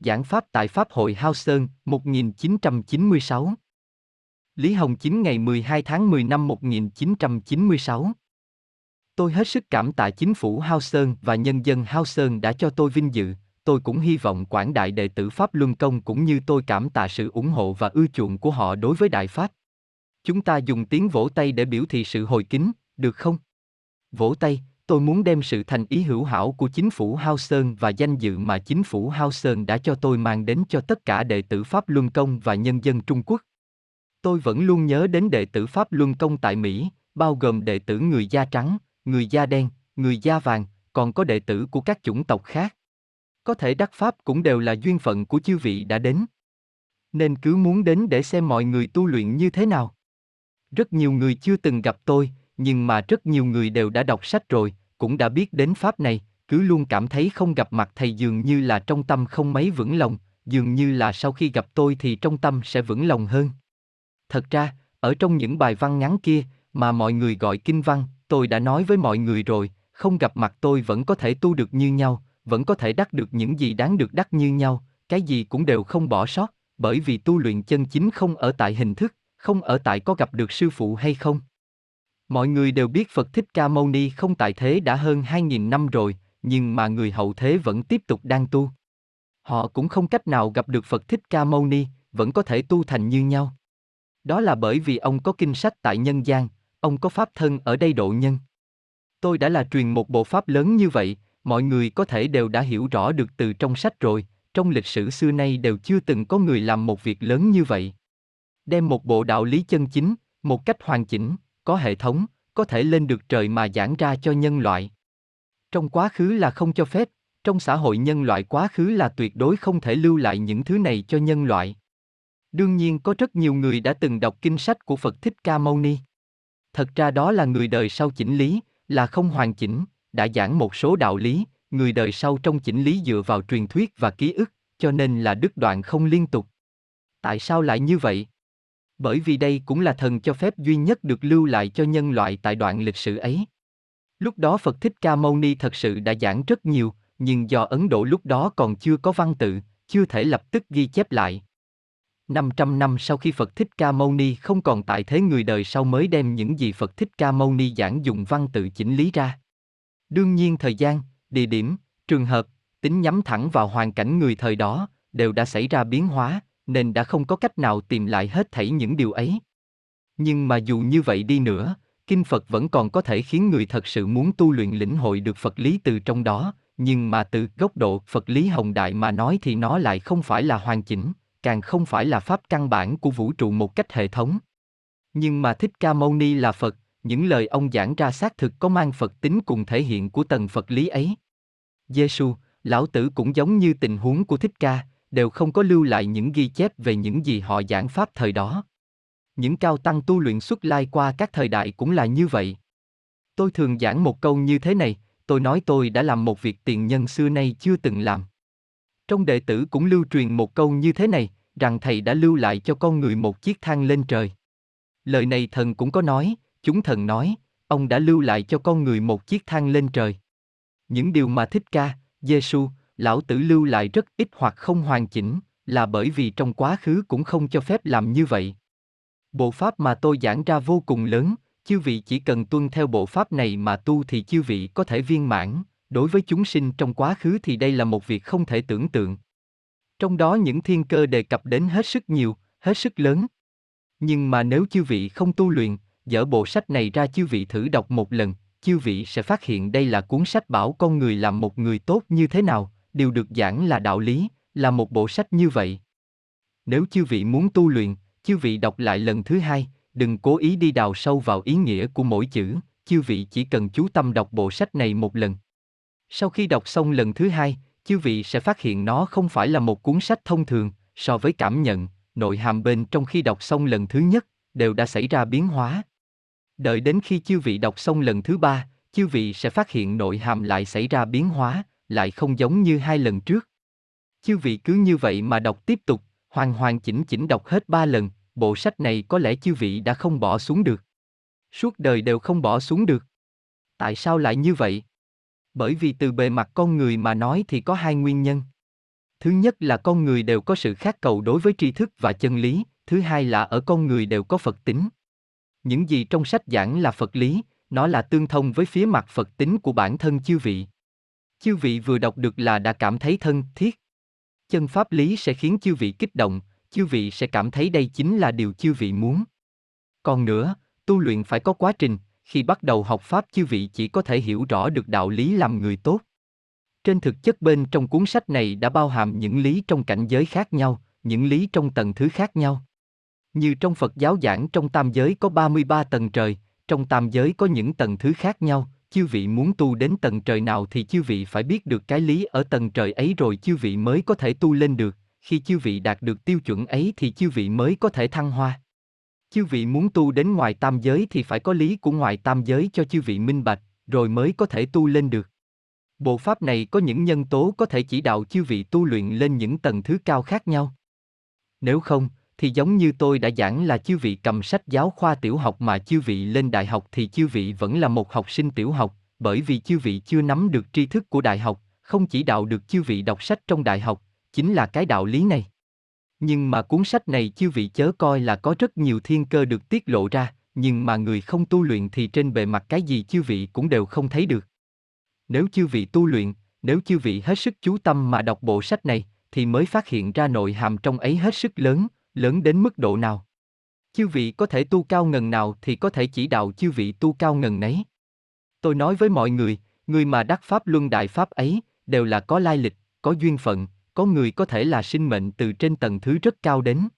Giảng Pháp tại Pháp hội Hao Sơn, 1996 Lý Hồng Chính ngày 12 tháng 10 năm 1996 Tôi hết sức cảm tạ chính phủ Hao Sơn và nhân dân Hao Sơn đã cho tôi vinh dự, tôi cũng hy vọng quảng đại đệ tử Pháp Luân Công cũng như tôi cảm tạ sự ủng hộ và ưa chuộng của họ đối với Đại Pháp. Chúng ta dùng tiếng vỗ tay để biểu thị sự hồi kính, được không? Vỗ tay, tôi muốn đem sự thành ý hữu hảo của chính phủ Hao Sơn và danh dự mà chính phủ Hao Sơn đã cho tôi mang đến cho tất cả đệ tử Pháp Luân Công và nhân dân Trung Quốc. Tôi vẫn luôn nhớ đến đệ tử Pháp Luân Công tại Mỹ, bao gồm đệ tử người da trắng, người da đen, người da vàng, còn có đệ tử của các chủng tộc khác. Có thể đắc Pháp cũng đều là duyên phận của chư vị đã đến. Nên cứ muốn đến để xem mọi người tu luyện như thế nào. Rất nhiều người chưa từng gặp tôi, nhưng mà rất nhiều người đều đã đọc sách rồi, cũng đã biết đến Pháp này, cứ luôn cảm thấy không gặp mặt thầy dường như là trong tâm không mấy vững lòng, dường như là sau khi gặp tôi thì trong tâm sẽ vững lòng hơn. Thật ra, ở trong những bài văn ngắn kia, mà mọi người gọi kinh văn, tôi đã nói với mọi người rồi, không gặp mặt tôi vẫn có thể tu được như nhau, vẫn có thể đắc được những gì đáng được đắc như nhau, cái gì cũng đều không bỏ sót, bởi vì tu luyện chân chính không ở tại hình thức, không ở tại có gặp được sư phụ hay không. Mọi người đều biết Phật Thích Ca Mâu Ni không tại thế đã hơn 2.000 năm rồi, nhưng mà người hậu thế vẫn tiếp tục đang tu. Họ cũng không cách nào gặp được Phật Thích Ca Mâu Ni, vẫn có thể tu thành như nhau. Đó là bởi vì ông có kinh sách tại nhân gian, ông có pháp thân ở đây độ nhân. Tôi đã là truyền một bộ pháp lớn như vậy, mọi người có thể đều đã hiểu rõ được từ trong sách rồi, trong lịch sử xưa nay đều chưa từng có người làm một việc lớn như vậy. Đem một bộ đạo lý chân chính, một cách hoàn chỉnh, có hệ thống, có thể lên được trời mà giảng ra cho nhân loại. Trong quá khứ là không cho phép, trong xã hội nhân loại quá khứ là tuyệt đối không thể lưu lại những thứ này cho nhân loại. Đương nhiên có rất nhiều người đã từng đọc kinh sách của Phật Thích Ca Mâu Ni. Thật ra đó là người đời sau chỉnh lý, là không hoàn chỉnh, đã giảng một số đạo lý, người đời sau trong chỉnh lý dựa vào truyền thuyết và ký ức, cho nên là đứt đoạn không liên tục. Tại sao lại như vậy? Bởi vì đây cũng là thần cho phép duy nhất được lưu lại cho nhân loại tại đoạn lịch sử ấy. Lúc đó Phật Thích Ca Mâu Ni thật sự đã giảng rất nhiều, nhưng do Ấn Độ lúc đó còn chưa có văn tự, chưa thể lập tức ghi chép lại. 500 năm sau khi Phật Thích Ca Mâu Ni không còn tại thế người đời sau mới đem những gì Phật Thích Ca Mâu Ni giảng dùng văn tự chỉnh lý ra. Đương nhiên thời gian, địa điểm, trường hợp, tính nhắm thẳng vào hoàn cảnh người thời đó, đều đã xảy ra biến hóa, nên đã không có cách nào tìm lại hết thảy những điều ấy. Nhưng mà dù như vậy đi nữa, kinh Phật vẫn còn có thể khiến người thật sự muốn tu luyện lĩnh hội được Phật lý từ trong đó, nhưng mà từ góc độ Phật lý hồng đại mà nói thì nó lại không phải là hoàn chỉnh, càng không phải là pháp căn bản của vũ trụ một cách hệ thống. Nhưng mà Thích Ca Mâu Ni là Phật, những lời ông giảng ra xác thực có mang Phật tính cùng thể hiện của tầng Phật lý ấy. Giêsu, lão tử cũng giống như tình huống của Thích Ca, đều không có lưu lại những ghi chép về những gì họ giảng pháp thời đó. Những cao tăng tu luyện xuất lai qua các thời đại cũng là như vậy. Tôi thường giảng một câu như thế này, tôi nói tôi đã làm một việc tiền nhân xưa nay chưa từng làm. Trong đệ tử cũng lưu truyền một câu như thế này, rằng thầy đã lưu lại cho con người một chiếc thang lên trời. Lời này thần cũng có nói, chúng thần nói, ông đã lưu lại cho con người một chiếc thang lên trời. Những điều mà thích ca, Giêsu, lão tử lưu lại rất ít hoặc không hoàn chỉnh, là bởi vì trong quá khứ cũng không cho phép làm như vậy. Bộ pháp mà tôi giảng ra vô cùng lớn, chư vị chỉ cần tuân theo bộ pháp này mà tu thì chư vị có thể viên mãn, đối với chúng sinh trong quá khứ thì đây là một việc không thể tưởng tượng. Trong đó những thiên cơ đề cập đến hết sức nhiều, hết sức lớn. Nhưng mà nếu chư vị không tu luyện, dở bộ sách này ra chư vị thử đọc một lần, chư vị sẽ phát hiện đây là cuốn sách bảo con người làm một người tốt như thế nào, đều được giảng là đạo lý, là một bộ sách như vậy. Nếu chư vị muốn tu luyện, chư vị đọc lại lần thứ hai, đừng cố ý đi đào sâu vào ý nghĩa của mỗi chữ, chư vị chỉ cần chú tâm đọc bộ sách này một lần. Sau khi đọc xong lần thứ hai, chư vị sẽ phát hiện nó không phải là một cuốn sách thông thường, so với cảm nhận, nội hàm bên trong khi đọc xong lần thứ nhất, đều đã xảy ra biến hóa. Đợi đến khi chư vị đọc xong lần thứ ba, chư vị sẽ phát hiện nội hàm lại xảy ra biến hóa, lại không giống như hai lần trước. Chư vị cứ như vậy mà đọc tiếp tục, hoàn hoàn chỉnh chỉnh đọc hết ba lần, bộ sách này có lẽ chư vị đã không bỏ xuống được. Suốt đời đều không bỏ xuống được. Tại sao lại như vậy? Bởi vì từ bề mặt con người mà nói thì có hai nguyên nhân. Thứ nhất là con người đều có sự khát cầu đối với tri thức và chân lý, thứ hai là ở con người đều có Phật tính. Những gì trong sách giảng là Phật lý, nó là tương thông với phía mặt Phật tính của bản thân chư vị. Chư vị vừa đọc được là đã cảm thấy thân thiết. Chân pháp lý sẽ khiến chư vị kích động, chư vị sẽ cảm thấy đây chính là điều chư vị muốn. Còn nữa, tu luyện phải có quá trình, khi bắt đầu học pháp chư vị chỉ có thể hiểu rõ được đạo lý làm người tốt. Trên thực chất bên trong cuốn sách này đã bao hàm những lý trong cảnh giới khác nhau, những lý trong tầng thứ khác nhau. Như trong Phật giáo giảng trong tam giới có 33 tầng trời, trong tam giới có những tầng thứ khác nhau, chư vị muốn tu đến tầng trời nào thì chư vị phải biết được cái lý ở tầng trời ấy rồi chư vị mới có thể tu lên được, khi chư vị đạt được tiêu chuẩn ấy thì chư vị mới có thể thăng hoa. Chư vị muốn tu đến ngoài tam giới thì phải có lý của ngoài tam giới cho chư vị minh bạch, rồi mới có thể tu lên được. Bộ pháp này có những nhân tố có thể chỉ đạo chư vị tu luyện lên những tầng thứ cao khác nhau. Nếu không, thì giống như tôi đã giảng là chư vị cầm sách giáo khoa tiểu học mà chư vị lên đại học thì chư vị vẫn là một học sinh tiểu học, bởi vì chư vị chưa nắm được tri thức của đại học, không chỉ đạo được chư vị đọc sách trong đại học, chính là cái đạo lý này. Nhưng mà cuốn sách này chư vị chớ coi là có rất nhiều thiên cơ được tiết lộ ra, nhưng mà người không tu luyện thì trên bề mặt cái gì chư vị cũng đều không thấy được. Nếu chư vị tu luyện, nếu chư vị hết sức chú tâm mà đọc bộ sách này, thì mới phát hiện ra nội hàm trong ấy hết sức lớn, lớn đến mức độ nào. Chư vị có thể tu cao ngần nào thì có thể chỉ đạo chư vị tu cao ngần nấy. Tôi nói với mọi người, người mà đắc pháp luân đại pháp ấy, đều là có lai lịch, có duyên phận, có người có thể là sinh mệnh từ trên tầng thứ rất cao đến.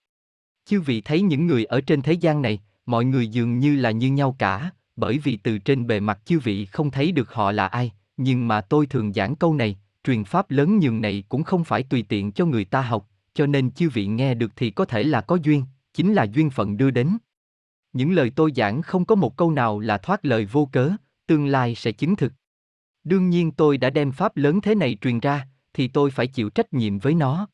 Chư vị thấy những người ở trên thế gian này, mọi người dường như là như nhau cả, bởi vì từ trên bề mặt chư vị không thấy được họ là ai, nhưng mà tôi thường giảng câu này, truyền pháp lớn nhường này cũng không phải tùy tiện cho người ta học, cho nên chư vị nghe được thì có thể là có duyên, chính là duyên phận đưa đến. Những lời tôi giảng không có một câu nào là thoát lời vô cớ, tương lai sẽ chứng thực. Đương nhiên tôi đã đem pháp lớn thế này truyền ra, thì tôi phải chịu trách nhiệm với nó.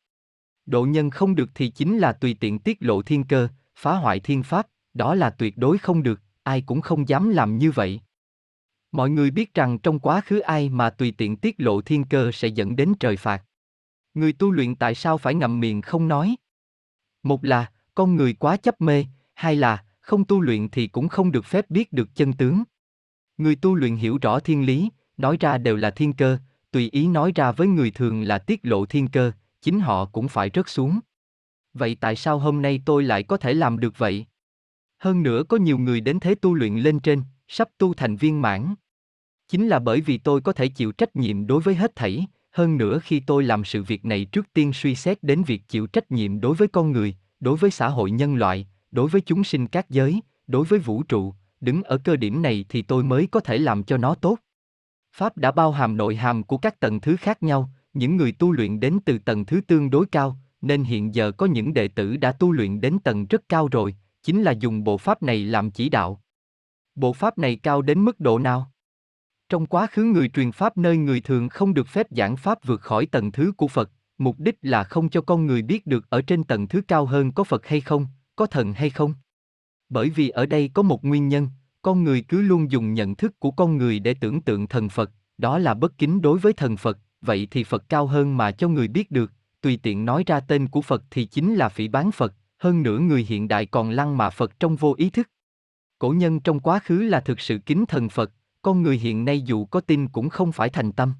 Độ nhân không được thì chính là tùy tiện tiết lộ thiên cơ, phá hoại thiên pháp, đó là tuyệt đối không được, ai cũng không dám làm như vậy. Mọi người biết rằng trong quá khứ ai mà tùy tiện tiết lộ thiên cơ sẽ dẫn đến trời phạt. Người tu luyện tại sao phải ngậm miệng không nói? Một là, con người quá chấp mê, hai là, không tu luyện thì cũng không được phép biết được chân tướng. Người tu luyện hiểu rõ thiên lý, nói ra đều là thiên cơ, tùy ý nói ra với người thường là tiết lộ thiên cơ, chính họ cũng phải rớt xuống. Vậy tại sao hôm nay tôi lại có thể làm được vậy? Hơn nữa có nhiều người đến thế tu luyện lên trên, sắp tu thành viên mãn. Chính là bởi vì tôi có thể chịu trách nhiệm đối với hết thảy, hơn nữa khi tôi làm sự việc này trước tiên suy xét đến việc chịu trách nhiệm đối với con người, đối với xã hội nhân loại, đối với chúng sinh các giới, đối với vũ trụ, đứng ở cơ điểm này thì tôi mới có thể làm cho nó tốt. Pháp đã bao hàm nội hàm của các tầng thứ khác nhau, những người tu luyện đến từ tầng thứ tương đối cao, nên hiện giờ có những đệ tử đã tu luyện đến tầng rất cao rồi, chính là dùng bộ pháp này làm chỉ đạo. Bộ pháp này cao đến mức độ nào? Trong quá khứ người truyền pháp nơi người thường không được phép giảng pháp vượt khỏi tầng thứ của Phật, mục đích là không cho con người biết được ở trên tầng thứ cao hơn có Phật hay không, có thần hay không. Bởi vì ở đây có một nguyên nhân, con người cứ luôn dùng nhận thức của con người để tưởng tượng thần Phật, đó là bất kính đối với thần Phật, vậy thì Phật cao hơn mà cho người biết được, tùy tiện nói ra tên của Phật thì chính là phỉ bán Phật, hơn nữa người hiện đại còn lăng mạ Phật trong vô ý thức. Cổ nhân trong quá khứ là thực sự kính thần Phật, con người hiện nay dù có tin cũng không phải thành tâm.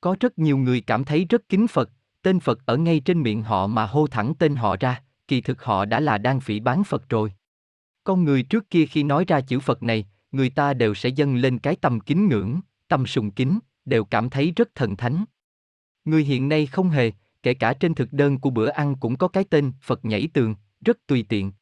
Có rất nhiều người cảm thấy rất kính Phật, tên Phật ở ngay trên miệng họ mà hô thẳng tên họ ra, kỳ thực họ đã là đang phỉ bán Phật rồi. Con người trước kia khi nói ra chữ Phật này, người ta đều sẽ dâng lên cái tâm kính ngưỡng, tâm sùng kính, đều cảm thấy rất thần thánh. Người hiện nay không hề, kể cả trên thực đơn của bữa ăn cũng có cái tên Phật nhảy tường, rất tùy tiện.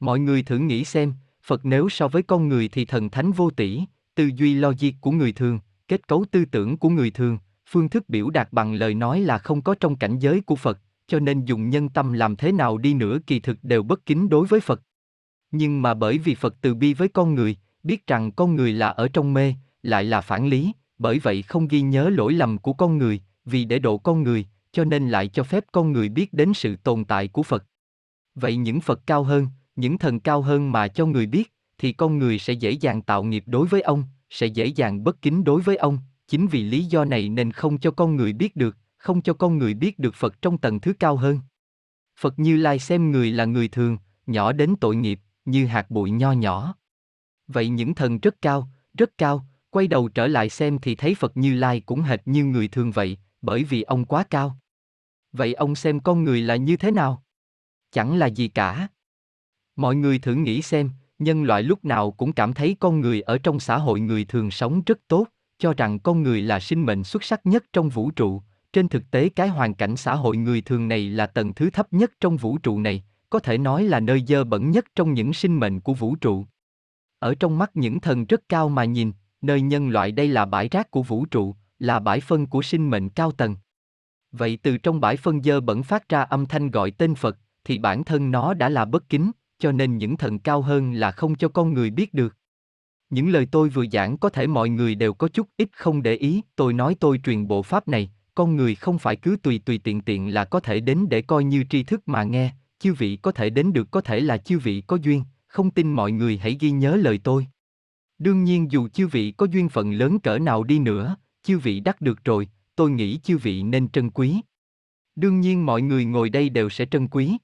Mọi người thử nghĩ xem, Phật nếu so với con người thì thần thánh vô tỷ, tư duy logic của người thường, kết cấu tư tưởng của người thường, phương thức biểu đạt bằng lời nói là không có trong cảnh giới của Phật, cho nên dùng nhân tâm làm thế nào đi nữa kỳ thực đều bất kính đối với Phật. Nhưng mà bởi vì Phật từ bi với con người, biết rằng con người là ở trong mê, lại là phản lý, bởi vậy không ghi nhớ lỗi lầm của con người, vì để độ con người, cho nên lại cho phép con người biết đến sự tồn tại của Phật. Vậy những Phật cao hơn, những thần cao hơn mà cho người biết, thì con người sẽ dễ dàng tạo nghiệp đối với ông, sẽ dễ dàng bất kính đối với ông, chính vì lý do này nên không cho con người biết được, không cho con người biết được Phật trong tầng thứ cao hơn. Phật Như Lai xem người là người thường, nhỏ đến tội nghiệp, như hạt bụi nho nhỏ. Vậy những thần rất cao, rất cao, quay đầu trở lại xem thì thấy Phật Như Lai cũng hệt như người thường vậy, bởi vì ông quá cao. Vậy ông xem con người là như thế nào? Chẳng là gì cả. Mọi người thử nghĩ xem, nhân loại lúc nào cũng cảm thấy con người ở trong xã hội người thường sống rất tốt, cho rằng con người là sinh mệnh xuất sắc nhất trong vũ trụ. Trên thực tế cái hoàn cảnh xã hội người thường này là tầng thứ thấp nhất trong vũ trụ này, có thể nói là nơi dơ bẩn nhất trong những sinh mệnh của vũ trụ. Ở trong mắt những thần rất cao mà nhìn, nơi nhân loại đây là bãi rác của vũ trụ, là bãi phân của sinh mệnh cao tầng. Vậy từ trong bãi phân dơ bẩn phát ra âm thanh gọi tên Phật, thì bản thân nó đã là bất kính, cho nên những thần cao hơn là không cho con người biết được. Những lời tôi vừa giảng có thể mọi người đều có chút ít không để ý, tôi nói tôi truyền bộ pháp này, con người không phải cứ tùy tùy tiện tiện là có thể đến để coi như tri thức mà nghe, chư vị có thể đến được có thể là chư vị có duyên, không tin mọi người hãy ghi nhớ lời tôi. Đương nhiên dù chư vị có duyên phận lớn cỡ nào đi nữa, chư vị đắc được rồi, tôi nghĩ chư vị nên trân quý. Đương nhiên mọi người ngồi đây đều sẽ trân quý.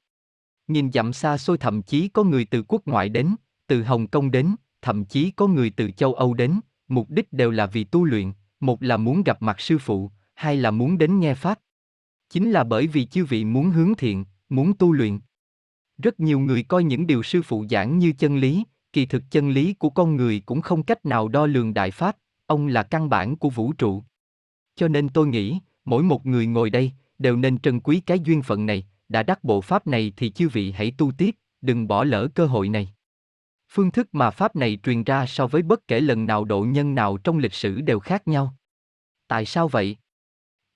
Nhìn dặm xa xôi thậm chí có người từ quốc ngoại đến, từ Hồng Kông đến, thậm chí có người từ châu Âu đến, mục đích đều là vì tu luyện, một là muốn gặp mặt sư phụ, hai là muốn đến nghe pháp. Chính là bởi vì chư vị muốn hướng thiện, muốn tu luyện. Rất nhiều người coi những điều sư phụ giảng như chân lý, kỳ thực chân lý của con người cũng không cách nào đo lường đại pháp, ông là căn bản của vũ trụ. Cho nên tôi nghĩ, mỗi một người ngồi đây đều nên trân quý cái duyên phận này, đã đắc bộ pháp này thì chư vị hãy tu tiếp, đừng bỏ lỡ cơ hội này. Phương thức mà pháp này truyền ra so với bất kể lần nào độ nhân nào trong lịch sử đều khác nhau. Tại sao vậy?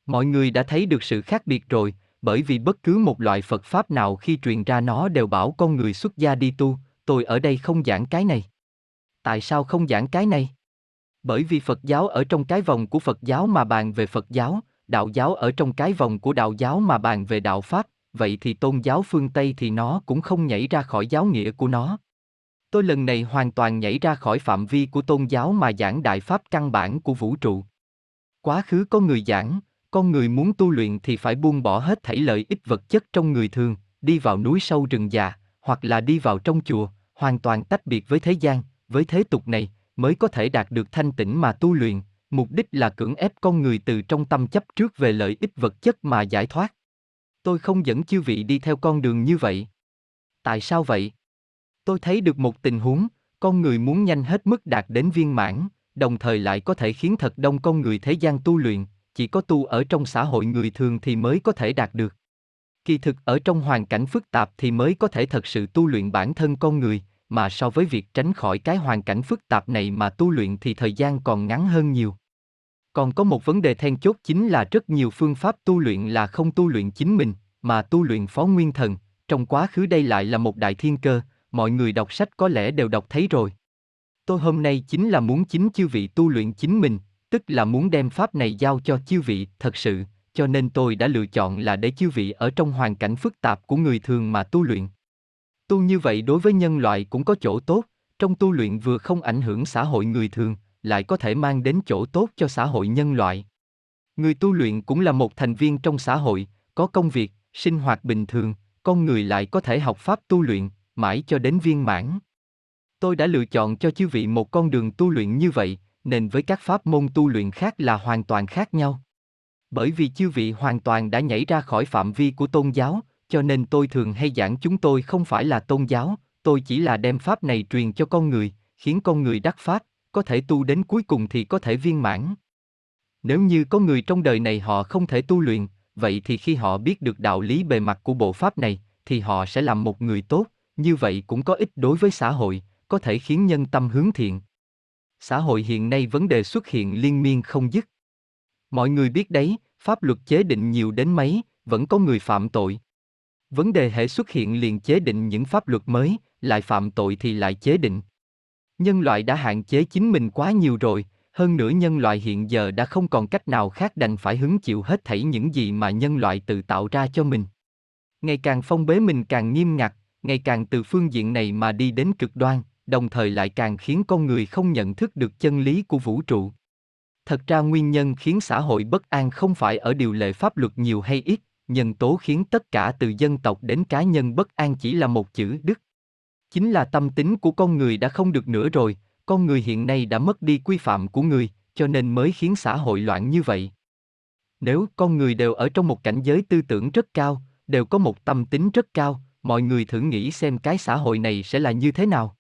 Mọi người đã thấy được sự khác biệt rồi, bởi vì bất cứ một loại Phật pháp nào khi truyền ra nó đều bảo con người xuất gia đi tu, tôi ở đây không giảng cái này. Tại sao không giảng cái này? Bởi vì Phật giáo ở trong cái vòng của Phật giáo mà bàn về Phật giáo, đạo giáo ở trong cái vòng của đạo giáo mà bàn về đạo pháp, vậy thì tôn giáo phương Tây thì nó cũng không nhảy ra khỏi giáo nghĩa của nó. Tôi lần này hoàn toàn nhảy ra khỏi phạm vi của tôn giáo mà giảng đại pháp căn bản của vũ trụ. Quá khứ có người giảng, con người muốn tu luyện thì phải buông bỏ hết thảy lợi ích vật chất trong người thường, đi vào núi sâu rừng già, hoặc là đi vào trong chùa, hoàn toàn tách biệt với thế gian, với thế tục này, mới có thể đạt được thanh tịnh mà tu luyện, mục đích là cưỡng ép con người từ trong tâm chấp trước về lợi ích vật chất mà giải thoát. Tôi không dẫn chư vị đi theo con đường như vậy. Tại sao vậy? Tôi thấy được một tình huống, con người muốn nhanh hết mức đạt đến viên mãn, đồng thời lại có thể khiến thật đông con người thế gian tu luyện, chỉ có tu ở trong xã hội người thường thì mới có thể đạt được. Kỳ thực ở trong hoàn cảnh phức tạp thì mới có thể thật sự tu luyện bản thân con người, mà so với việc tránh khỏi cái hoàn cảnh phức tạp này mà tu luyện thì thời gian còn ngắn hơn nhiều. Còn có một vấn đề then chốt chính là rất nhiều phương pháp tu luyện là không tu luyện chính mình, mà tu luyện phó nguyên thần, trong quá khứ đây lại là một đại thiên cơ, mọi người đọc sách có lẽ đều đọc thấy rồi. Tôi hôm nay chính là muốn chính chư vị tu luyện chính mình, tức là muốn đem pháp này giao cho chư vị thật sự, cho nên tôi đã lựa chọn là để chư vị ở trong hoàn cảnh phức tạp của người thường mà tu luyện. Tu như vậy đối với nhân loại cũng có chỗ tốt, trong tu luyện vừa không ảnh hưởng xã hội người thường, lại có thể mang đến chỗ tốt cho xã hội nhân loại. Người tu luyện cũng là một thành viên trong xã hội, có công việc, sinh hoạt bình thường, con người lại có thể học pháp tu luyện, mãi cho đến viên mãn. Tôi đã lựa chọn cho chư vị một con đường tu luyện như vậy, nên với các pháp môn tu luyện khác là hoàn toàn khác nhau. Bởi vì chư vị hoàn toàn đã nhảy ra khỏi phạm vi của tôn giáo, cho nên tôi thường hay giảng chúng tôi không phải là tôn giáo, tôi chỉ là đem pháp này truyền cho con người, khiến con người đắc pháp, có thể tu đến cuối cùng thì có thể viên mãn. Nếu như có người trong đời này họ không thể tu luyện, vậy thì khi họ biết được đạo lý bề mặt của bộ pháp này, thì họ sẽ làm một người tốt, như vậy cũng có ích đối với xã hội, có thể khiến nhân tâm hướng thiện. Xã hội hiện nay vấn đề xuất hiện liên miên không dứt. Mọi người biết đấy, pháp luật chế định nhiều đến mấy, vẫn có người phạm tội. Vấn đề hệ xuất hiện liền chế định những pháp luật mới, lại phạm tội thì lại chế định. Nhân loại đã hạn chế chính mình quá nhiều rồi, hơn nữa nhân loại hiện giờ đã không còn cách nào khác đành phải hứng chịu hết thảy những gì mà nhân loại tự tạo ra cho mình. Ngày càng phong bế mình càng nghiêm ngặt, ngày càng từ phương diện này mà đi đến cực đoan, đồng thời lại càng khiến con người không nhận thức được chân lý của vũ trụ. Thật ra nguyên nhân khiến xã hội bất an không phải ở điều lệ pháp luật nhiều hay ít, nhân tố khiến tất cả từ dân tộc đến cá nhân bất an chỉ là một chữ đức. Chính là tâm tính của con người đã không được nữa rồi, con người hiện nay đã mất đi quy phạm của người, cho nên mới khiến xã hội loạn như vậy. Nếu con người đều ở trong một cảnh giới tư tưởng rất cao, đều có một tâm tính rất cao, mọi người thử nghĩ xem cái xã hội này sẽ là như thế nào.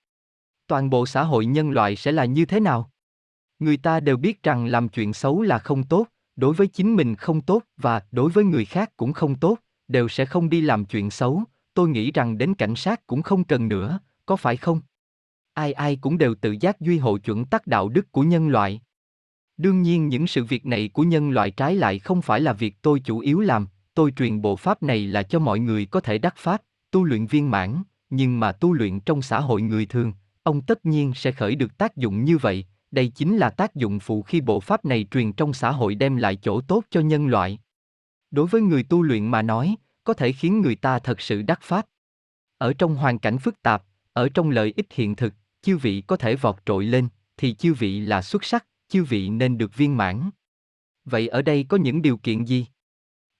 Toàn bộ xã hội nhân loại sẽ là như thế nào? Người ta đều biết rằng làm chuyện xấu là không tốt, đối với chính mình không tốt và đối với người khác cũng không tốt, đều sẽ không đi làm chuyện xấu, tôi nghĩ rằng đến cảnh sát cũng không cần nữa, có phải không? Ai ai cũng đều tự giác duy hộ chuẩn tắc đạo đức của nhân loại. Đương nhiên những sự việc này của nhân loại trái lại không phải là việc tôi chủ yếu làm, tôi truyền bộ pháp này là cho mọi người có thể đắc pháp, tu luyện viên mãn, nhưng mà tu luyện trong xã hội người thường, ông tất nhiên sẽ khởi được tác dụng như vậy, đây chính là tác dụng phụ khi bộ pháp này truyền trong xã hội đem lại chỗ tốt cho nhân loại. Đối với người tu luyện mà nói, có thể khiến người ta thật sự đắc pháp. Ở trong hoàn cảnh phức tạp, ở trong lợi ích hiện thực, chư vị có thể vọt trội lên, thì chư vị là xuất sắc, chư vị nên được viên mãn. Vậy ở đây có những điều kiện gì?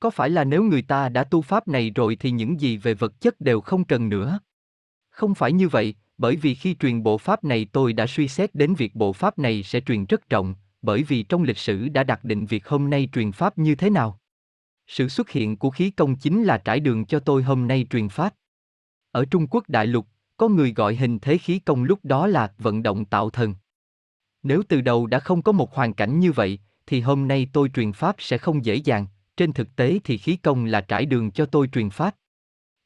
Có phải là nếu người ta đã tu pháp này rồi thì những gì về vật chất đều không cần nữa? Không phải như vậy, bởi vì khi truyền bộ pháp này tôi đã suy xét đến việc bộ pháp này sẽ truyền rất trọng bởi vì trong lịch sử đã đặt định việc hôm nay truyền pháp như thế nào. Sự xuất hiện của khí công chính là trải đường cho tôi hôm nay truyền pháp. Ở Trung Quốc đại lục, có người gọi hình thế khí công lúc đó là vận động tạo thần. Nếu từ đầu đã không có một hoàn cảnh như vậy, thì hôm nay tôi truyền pháp sẽ không dễ dàng, trên thực tế thì khí công là trải đường cho tôi truyền pháp.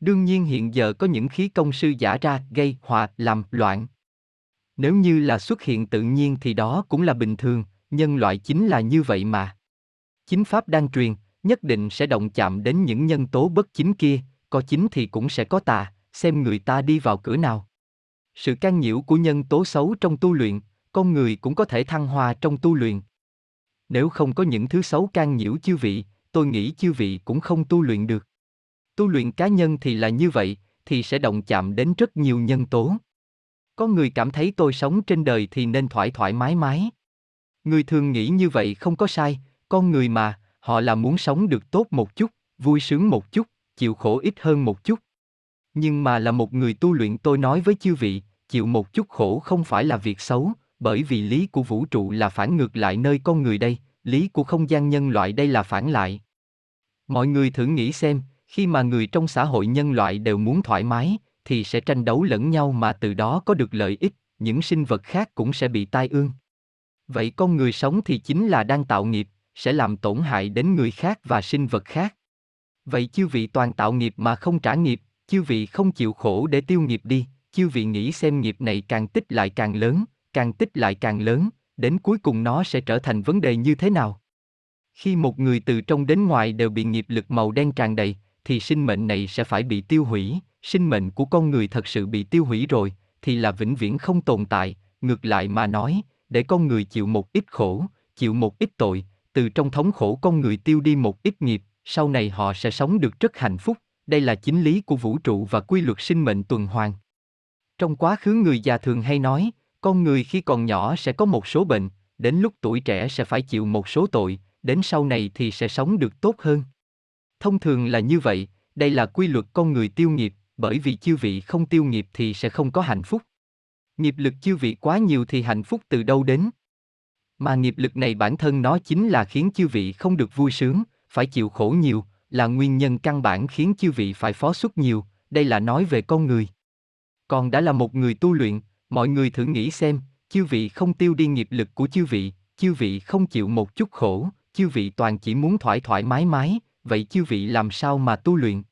Đương nhiên hiện giờ có những khí công sư giả ra gây họa làm loạn. Nếu như là xuất hiện tự nhiên thì đó cũng là bình thường, nhân loại chính là như vậy mà. Chính pháp đang truyền, nhất định sẽ động chạm đến những nhân tố bất chính kia, có chính thì cũng sẽ có tà, xem người ta đi vào cửa nào. Sự can nhiễu của nhân tố xấu trong tu luyện, con người cũng có thể thăng hoa trong tu luyện. Nếu không có những thứ xấu can nhiễu chư vị, tôi nghĩ chư vị cũng không tu luyện được. Tu luyện cá nhân thì là như vậy, thì sẽ động chạm đến rất nhiều nhân tố. Có người cảm thấy tôi sống trên đời thì nên thoải thoải mái mái. Người thường nghĩ như vậy không có sai, con người mà, họ là muốn sống được tốt một chút, vui sướng một chút, chịu khổ ít hơn một chút. Nhưng mà là một người tu luyện tôi nói với chư vị, chịu một chút khổ không phải là việc xấu, bởi vì lý của vũ trụ là phản ngược lại nơi con người đây, lý của không gian nhân loại đây là phản lại. Mọi người thử nghĩ xem, khi mà người trong xã hội nhân loại đều muốn thoải mái, thì sẽ tranh đấu lẫn nhau mà từ đó có được lợi ích, những sinh vật khác cũng sẽ bị tai ương. Vậy con người sống thì chính là đang tạo nghiệp, sẽ làm tổn hại đến người khác và sinh vật khác. Vậy chư vị toàn tạo nghiệp mà không trả nghiệp, chư vị không chịu khổ để tiêu nghiệp đi, chư vị nghĩ xem nghiệp này càng tích lại càng lớn, càng tích lại càng lớn, đến cuối cùng nó sẽ trở thành vấn đề như thế nào? Khi một người từ trong đến ngoài đều bị nghiệp lực màu đen tràn đầy, thì sinh mệnh này sẽ phải bị tiêu hủy, sinh mệnh của con người thật sự bị tiêu hủy rồi, thì là vĩnh viễn không tồn tại, ngược lại mà nói, để con người chịu một ít khổ, chịu một ít tội, từ trong thống khổ con người tiêu đi một ít nghiệp, sau này họ sẽ sống được rất hạnh phúc, đây là chính lý của vũ trụ và quy luật sinh mệnh tuần hoàn. Trong quá khứ người già thường hay nói, con người khi còn nhỏ sẽ có một số bệnh, đến lúc tuổi trẻ sẽ phải chịu một số tội, đến sau này thì sẽ sống được tốt hơn. Thông thường là như vậy, đây là quy luật con người tiêu nghiệp, bởi vì chư vị không tiêu nghiệp thì sẽ không có hạnh phúc. Nghiệp lực chư vị quá nhiều thì hạnh phúc từ đâu đến? Mà nghiệp lực này bản thân nó chính là khiến chư vị không được vui sướng, phải chịu khổ nhiều, là nguyên nhân căn bản khiến chư vị phải phó xuất nhiều, đây là nói về con người. Còn đã là một người tu luyện, mọi người thử nghĩ xem, chư vị không tiêu đi nghiệp lực của chư vị, chư vị không chịu một chút khổ, chư vị toàn chỉ muốn thoải thoải mái mái, vậy chư vị làm sao mà tu luyện?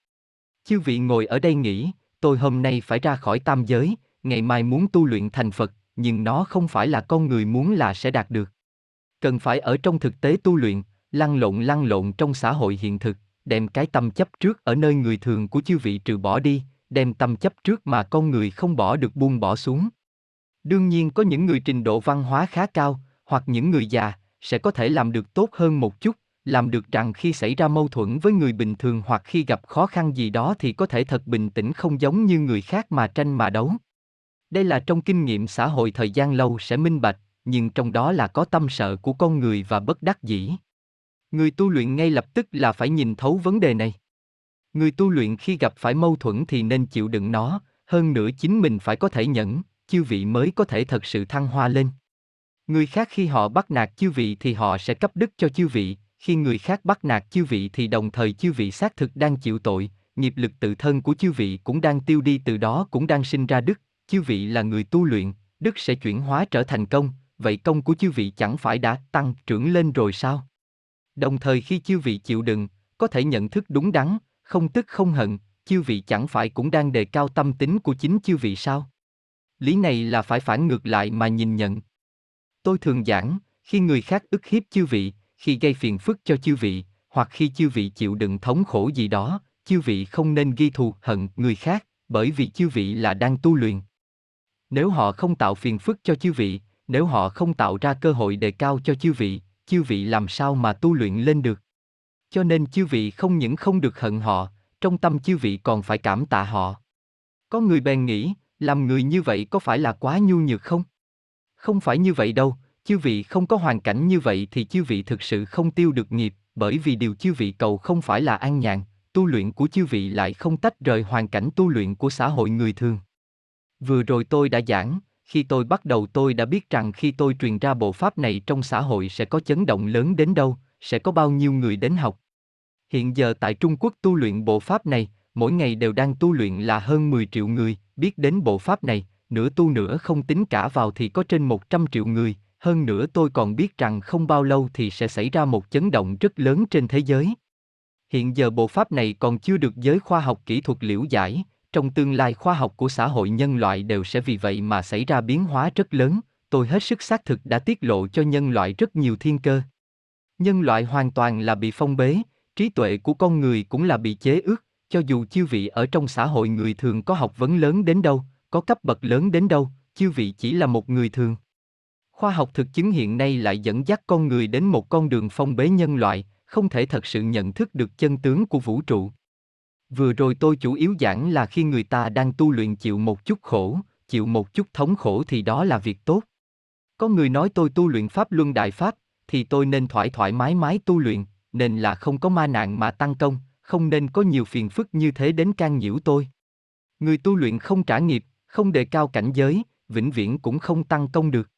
Chư vị ngồi ở đây nghĩ, tôi hôm nay phải ra khỏi tam giới, ngày mai muốn tu luyện thành Phật, nhưng nó không phải là con người muốn là sẽ đạt được. Cần phải ở trong thực tế tu luyện, lăn lộn lăn lộn trong xã hội hiện thực, đem cái tâm chấp trước ở nơi người thường của chư vị trừ bỏ đi, đem tâm chấp trước mà con người không bỏ được buông bỏ xuống. Đương nhiên có những người trình độ văn hóa khá cao, hoặc những người già, sẽ có thể làm được tốt hơn một chút, làm được rằng khi xảy ra mâu thuẫn với người bình thường hoặc khi gặp khó khăn gì đó thì có thể thật bình tĩnh không giống như người khác mà tranh mà đấu. Đây là trong kinh nghiệm xã hội thời gian lâu sẽ minh bạch, nhưng trong đó là có tâm sợ của con người và bất đắc dĩ. Người tu luyện ngay lập tức là phải nhìn thấu vấn đề này. Người tu luyện khi gặp phải mâu thuẫn thì nên chịu đựng nó, hơn nữa chính mình phải có thể nhẫn, chư vị mới có thể thật sự thăng hoa lên. Người khác khi họ bắt nạt chư vị thì họ sẽ cấp đức cho chư vị, khi người khác bắt nạt chư vị thì đồng thời chư vị xác thực đang chịu tội, nghiệp lực tự thân của chư vị cũng đang tiêu đi từ đó cũng đang sinh ra đức, chư vị là người tu luyện, đức sẽ chuyển hóa trở thành công, vậy công của chư vị chẳng phải đã tăng trưởng lên rồi sao? Đồng thời khi chư vị chịu đựng, có thể nhận thức đúng đắn, không tức không hận, chư vị chẳng phải cũng đang đề cao tâm tính của chính chư vị sao? Lý này là phải phản ngược lại mà nhìn nhận. Tôi thường giảng, khi người khác ức hiếp chư vị, khi gây phiền phức cho chư vị, hoặc khi chư vị chịu đựng thống khổ gì đó, chư vị không nên ghi thù hận người khác, bởi vì chư vị là đang tu luyện. Nếu họ không tạo phiền phức cho chư vị, nếu họ không tạo ra cơ hội đề cao cho chư vị, chư vị làm sao mà tu luyện lên được? Cho nên chư vị không những không được hận họ, trong tâm chư vị còn phải cảm tạ họ. Có người bèn nghĩ, làm người như vậy có phải là quá nhu nhược không? Không phải như vậy đâu, chư vị không có hoàn cảnh như vậy thì chư vị thực sự không tiêu được nghiệp, bởi vì điều chư vị cầu không phải là an nhàn, tu luyện của chư vị lại không tách rời hoàn cảnh tu luyện của xã hội người thường. Vừa rồi tôi đã giảng, khi tôi bắt đầu tôi đã biết rằng khi tôi truyền ra bộ pháp này trong xã hội sẽ có chấn động lớn đến đâu, sẽ có bao nhiêu người đến học. Hiện giờ tại Trung Quốc tu luyện bộ pháp này, mỗi ngày đều đang tu luyện là hơn 10 triệu người, biết đến bộ pháp này, nửa tu nửa không tính cả vào thì có trên 100 triệu người, hơn nữa tôi còn biết rằng không bao lâu thì sẽ xảy ra một chấn động rất lớn trên thế giới. Hiện giờ bộ pháp này còn chưa được giới khoa học kỹ thuật liễu giải, trong tương lai khoa học của xã hội nhân loại đều sẽ vì vậy mà xảy ra biến hóa rất lớn, tôi hết sức xác thực đã tiết lộ cho nhân loại rất nhiều thiên cơ. Nhân loại hoàn toàn là bị phong bế, trí tuệ của con người cũng là bị chế ước, cho dù chư vị ở trong xã hội người thường có học vấn lớn đến đâu, có cấp bậc lớn đến đâu, chư vị chỉ là một người thường. Khoa học thực chứng hiện nay lại dẫn dắt con người đến một con đường phong bế nhân loại, không thể thật sự nhận thức được chân tướng của vũ trụ. Vừa rồi tôi chủ yếu giảng là khi người ta đang tu luyện chịu một chút khổ, chịu một chút thống khổ thì đó là việc tốt. Có người nói tôi tu luyện pháp luân đại pháp, thì tôi nên thoải thoải mái mái tu luyện, nên là không có ma nạn mà tăng công, không nên có nhiều phiền phức như thế đến can nhiễu tôi. Người tu luyện không trả nghiệp, không đề cao cảnh giới, vĩnh viễn cũng không tăng công được.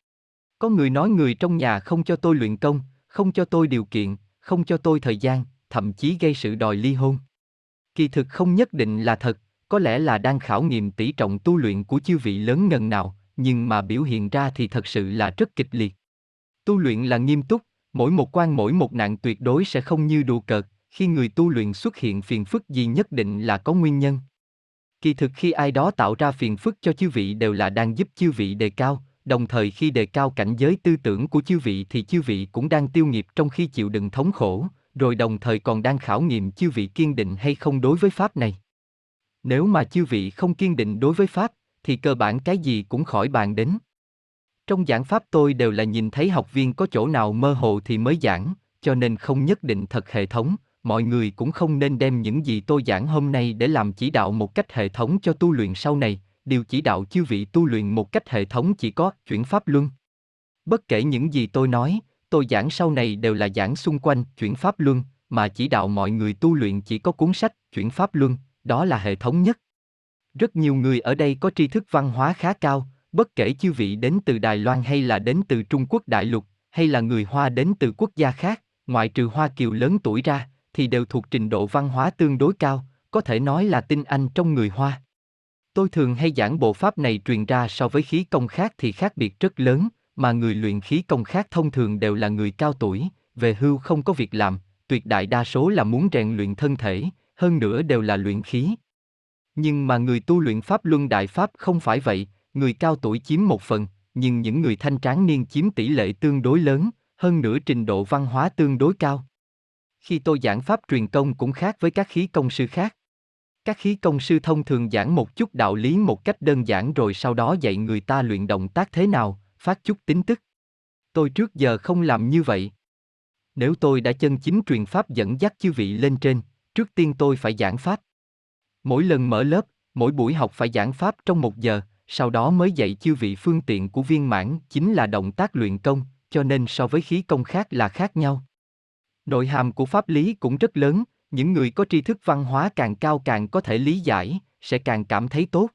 Có người nói người trong nhà không cho tôi luyện công, không cho tôi điều kiện, không cho tôi thời gian, thậm chí gây sự đòi ly hôn. Kỳ thực không nhất định là thật, có lẽ là đang khảo nghiệm tỷ trọng tu luyện của chư vị lớn ngần nào, nhưng mà biểu hiện ra thì thật sự là rất kịch liệt. Tu luyện là nghiêm túc, mỗi một quan mỗi một nạn tuyệt đối sẽ không như đùa cợt, khi người tu luyện xuất hiện phiền phức gì nhất định là có nguyên nhân. Kỳ thực khi ai đó tạo ra phiền phức cho chư vị đều là đang giúp chư vị đề cao, đồng thời khi đề cao cảnh giới tư tưởng của chư vị thì chư vị cũng đang tiêu nghiệp trong khi chịu đựng thống khổ, rồi đồng thời còn đang khảo nghiệm chư vị kiên định hay không đối với pháp này. Nếu mà chư vị không kiên định đối với pháp, thì cơ bản cái gì cũng khỏi bàn đến. Trong giảng pháp tôi đều là nhìn thấy học viên có chỗ nào mơ hồ thì mới giảng, cho nên không nhất định thật hệ thống, mọi người cũng không nên đem những gì tôi giảng hôm nay để làm chỉ đạo một cách hệ thống cho tu luyện sau này, điều chỉ đạo chư vị tu luyện một cách hệ thống chỉ có chuyển pháp luân. Bất kể những gì tôi nói, tôi giảng sau này đều là giảng xung quanh chuyển pháp luân, mà chỉ đạo mọi người tu luyện chỉ có cuốn sách chuyển pháp luân, đó là hệ thống nhất. Rất nhiều người ở đây có tri thức văn hóa khá cao, bất kể chư vị đến từ Đài Loan hay là đến từ Trung Quốc đại lục, hay là người Hoa đến từ quốc gia khác, ngoại trừ Hoa Kiều lớn tuổi ra, thì đều thuộc trình độ văn hóa tương đối cao, có thể nói là tinh anh trong người Hoa. Tôi thường hay giảng bộ pháp này truyền ra so với khí công khác thì khác biệt rất lớn, mà người luyện khí công khác thông thường đều là người cao tuổi, về hưu không có việc làm, tuyệt đại đa số là muốn rèn luyện thân thể, hơn nữa đều là luyện khí. Nhưng mà người tu luyện pháp luân đại pháp không phải vậy, người cao tuổi chiếm một phần, nhưng những người thanh tráng niên chiếm tỷ lệ tương đối lớn, hơn nữa trình độ văn hóa tương đối cao. Khi tôi giảng pháp truyền công cũng khác với các khí công sư khác. Các khí công sư thông thường giảng một chút đạo lý một cách đơn giản rồi sau đó dạy người ta luyện động tác thế nào, phát chút tính tức. Tôi trước giờ không làm như vậy. Nếu tôi đã chân chính truyền pháp dẫn dắt chư vị lên trên, trước tiên tôi phải giảng pháp. Mỗi lần mở lớp, mỗi buổi học phải giảng pháp trong một giờ, sau đó mới dạy chư vị phương tiện của viên mãn chính là động tác luyện công, cho nên so với khí công khác là khác nhau. Nội hàm của pháp lý cũng rất lớn, những người có tri thức văn hóa càng cao càng có thể lý giải, sẽ càng cảm thấy tốt.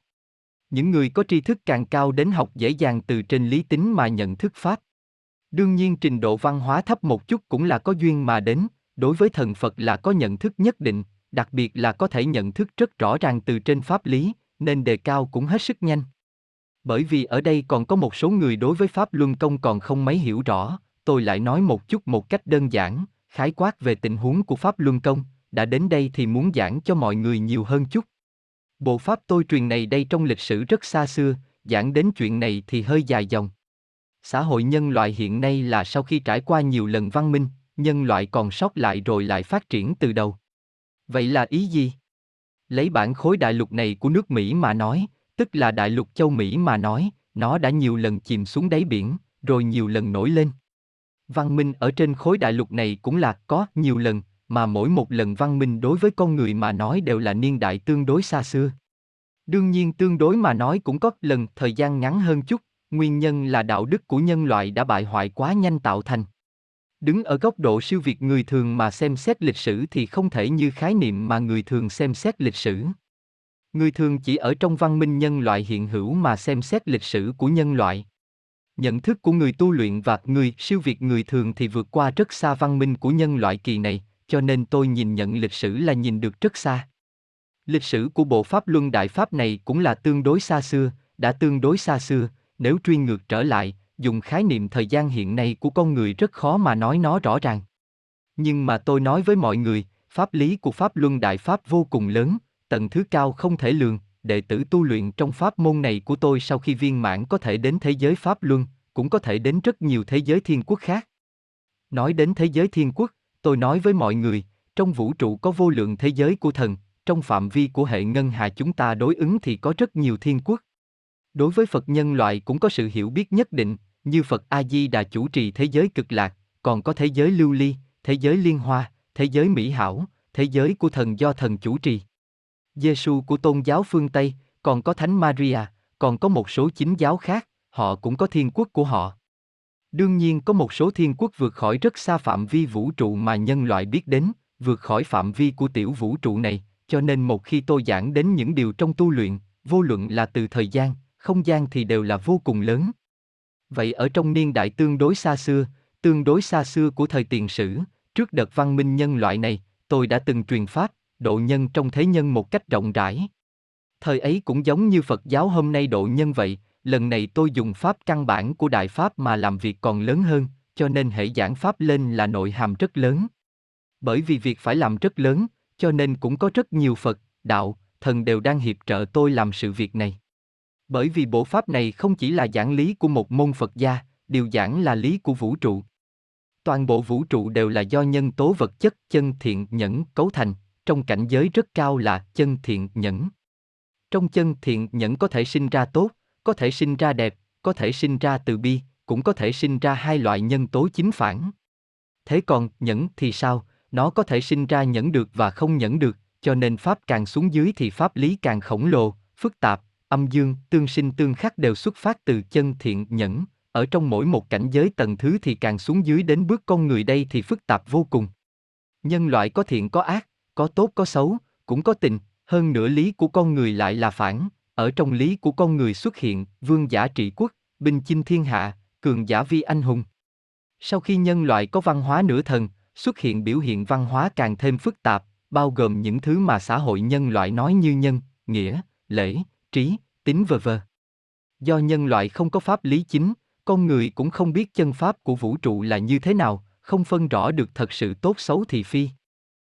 Những người có tri thức càng cao đến học dễ dàng từ trên lý tính mà nhận thức pháp. Đương nhiên trình độ văn hóa thấp một chút cũng là có duyên mà đến, đối với thần Phật là có nhận thức nhất định, đặc biệt là có thể nhận thức rất rõ ràng từ trên pháp lý, nên đề cao cũng hết sức nhanh. Bởi vì ở đây còn có một số người đối với pháp luân công còn không mấy hiểu rõ, tôi lại nói một chút một cách đơn giản, khái quát về tình huống của pháp luân công, đã đến đây thì muốn giảng cho mọi người nhiều hơn chút. Bộ pháp tôi truyền này đây trong lịch sử rất xa xưa, giảng đến chuyện này thì hơi dài dòng. Xã hội nhân loại hiện nay là sau khi trải qua nhiều lần văn minh, nhân loại còn sót lại rồi lại phát triển từ đầu. Vậy là ý gì? Lấy bản khối đại lục này của nước Mỹ mà nói, tức là đại lục châu Mỹ mà nói, nó đã nhiều lần chìm xuống đáy biển, rồi nhiều lần nổi lên. Văn minh ở trên khối đại lục này cũng là có nhiều lần, mà mỗi một lần văn minh đối với con người mà nói đều là niên đại tương đối xa xưa. Đương nhiên tương đối mà nói cũng có lần thời gian ngắn hơn chút, nguyên nhân là đạo đức của nhân loại đã bại hoại quá nhanh tạo thành. Đứng ở góc độ siêu việt người thường mà xem xét lịch sử thì không thể như khái niệm mà người thường xem xét lịch sử. Người thường chỉ ở trong văn minh nhân loại hiện hữu mà xem xét lịch sử của nhân loại. Nhận thức của người tu luyện và người siêu việt người thường thì vượt qua rất xa văn minh của nhân loại kỳ này, cho nên tôi nhìn nhận lịch sử là nhìn được rất xa. Lịch sử của bộ Pháp Luân Đại Pháp này cũng là tương đối xa xưa, đã tương đối xa xưa, nếu truy ngược trở lại, dùng khái niệm thời gian hiện nay của con người rất khó mà nói nó rõ ràng. Nhưng mà tôi nói với mọi người, pháp lý của Pháp Luân Đại Pháp vô cùng lớn, tầng thứ cao không thể lường, đệ tử tu luyện trong pháp môn này của tôi sau khi viên mãn có thể đến thế giới Pháp Luân, cũng có thể đến rất nhiều thế giới thiên quốc khác. Nói đến thế giới thiên quốc, tôi nói với mọi người, trong vũ trụ có vô lượng thế giới của thần, trong phạm vi của hệ ngân hà chúng ta đối ứng thì có rất nhiều thiên quốc. Đối với Phật nhân loại cũng có sự hiểu biết nhất định, như Phật A Di Đà chủ trì thế giới cực lạc, còn có thế giới lưu ly, thế giới liên hoa, thế giới mỹ hảo, thế giới của thần do thần chủ trì. Giêsu của tôn giáo phương Tây, còn có Thánh Maria, còn có một số chính giáo khác, họ cũng có thiên quốc của họ. Đương nhiên có một số thiên quốc vượt khỏi rất xa phạm vi vũ trụ mà nhân loại biết đến, vượt khỏi phạm vi của tiểu vũ trụ này, cho nên một khi tôi giảng đến những điều trong tu luyện, vô luận là từ thời gian, không gian thì đều là vô cùng lớn. Vậy ở trong niên đại tương đối xa xưa, tương đối xa xưa của thời tiền sử, trước đợt văn minh nhân loại này, tôi đã từng truyền pháp, độ nhân trong thế nhân một cách rộng rãi. Thời ấy cũng giống như Phật giáo hôm nay độ nhân vậy, lần này tôi dùng pháp căn bản của Đại Pháp mà làm việc còn lớn hơn, cho nên hệ giảng Pháp lên là nội hàm rất lớn. Bởi vì việc phải làm rất lớn, cho nên cũng có rất nhiều Phật, Đạo, Thần đều đang hiệp trợ tôi làm sự việc này. Bởi vì bộ Pháp này không chỉ là giảng lý của một môn Phật gia, điều giảng là lý của vũ trụ. Toàn bộ vũ trụ đều là do nhân tố vật chất chân thiện nhẫn cấu thành, trong cảnh giới rất cao là chân thiện nhẫn. Trong chân thiện nhẫn có thể sinh ra tốt, có thể sinh ra đẹp, có thể sinh ra từ bi, cũng có thể sinh ra hai loại nhân tố chính phản. Thế còn nhẫn thì sao? Nó có thể sinh ra nhẫn được và không nhẫn được, cho nên pháp càng xuống dưới thì pháp lý càng khổng lồ, phức tạp, âm dương, tương sinh tương khắc đều xuất phát từ chân thiện nhẫn, ở trong mỗi một cảnh giới tầng thứ thì càng xuống dưới đến bước con người đây thì phức tạp vô cùng. Nhân loại có thiện có ác, có tốt có xấu, cũng có tình, hơn nữa lý của con người lại là phản, ở trong lý của con người xuất hiện vương giả trị quốc, binh chinh thiên hạ, cường giả vi anh hùng. Sau khi nhân loại có văn hóa nửa thần, xuất hiện biểu hiện văn hóa càng thêm phức tạp, bao gồm những thứ mà xã hội nhân loại nói như nhân, nghĩa, lễ, trí, tính v v Do nhân loại không có pháp lý chính, con người cũng không biết chân pháp của vũ trụ là như thế nào, không phân rõ được thật sự tốt xấu thì phi.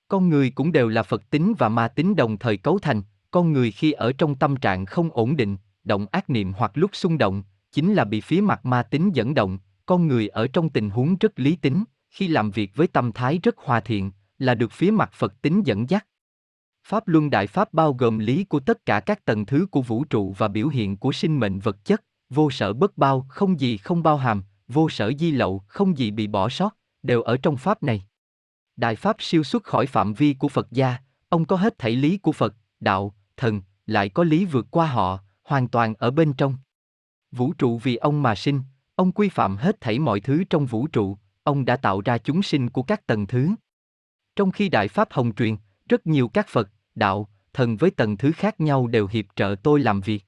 Con người cũng đều là Phật tính và ma tính đồng thời cấu thành, con người khi ở trong tâm trạng không ổn định, động ác niệm hoặc lúc xung động, chính là bị phía mặt ma tính dẫn động, con người ở trong tình huống rất lý tính, khi làm việc với tâm thái rất hòa thiện, là được phía mặt Phật tính dẫn dắt. Pháp Luân Đại Pháp bao gồm lý của tất cả các tầng thứ của vũ trụ và biểu hiện của sinh mệnh vật chất, vô sở bất bao, không gì không bao hàm, vô sở di lậu, không gì bị bỏ sót, đều ở trong Pháp này. Đại Pháp siêu xuất khỏi phạm vi của Phật gia, ông có hết thảy lý của Phật, đạo, thần, lại có lý vượt qua họ, hoàn toàn ở bên trong. Vũ trụ vì ông mà sinh, ông quy phạm hết thảy mọi thứ trong vũ trụ, ông đã tạo ra chúng sinh của các tầng thứ. Trong khi Đại Pháp Hồng truyền, rất nhiều các Phật, đạo, thần với tầng thứ khác nhau đều hiệp trợ tôi làm việc.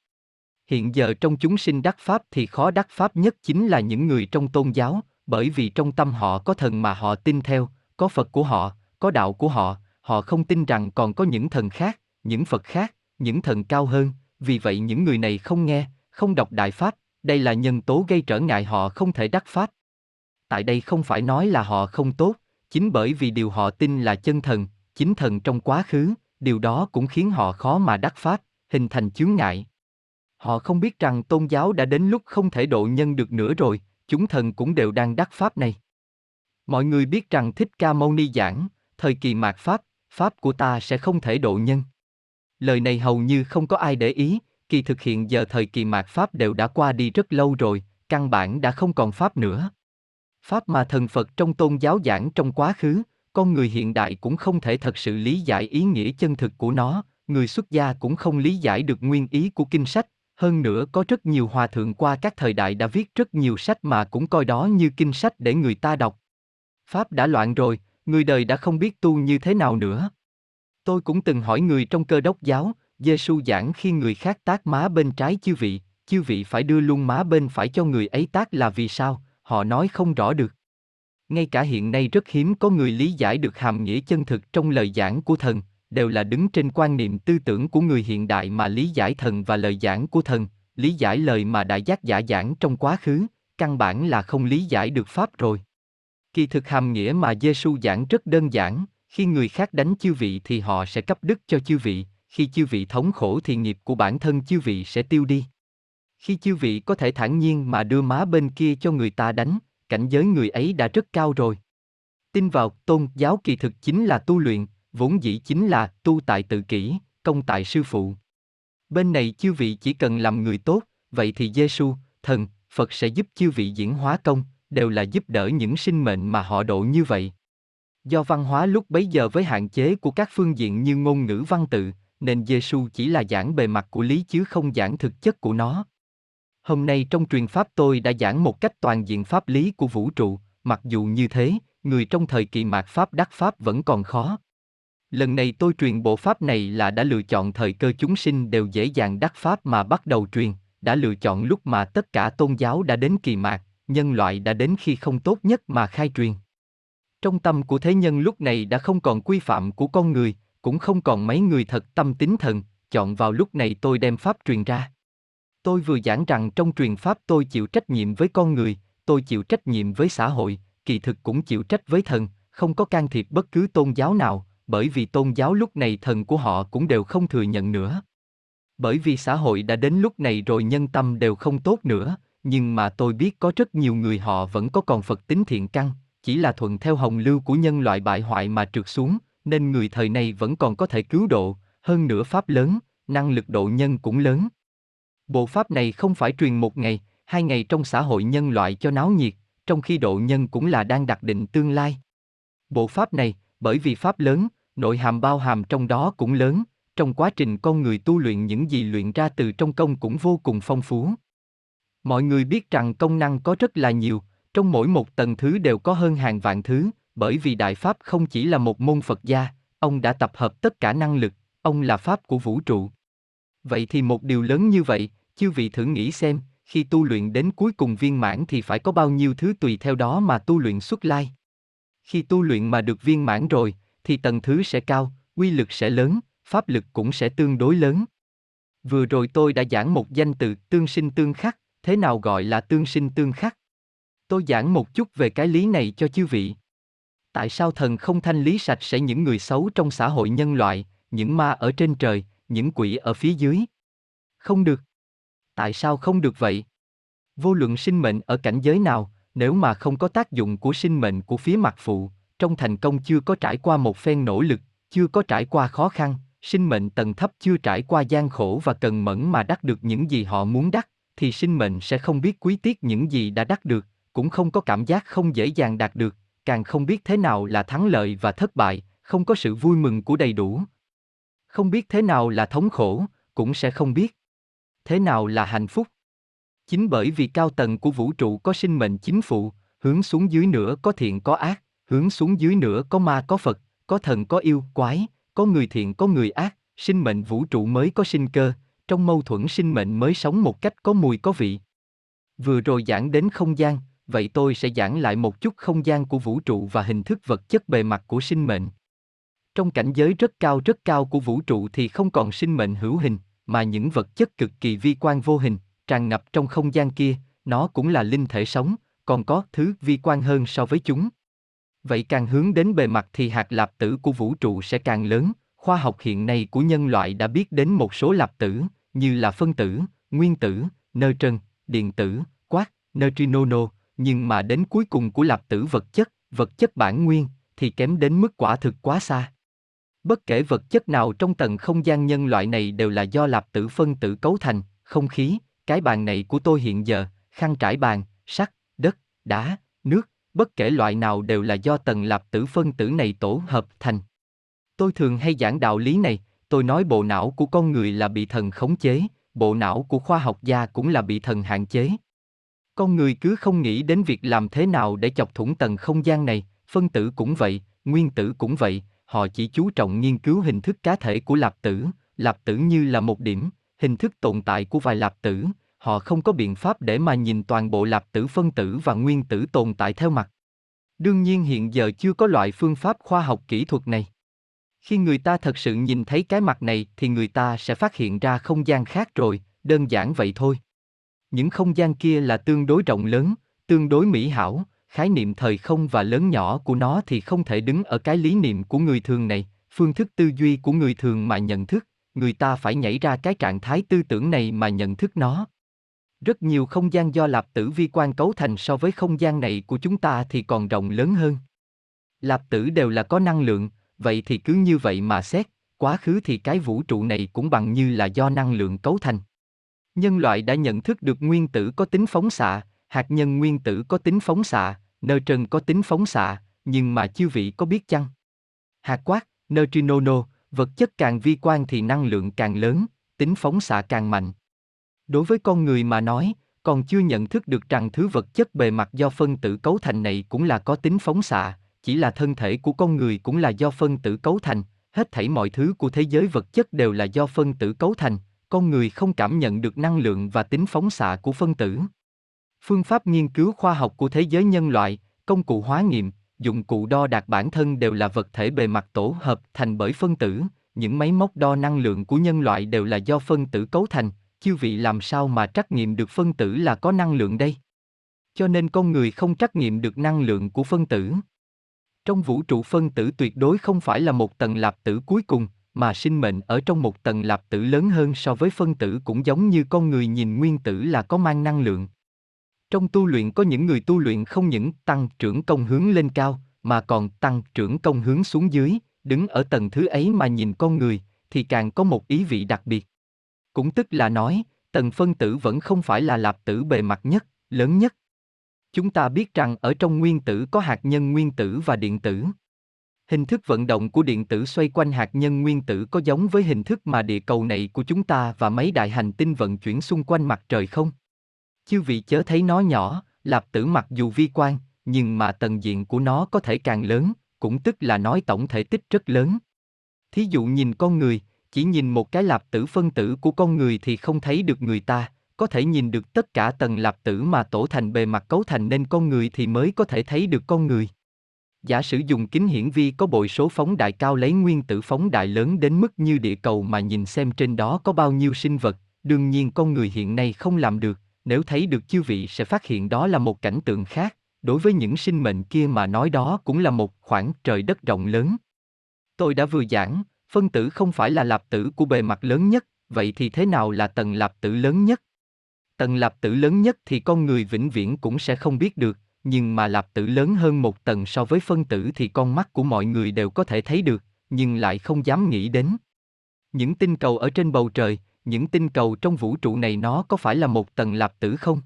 Hiện giờ trong chúng sinh đắc Pháp thì khó đắc Pháp nhất chính là những người trong tôn giáo, bởi vì trong tâm họ có thần mà họ tin theo, có Phật của họ, có đạo của họ, họ không tin rằng còn có những thần khác, những Phật khác, những thần cao hơn, vì vậy những người này không nghe, không đọc Đại Pháp, đây là nhân tố gây trở ngại họ không thể đắc Pháp. Tại đây không phải nói là họ không tốt, chính bởi vì điều họ tin là chân thần, chính thần trong quá khứ, điều đó cũng khiến họ khó mà đắc Pháp, hình thành chướng ngại. Họ không biết rằng tôn giáo đã đến lúc không thể độ nhân được nữa rồi, chúng thần cũng đều đang đắc Pháp này. Mọi người biết rằng Thích Ca Mâu Ni giảng, thời kỳ mạt Pháp, Pháp của ta sẽ không thể độ nhân. Lời này hầu như không có ai để ý, kỳ thực hiện giờ thời kỳ mạt Pháp đều đã qua đi rất lâu rồi, căn bản đã không còn Pháp nữa. Pháp mà thần Phật trong tôn giáo giảng trong quá khứ, con người hiện đại cũng không thể thật sự lý giải ý nghĩa chân thực của nó, người xuất gia cũng không lý giải được nguyên ý của kinh sách, hơn nữa có rất nhiều hòa thượng qua các thời đại đã viết rất nhiều sách mà cũng coi đó như kinh sách để người ta đọc. Pháp đã loạn rồi, người đời đã không biết tu như thế nào nữa. Tôi cũng từng hỏi người trong cơ đốc giáo, Giêsu giảng khi người khác tác má bên trái chư vị, chư vị phải đưa luôn má bên phải cho người ấy tác là vì sao, họ nói không rõ được. Ngay cả hiện nay rất hiếm có người lý giải được hàm nghĩa chân thực trong lời giảng của thần, đều là đứng trên quan niệm tư tưởng của người hiện đại mà lý giải thần và lời giảng của thần, lý giải lời mà đại giác giả giảng trong quá khứ, căn bản là không lý giải được pháp rồi. Kỳ thực hàm nghĩa mà Giêsu giảng rất đơn giản, khi người khác đánh chư vị thì họ sẽ cấp đức cho chư vị, khi chư vị thống khổ thì nghiệp của bản thân chư vị sẽ tiêu đi. Khi chư vị có thể thản nhiên mà đưa má bên kia cho người ta đánh, cảnh giới người ấy đã rất cao rồi. Tin vào tôn giáo kỳ thực chính là tu luyện, vốn dĩ chính là tu tại tự kỷ, công tại sư phụ. Bên này chư vị chỉ cần làm người tốt, vậy thì Giêsu, thần, Phật sẽ giúp chư vị diễn hóa công, đều là giúp đỡ những sinh mệnh mà họ độ như vậy. Do văn hóa lúc bấy giờ với hạn chế của các phương diện như ngôn ngữ văn tự, nên Giêsu chỉ là giảng bề mặt của lý chứ không giảng thực chất của nó. Hôm nay trong truyền pháp tôi đã giảng một cách toàn diện pháp lý của vũ trụ, mặc dù như thế, người trong thời kỳ mạt pháp đắc pháp vẫn còn khó. Lần này tôi truyền bộ pháp này là đã lựa chọn thời cơ chúng sinh đều dễ dàng đắc pháp mà bắt đầu truyền, đã lựa chọn lúc mà tất cả tôn giáo đã đến kỳ mạt, nhân loại đã đến khi không tốt nhất mà khai truyền. Trong tâm của thế nhân lúc này đã không còn quy phạm của con người, cũng không còn mấy người thật tâm tín thần, chọn vào lúc này tôi đem pháp truyền ra. Tôi vừa giảng rằng trong truyền pháp tôi chịu trách nhiệm với con người, tôi chịu trách nhiệm với xã hội, kỳ thực cũng chịu trách với thần, không có can thiệp bất cứ tôn giáo nào, bởi vì tôn giáo lúc này thần của họ cũng đều không thừa nhận nữa. Bởi vì xã hội đã đến lúc này rồi nhân tâm đều không tốt nữa, nhưng mà tôi biết có rất nhiều người họ vẫn có còn Phật tính thiện căn, chỉ là thuận theo hồng lưu của nhân loại bại hoại mà trượt xuống, nên người thời này vẫn còn có thể cứu độ, hơn nữa pháp lớn, năng lực độ nhân cũng lớn. Bộ pháp này không phải truyền một ngày, hai ngày trong xã hội nhân loại cho náo nhiệt, trong khi độ nhân cũng là đang đặt định tương lai. Bộ pháp này, bởi vì pháp lớn, nội hàm bao hàm trong đó cũng lớn, trong quá trình con người tu luyện những gì luyện ra từ trong công cũng vô cùng phong phú. Mọi người biết rằng công năng có rất là nhiều, trong mỗi một tầng thứ đều có hơn hàng vạn thứ, bởi vì Đại Pháp không chỉ là một môn Phật gia, ông đã tập hợp tất cả năng lực, ông là Pháp của vũ trụ. Vậy thì một điều lớn như vậy, chư vị thử nghĩ xem, khi tu luyện đến cuối cùng viên mãn thì phải có bao nhiêu thứ tùy theo đó mà tu luyện xuất lai. Khi tu luyện mà được viên mãn rồi, thì tầng thứ sẽ cao, quy lực sẽ lớn, pháp lực cũng sẽ tương đối lớn. Vừa rồi tôi đã giảng một danh từ tương sinh tương khắc, thế nào gọi là tương sinh tương khắc? Tôi giảng một chút về cái lý này cho chư vị. Tại sao thần không thanh lý sạch sẽ những người xấu trong xã hội nhân loại, những ma ở trên trời, những quỷ ở phía dưới? Không được. Tại sao không được vậy? Vô luận sinh mệnh ở cảnh giới nào, nếu mà không có tác dụng của sinh mệnh của phía mặt phụ, trong thành công chưa có trải qua một phen nỗ lực, chưa có trải qua khó khăn, sinh mệnh tầng thấp chưa trải qua gian khổ và cần mẫn mà đắc được những gì họ muốn đắc, thì sinh mệnh sẽ không biết quý tiếc những gì đã đắc được, cũng không có cảm giác không dễ dàng đạt được, càng không biết thế nào là thắng lợi và thất bại, không có sự vui mừng của đầy đủ. Không biết thế nào là thống khổ, cũng sẽ không biết. thế nào là hạnh phúc? Chính bởi vì cao tầng của vũ trụ có sinh mệnh chính phụ, hướng xuống dưới nữa có thiện có ác, hướng xuống dưới nữa có ma có Phật, có thần có yêu, quái, có người thiện có người ác, sinh mệnh vũ trụ mới có sinh cơ, trong mâu thuẫn sinh mệnh mới sống một cách có mùi có vị. Vừa rồi giảng đến không gian, vậy tôi sẽ giảng lại một chút không gian của vũ trụ và hình thức vật chất bề mặt của sinh mệnh. Trong cảnh giới rất cao rất cao của vũ trụ thì không còn sinh mệnh hữu hình, mà những vật chất cực kỳ vi quan vô hình, tràn ngập trong không gian kia, nó cũng là linh thể sống, còn có thứ vi quan hơn so với chúng. Vậy càng hướng đến bề mặt thì hạt lạp tử của vũ trụ sẽ càng lớn, khoa học hiện nay của nhân loại đã biết đến một số lạp tử, như là phân tử, nguyên tử, nơ trân, điện tử, quát, neutrino, nhưng mà đến cuối cùng của lạp tử vật chất, vật chất bản nguyên, thì kém đến mức quả thực quá xa. Bất kể vật chất nào trong tầng không gian nhân loại này đều là do lạp tử phân tử cấu thành, không khí, cái bàn này của tôi hiện giờ, khăn trải bàn, sắt, đất, đá, nước, bất kể loại nào đều là do tầng lạp tử phân tử này tổ hợp thành. Tôi thường hay giảng đạo lý này, tôi nói bộ não của con người là bị thần khống chế, bộ não của khoa học gia cũng là bị thần hạn chế. Con người cứ không nghĩ đến việc làm thế nào để chọc thủng tầng không gian này, phân tử cũng vậy, nguyên tử cũng vậy, họ chỉ chú trọng nghiên cứu hình thức cá thể của lạp tử, lạp tử như là một điểm, hình thức tồn tại của vài lạp tử, họ không có biện pháp để mà nhìn toàn bộ lạp tử phân tử và nguyên tử tồn tại theo mặt. Đương nhiên hiện giờ chưa có loại phương pháp khoa học kỹ thuật này. Khi người ta thật sự nhìn thấy cái mặt này thì người ta sẽ phát hiện ra không gian khác rồi, đơn giản vậy thôi. Những không gian kia là tương đối rộng lớn, tương đối mỹ hảo, khái niệm thời không và lớn nhỏ của nó thì không thể đứng ở cái lý niệm của người thường này, phương thức tư duy của người thường mà nhận thức, người ta phải nhảy ra cái trạng thái tư tưởng này mà nhận thức nó. Rất nhiều không gian do lạp tử vi quan cấu thành so với không gian này của chúng ta thì còn rộng lớn hơn. Lạp tử đều là có năng lượng, vậy thì cứ như vậy mà xét, quá khứ thì cái vũ trụ này cũng bằng như là do năng lượng cấu thành. Nhân loại đã nhận thức được nguyên tử có tính phóng xạ, hạt nhân nguyên tử có tính phóng xạ, neutron có tính phóng xạ, nhưng mà chư vị có biết chăng? Hạt quát, neutrino, vật chất càng vi quan thì năng lượng càng lớn, tính phóng xạ càng mạnh. Đối với con người mà nói, còn chưa nhận thức được rằng thứ vật chất bề mặt do phân tử cấu thành này cũng là có tính phóng xạ, chỉ là thân thể của con người cũng là do phân tử cấu thành, hết thảy mọi thứ của thế giới vật chất đều là do phân tử cấu thành, con người không cảm nhận được năng lượng và tính phóng xạ của phân tử. Phương pháp nghiên cứu khoa học của thế giới nhân loại, công cụ hóa nghiệm, dụng cụ đo đạc bản thân đều là vật thể bề mặt tổ hợp thành bởi phân tử, những máy móc đo năng lượng của nhân loại đều là do phân tử cấu thành, chư vị làm sao mà trắc nghiệm được phân tử là có năng lượng đây? Cho nên con người không trắc nghiệm được năng lượng của phân tử. Trong vũ trụ phân tử tuyệt đối không phải là một tầng lạp tử cuối cùng, mà sinh mệnh ở trong một tầng lạp tử lớn hơn so với phân tử cũng giống như con người nhìn nguyên tử là có mang năng lượng. Trong tu luyện có những người tu luyện không những tăng trưởng công hướng lên cao, mà còn tăng trưởng công hướng xuống dưới, đứng ở tầng thứ ấy mà nhìn con người, thì càng có một ý vị đặc biệt. Cũng tức là nói, tầng phân tử vẫn không phải là lạp tử bề mặt nhất, lớn nhất. Chúng ta biết rằng ở trong nguyên tử có hạt nhân nguyên tử và điện tử. Hình thức vận động của điện tử xoay quanh hạt nhân nguyên tử có giống với hình thức mà địa cầu này của chúng ta và mấy đại hành tinh vận chuyển xung quanh mặt trời không? Chư vị chớ thấy nó nhỏ, lạp tử mặc dù vi quan, nhưng mà tầng diện của nó có thể càng lớn, cũng tức là nói tổng thể tích rất lớn. Thí dụ nhìn con người, chỉ nhìn một cái lạp tử phân tử của con người thì không thấy được người ta, có thể nhìn được tất cả tầng lạp tử mà tổ thành bề mặt cấu thành nên con người thì mới có thể thấy được con người. Giả sử dùng kính hiển vi có bội số phóng đại cao lấy nguyên tử phóng đại lớn đến mức như địa cầu mà nhìn xem trên đó có bao nhiêu sinh vật, đương nhiên con người hiện nay không làm được, nếu thấy được chư vị sẽ phát hiện đó là một cảnh tượng khác, đối với những sinh mệnh kia mà nói đó cũng là một khoảng trời đất rộng lớn. Tôi đã vừa giảng, phân tử không phải là lạp tử của bề mặt lớn nhất, vậy thì thế nào là tầng lạp tử lớn nhất? Tầng lạp tử lớn nhất thì con người vĩnh viễn cũng sẽ không biết được, nhưng mà lạp tử lớn hơn một tầng so với phân tử thì con mắt của mọi người đều có thể thấy được, nhưng lại không dám nghĩ đến. Những tinh cầu ở trên bầu trời, những tinh cầu trong vũ trụ này nó có phải là một tầng lạp tử không?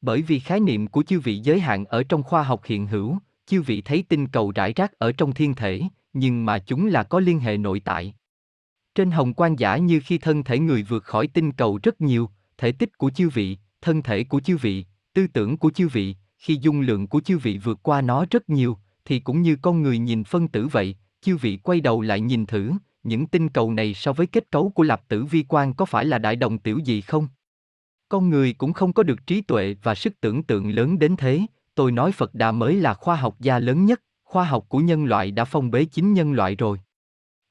Bởi vì khái niệm của chư vị giới hạn ở trong khoa học hiện hữu, chư vị thấy tinh cầu rải rác ở trong thiên thể, nhưng mà chúng là có liên hệ nội tại. Trên hồng quan giả như khi thân thể người vượt khỏi tinh cầu rất nhiều, thể tích của chư vị, thân thể của chư vị, tư tưởng của chư vị, khi dung lượng của chư vị vượt qua nó rất nhiều, thì cũng như con người nhìn phân tử vậy, chư vị quay đầu lại nhìn thử, những tinh cầu này so với kết cấu của lạp tử vi quan có phải là đại đồng tiểu gì không? Con người cũng không có được trí tuệ và sức tưởng tượng lớn đến thế, tôi nói Phật Đà mới là khoa học gia lớn nhất, khoa học của nhân loại đã phong bế chính nhân loại rồi.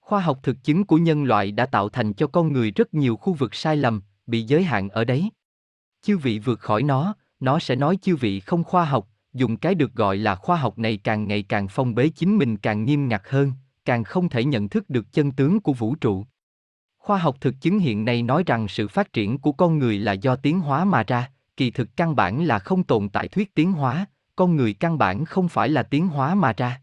Khoa học thực chứng của nhân loại đã tạo thành cho con người rất nhiều khu vực sai lầm, bị giới hạn ở đấy. Chư vị vượt khỏi nó, nó sẽ nói chư vị không khoa học, dùng cái được gọi là khoa học này càng ngày càng phong bế chính mình càng nghiêm ngặt hơn, càng không thể nhận thức được chân tướng của vũ trụ. Khoa học thực chứng hiện nay nói rằng sự phát triển của con người là do tiến hóa mà ra, kỳ thực căn bản là không tồn tại thuyết tiến hóa, con người căn bản không phải là tiến hóa mà ra.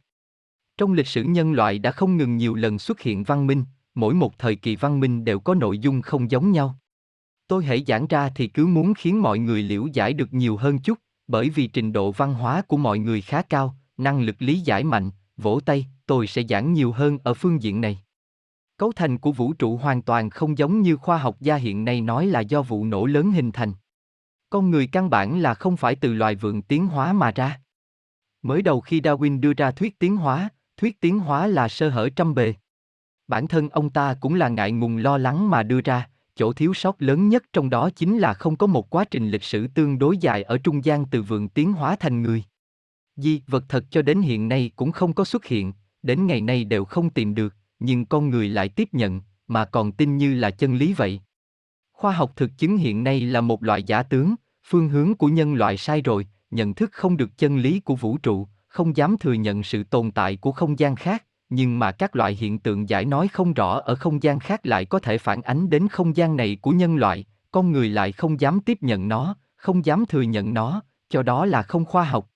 Trong lịch sử nhân loại đã không ngừng nhiều lần xuất hiện văn minh, mỗi một thời kỳ văn minh đều có nội dung không giống nhau. Tôi hãy giảng ra thì cứ muốn khiến mọi người liễu giải được nhiều hơn chút, bởi vì trình độ văn hóa của mọi người khá cao, năng lực lý giải mạnh, vỗ tay, tôi sẽ giảng nhiều hơn ở phương diện này. Cấu thành của vũ trụ hoàn toàn không giống như khoa học gia hiện nay nói là do vụ nổ lớn hình thành. Con người căn bản là không phải từ loài vượn tiến hóa mà ra. Mới đầu khi Darwin đưa ra thuyết tiến hóa, thuyết tiến hóa là sơ hở trăm bề. Bản thân ông ta cũng là ngại ngùng lo lắng mà đưa ra, chỗ thiếu sót lớn nhất trong đó chính là không có một quá trình lịch sử tương đối dài ở trung gian từ vườn tiến hóa thành người. Di vật thật cho đến hiện nay cũng không có xuất hiện, đến ngày nay đều không tìm được, nhưng con người lại tiếp nhận, mà còn tin như là chân lý vậy. Khoa học thực chứng hiện nay là một loại giả tướng, phương hướng của nhân loại sai rồi, nhận thức không được chân lý của vũ trụ, không dám thừa nhận sự tồn tại của không gian khác, nhưng mà các loại hiện tượng giải nói không rõ ở không gian khác lại có thể phản ánh đến không gian này của nhân loại, con người lại không dám tiếp nhận nó, không dám thừa nhận nó, cho đó là không khoa học.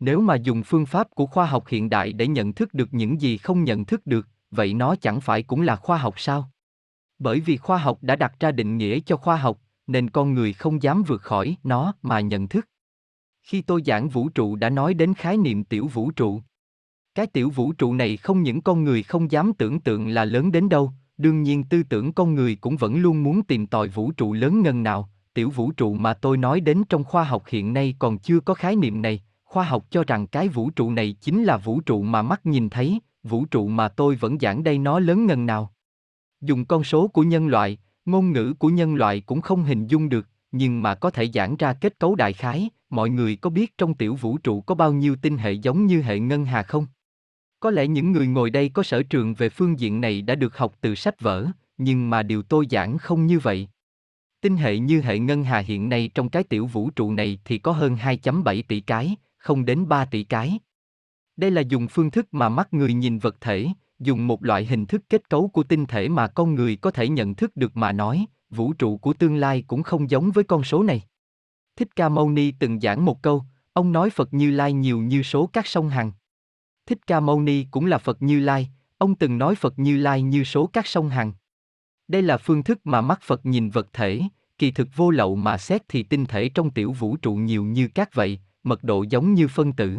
Nếu mà dùng phương pháp của khoa học hiện đại để nhận thức được những gì không nhận thức được, vậy nó chẳng phải cũng là khoa học sao? Bởi vì khoa học đã đặt ra định nghĩa cho khoa học, nên con người không dám vượt khỏi nó mà nhận thức. Khi tôi giảng vũ trụ đã nói đến khái niệm tiểu vũ trụ. Cái tiểu vũ trụ này không những con người không dám tưởng tượng là lớn đến đâu, đương nhiên tư tưởng con người cũng vẫn luôn muốn tìm tòi vũ trụ lớn ngần nào, tiểu vũ trụ mà tôi nói đến trong khoa học hiện nay còn chưa có khái niệm này, khoa học cho rằng cái vũ trụ này chính là vũ trụ mà mắt nhìn thấy, vũ trụ mà tôi vẫn giảng đây nó lớn ngần nào. Dùng con số của nhân loại, ngôn ngữ của nhân loại cũng không hình dung được, nhưng mà có thể giảng ra kết cấu đại khái, mọi người có biết trong tiểu vũ trụ có bao nhiêu tinh hệ giống như hệ ngân hà không? Có lẽ những người ngồi đây có sở trường về phương diện này đã được học từ sách vở, nhưng mà điều tôi giảng không như vậy. Tinh hệ như hệ ngân hà hiện nay trong cái tiểu vũ trụ này thì có hơn 2.7 tỷ cái, không đến 3 tỷ cái. Đây là dùng phương thức mà mắt người nhìn vật thể, dùng một loại hình thức kết cấu của tinh thể mà con người có thể nhận thức được mà nói, vũ trụ của tương lai cũng không giống với con số này. Thích Ca Mâu Ni từng giảng một câu, ông nói Phật Như Lai nhiều như số các sông Hằng. Thích Ca Mâu Ni cũng là Phật Như Lai, ông từng nói Phật Như Lai như số các sông Hằng. Đây là phương thức mà mắt Phật nhìn vật thể, kỳ thực vô lậu mà xét thì tinh thể trong tiểu vũ trụ nhiều như các vậy, mật độ giống như phân tử.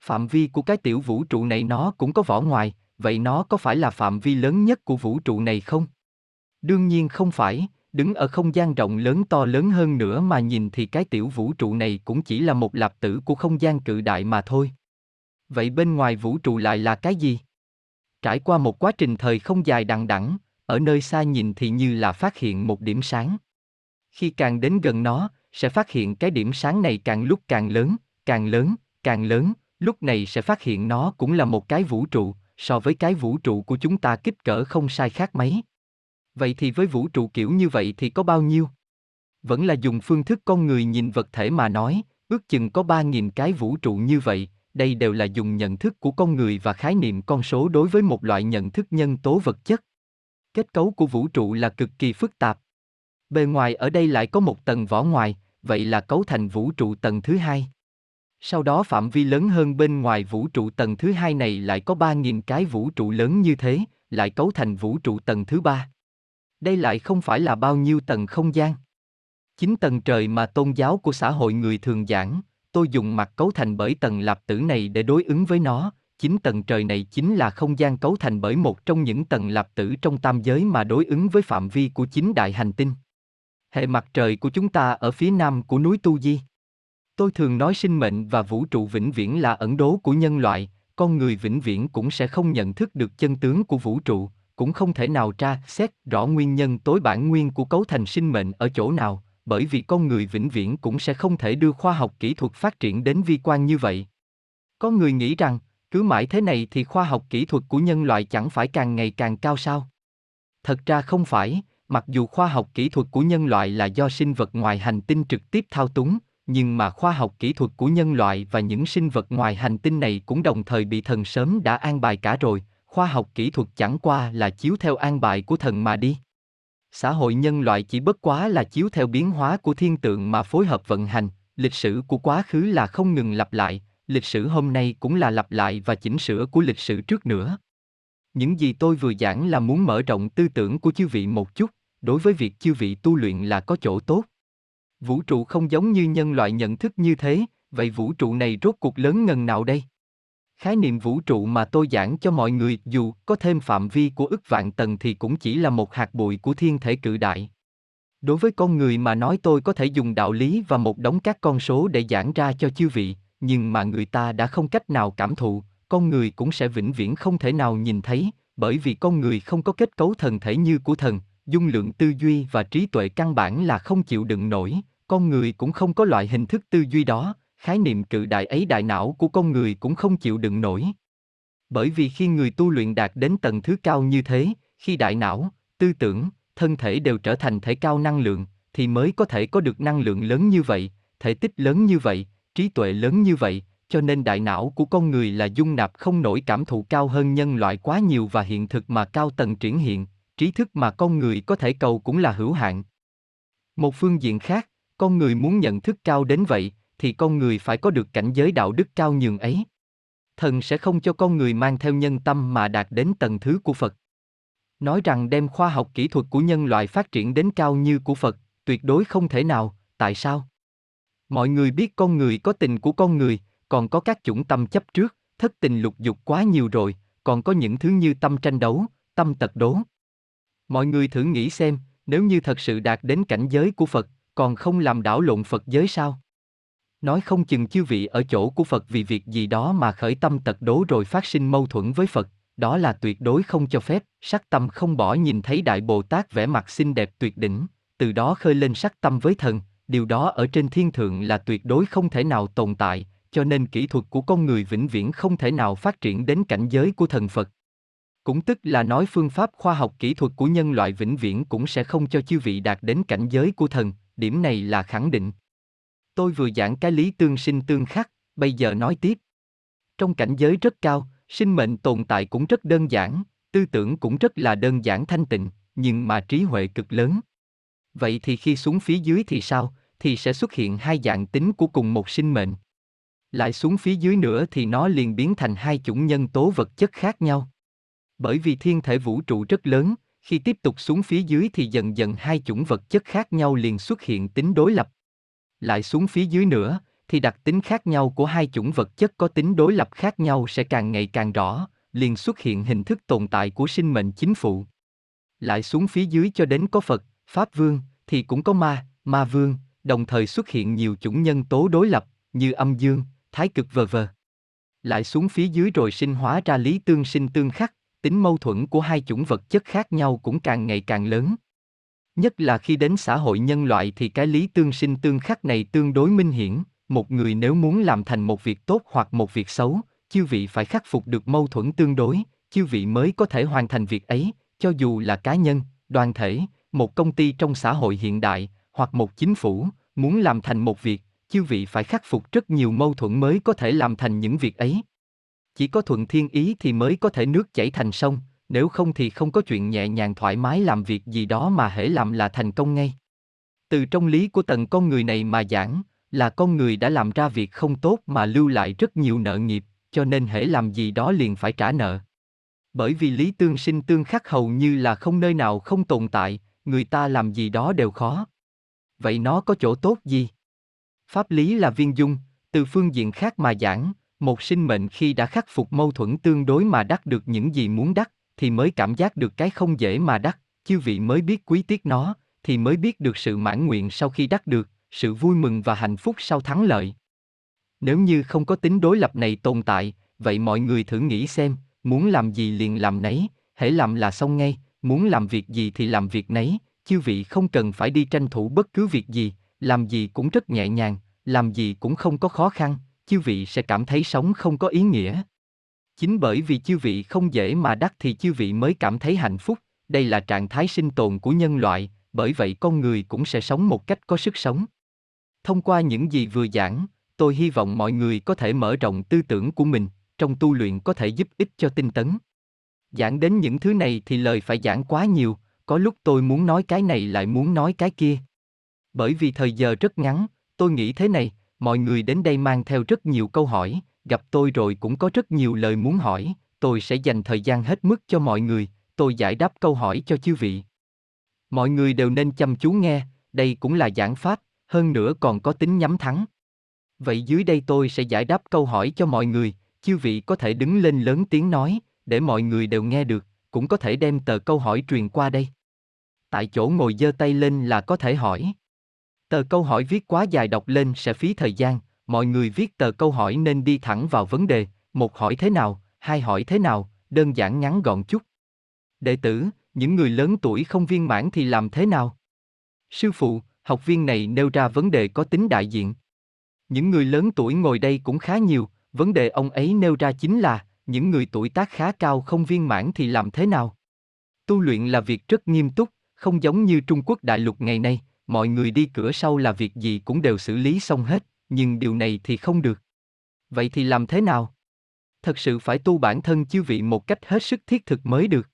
Phạm vi của cái tiểu vũ trụ này nó cũng có vỏ ngoài, vậy nó có phải là phạm vi lớn nhất của vũ trụ này không? Đương nhiên không phải, đứng ở không gian rộng lớn to lớn hơn nữa mà nhìn thì cái tiểu vũ trụ này cũng chỉ là một lạp tử của không gian cự đại mà thôi. Vậy bên ngoài vũ trụ lại là cái gì? Trải qua một quá trình thời không dài đằng đẵng, ở nơi xa nhìn thì như là phát hiện một điểm sáng. Khi càng đến gần nó, sẽ phát hiện cái điểm sáng này càng lúc càng lớn, càng lớn, càng lớn, lúc này sẽ phát hiện nó cũng là một cái vũ trụ, so với cái vũ trụ của chúng ta kích cỡ không sai khác mấy. Vậy thì với vũ trụ kiểu như vậy thì có bao nhiêu? Vẫn là dùng phương thức con người nhìn vật thể mà nói, ước chừng có 3.000 cái vũ trụ như vậy, đây đều là dùng nhận thức của con người và khái niệm con số đối với một loại nhận thức nhân tố vật chất. Kết cấu của vũ trụ là cực kỳ phức tạp. Bề ngoài ở đây lại có một tầng vỏ ngoài, vậy là cấu thành vũ trụ tầng thứ hai. Sau đó phạm vi lớn hơn bên ngoài vũ trụ tầng thứ hai này lại có 3.000 cái vũ trụ lớn như thế, lại cấu thành vũ trụ tầng thứ ba. Đây lại không phải là bao nhiêu tầng không gian. Chính tầng trời mà tôn giáo của xã hội người thường giảng, tôi dùng mặt cấu thành bởi tầng lạp tử này để đối ứng với nó, chính tầng trời này chính là không gian cấu thành bởi một trong những tầng lạp tử trong tam giới mà đối ứng với phạm vi của chính đại hành tinh. Hệ mặt trời của chúng ta ở phía nam của núi Tu Di. Tôi thường nói sinh mệnh và vũ trụ vĩnh viễn là ẩn đố của nhân loại, con người vĩnh viễn cũng sẽ không nhận thức được chân tướng của vũ trụ, cũng không thể nào tra xét rõ nguyên nhân tối bản nguyên của cấu thành sinh mệnh ở chỗ nào, bởi vì con người vĩnh viễn cũng sẽ không thể đưa khoa học kỹ thuật phát triển đến vi quan như vậy. Có người nghĩ rằng, cứ mãi thế này thì khoa học kỹ thuật của nhân loại chẳng phải càng ngày càng cao sao? Thật ra không phải, mặc dù khoa học kỹ thuật của nhân loại là do sinh vật ngoài hành tinh trực tiếp thao túng, nhưng mà khoa học kỹ thuật của nhân loại và những sinh vật ngoài hành tinh này cũng đồng thời bị thần sớm đã an bài cả rồi, khoa học kỹ thuật chẳng qua là chiếu theo an bài của thần mà đi. Xã hội nhân loại chỉ bất quá là chiếu theo biến hóa của thiên tượng mà phối hợp vận hành, lịch sử của quá khứ là không ngừng lặp lại, lịch sử hôm nay cũng là lặp lại và chỉnh sửa của lịch sử trước nữa. Những gì tôi vừa giảng là muốn mở rộng tư tưởng của chư vị một chút, đối với việc chư vị tu luyện là có chỗ tốt. Vũ trụ không giống như nhân loại nhận thức như thế, vậy vũ trụ này rốt cuộc lớn ngần nào đây? Khái niệm vũ trụ mà tôi giảng cho mọi người dù có thêm phạm vi của ức vạn tầng thì cũng chỉ là một hạt bụi của thiên thể cự đại. Đối với con người mà nói tôi có thể dùng đạo lý và một đống các con số để giảng ra cho chư vị, nhưng mà người ta đã không cách nào cảm thụ, con người cũng sẽ vĩnh viễn không thể nào nhìn thấy, bởi vì con người không có kết cấu thần thể như của thần, dung lượng tư duy và trí tuệ căn bản là không chịu đựng nổi, con người cũng không có loại hình thức tư duy đó, khái niệm cự đại ấy đại não của con người cũng không chịu đựng nổi. Bởi vì khi người tu luyện đạt đến tầng thứ cao như thế, khi đại não, tư tưởng, thân thể đều trở thành thể cao năng lượng, thì mới có thể có được năng lượng lớn như vậy, thể tích lớn như vậy, trí tuệ lớn như vậy, cho nên đại não của con người là dung nạp không nổi cảm thụ cao hơn nhân loại quá nhiều và hiện thực mà cao tầng triển hiện, trí thức mà con người có thể cầu cũng là hữu hạn. Một phương diện khác, con người muốn nhận thức cao đến vậy, thì con người phải có được cảnh giới đạo đức cao nhường ấy. Thần sẽ không cho con người mang theo nhân tâm mà đạt đến tầng thứ của Phật. Nói rằng đem khoa học kỹ thuật của nhân loại phát triển đến cao như của Phật, tuyệt đối không thể nào, tại sao? Mọi người biết con người có tình của con người, còn có các chủng tâm chấp trước, thất tình lục dục quá nhiều rồi, còn có những thứ như tâm tranh đấu, tâm tật đố. Mọi người thử nghĩ xem, nếu như thật sự đạt đến cảnh giới của Phật, còn không làm đảo lộn Phật giới sao? Nói không chừng chư vị ở chỗ của Phật vì việc gì đó mà khởi tâm tật đố rồi phát sinh mâu thuẫn với Phật, đó là tuyệt đối không cho phép, sắc tâm không bỏ nhìn thấy Đại Bồ Tát vẻ mặt xinh đẹp tuyệt đỉnh, từ đó khơi lên sắc tâm với thần, điều đó ở trên thiên thượng là tuyệt đối không thể nào tồn tại, cho nên kỹ thuật của con người vĩnh viễn không thể nào phát triển đến cảnh giới của thần Phật. Cũng tức là nói phương pháp khoa học kỹ thuật của nhân loại vĩnh viễn cũng sẽ không cho chư vị đạt đến cảnh giới của thần, điểm này là khẳng định. Tôi vừa giảng cái lý tương sinh tương khắc, bây giờ nói tiếp. Trong cảnh giới rất cao, sinh mệnh tồn tại cũng rất đơn giản, tư tưởng cũng rất là đơn giản thanh tịnh, nhưng mà trí huệ cực lớn. Vậy thì khi xuống phía dưới thì sao, thì sẽ xuất hiện hai dạng tính của cùng một sinh mệnh. Lại xuống phía dưới nữa thì nó liền biến thành hai chủng nhân tố vật chất khác nhau. Bởi vì thiên thể vũ trụ rất lớn, khi tiếp tục xuống phía dưới thì dần dần hai chủng vật chất khác nhau liền xuất hiện tính đối lập. Lại xuống phía dưới nữa, thì đặc tính khác nhau của hai chủng vật chất có tính đối lập khác nhau sẽ càng ngày càng rõ, liền xuất hiện hình thức tồn tại của sinh mệnh chính phụ. Lại xuống phía dưới cho đến có Phật, Pháp Vương, thì cũng có Ma, Ma Vương, đồng thời xuất hiện nhiều chủng nhân tố đối lập, như âm dương, thái cực vờ vờ. Lại xuống phía dưới rồi sinh hóa ra lý tương sinh tương khắc, tính mâu thuẫn của hai chủng vật chất khác nhau cũng càng ngày càng lớn. Nhất là khi đến xã hội nhân loại thì cái lý tương sinh tương khắc này tương đối minh hiển, một người nếu muốn làm thành một việc tốt hoặc một việc xấu, chư vị phải khắc phục được mâu thuẫn tương đối, chư vị mới có thể hoàn thành việc ấy, cho dù là cá nhân, đoàn thể, một công ty trong xã hội hiện đại, hoặc một chính phủ, muốn làm thành một việc, chư vị phải khắc phục rất nhiều mâu thuẫn mới có thể làm thành những việc ấy. Chỉ có thuận thiên ý thì mới có thể nước chảy thành sông, nếu không thì không có chuyện nhẹ nhàng thoải mái làm việc gì đó mà hễ làm là thành công ngay. Từ trong lý của tầng con người này mà giảng, là con người đã làm ra việc không tốt mà lưu lại rất nhiều nợ nghiệp, cho nên hễ làm gì đó liền phải trả nợ. Bởi vì lý tương sinh tương khắc hầu như là không nơi nào không tồn tại, người ta làm gì đó đều khó. Vậy nó có chỗ tốt gì? Pháp lý là viên dung, từ phương diện khác mà giảng, một sinh mệnh khi đã khắc phục mâu thuẫn tương đối mà đắc được những gì muốn đắc, thì mới cảm giác được cái không dễ mà đắc, chư vị mới biết quý tiếc nó, thì mới biết được sự mãn nguyện sau khi đắc được, sự vui mừng và hạnh phúc sau thắng lợi. Nếu như không có tính đối lập này tồn tại, vậy mọi người thử nghĩ xem, muốn làm gì liền làm nấy, hễ làm là xong ngay, muốn làm việc gì thì làm việc nấy, chư vị không cần phải đi tranh thủ bất cứ việc gì, làm gì cũng rất nhẹ nhàng, làm gì cũng không có khó khăn, chư vị sẽ cảm thấy sống không có ý nghĩa. Chính bởi vì chư vị không dễ mà đắc thì chư vị mới cảm thấy hạnh phúc, đây là trạng thái sinh tồn của nhân loại, bởi vậy con người cũng sẽ sống một cách có sức sống. Thông qua những gì vừa giảng, tôi hy vọng mọi người có thể mở rộng tư tưởng của mình, trong tu luyện có thể giúp ích cho tinh tấn. Giảng đến những thứ này thì lời phải giảng quá nhiều, có lúc tôi muốn nói cái này lại muốn nói cái kia. Bởi vì thời giờ rất ngắn, tôi nghĩ thế này, mọi người đến đây mang theo rất nhiều câu hỏi, gặp tôi rồi cũng có rất nhiều lời muốn hỏi, tôi sẽ dành thời gian hết mức cho mọi người, tôi giải đáp câu hỏi cho chư vị. Mọi người đều nên chăm chú nghe, đây cũng là giảng pháp, hơn nữa còn có tính nhắm thắng. Vậy dưới đây tôi sẽ giải đáp câu hỏi cho mọi người, chư vị có thể đứng lên lớn tiếng nói, để mọi người đều nghe được, cũng có thể đem tờ câu hỏi truyền qua đây. Tại chỗ ngồi giơ tay lên là có thể hỏi. Tờ câu hỏi viết quá dài đọc lên sẽ phí thời gian, mọi người viết tờ câu hỏi nên đi thẳng vào vấn đề, một hỏi thế nào, hai hỏi thế nào, đơn giản ngắn gọn chút. Đệ tử, những người lớn tuổi không viên mãn thì làm thế nào? Sư phụ, học viên này nêu ra vấn đề có tính đại diện. Những người lớn tuổi ngồi đây cũng khá nhiều, vấn đề ông ấy nêu ra chính là, những người tuổi tác khá cao không viên mãn thì làm thế nào? Tu luyện là việc rất nghiêm túc, không giống như Trung Quốc đại lục ngày nay, mọi người đi cửa sau là việc gì cũng đều xử lý xong hết, nhưng điều này thì không được. Vậy thì làm thế nào? Thật sự phải tu bản thân chư vị một cách hết sức thiết thực mới được.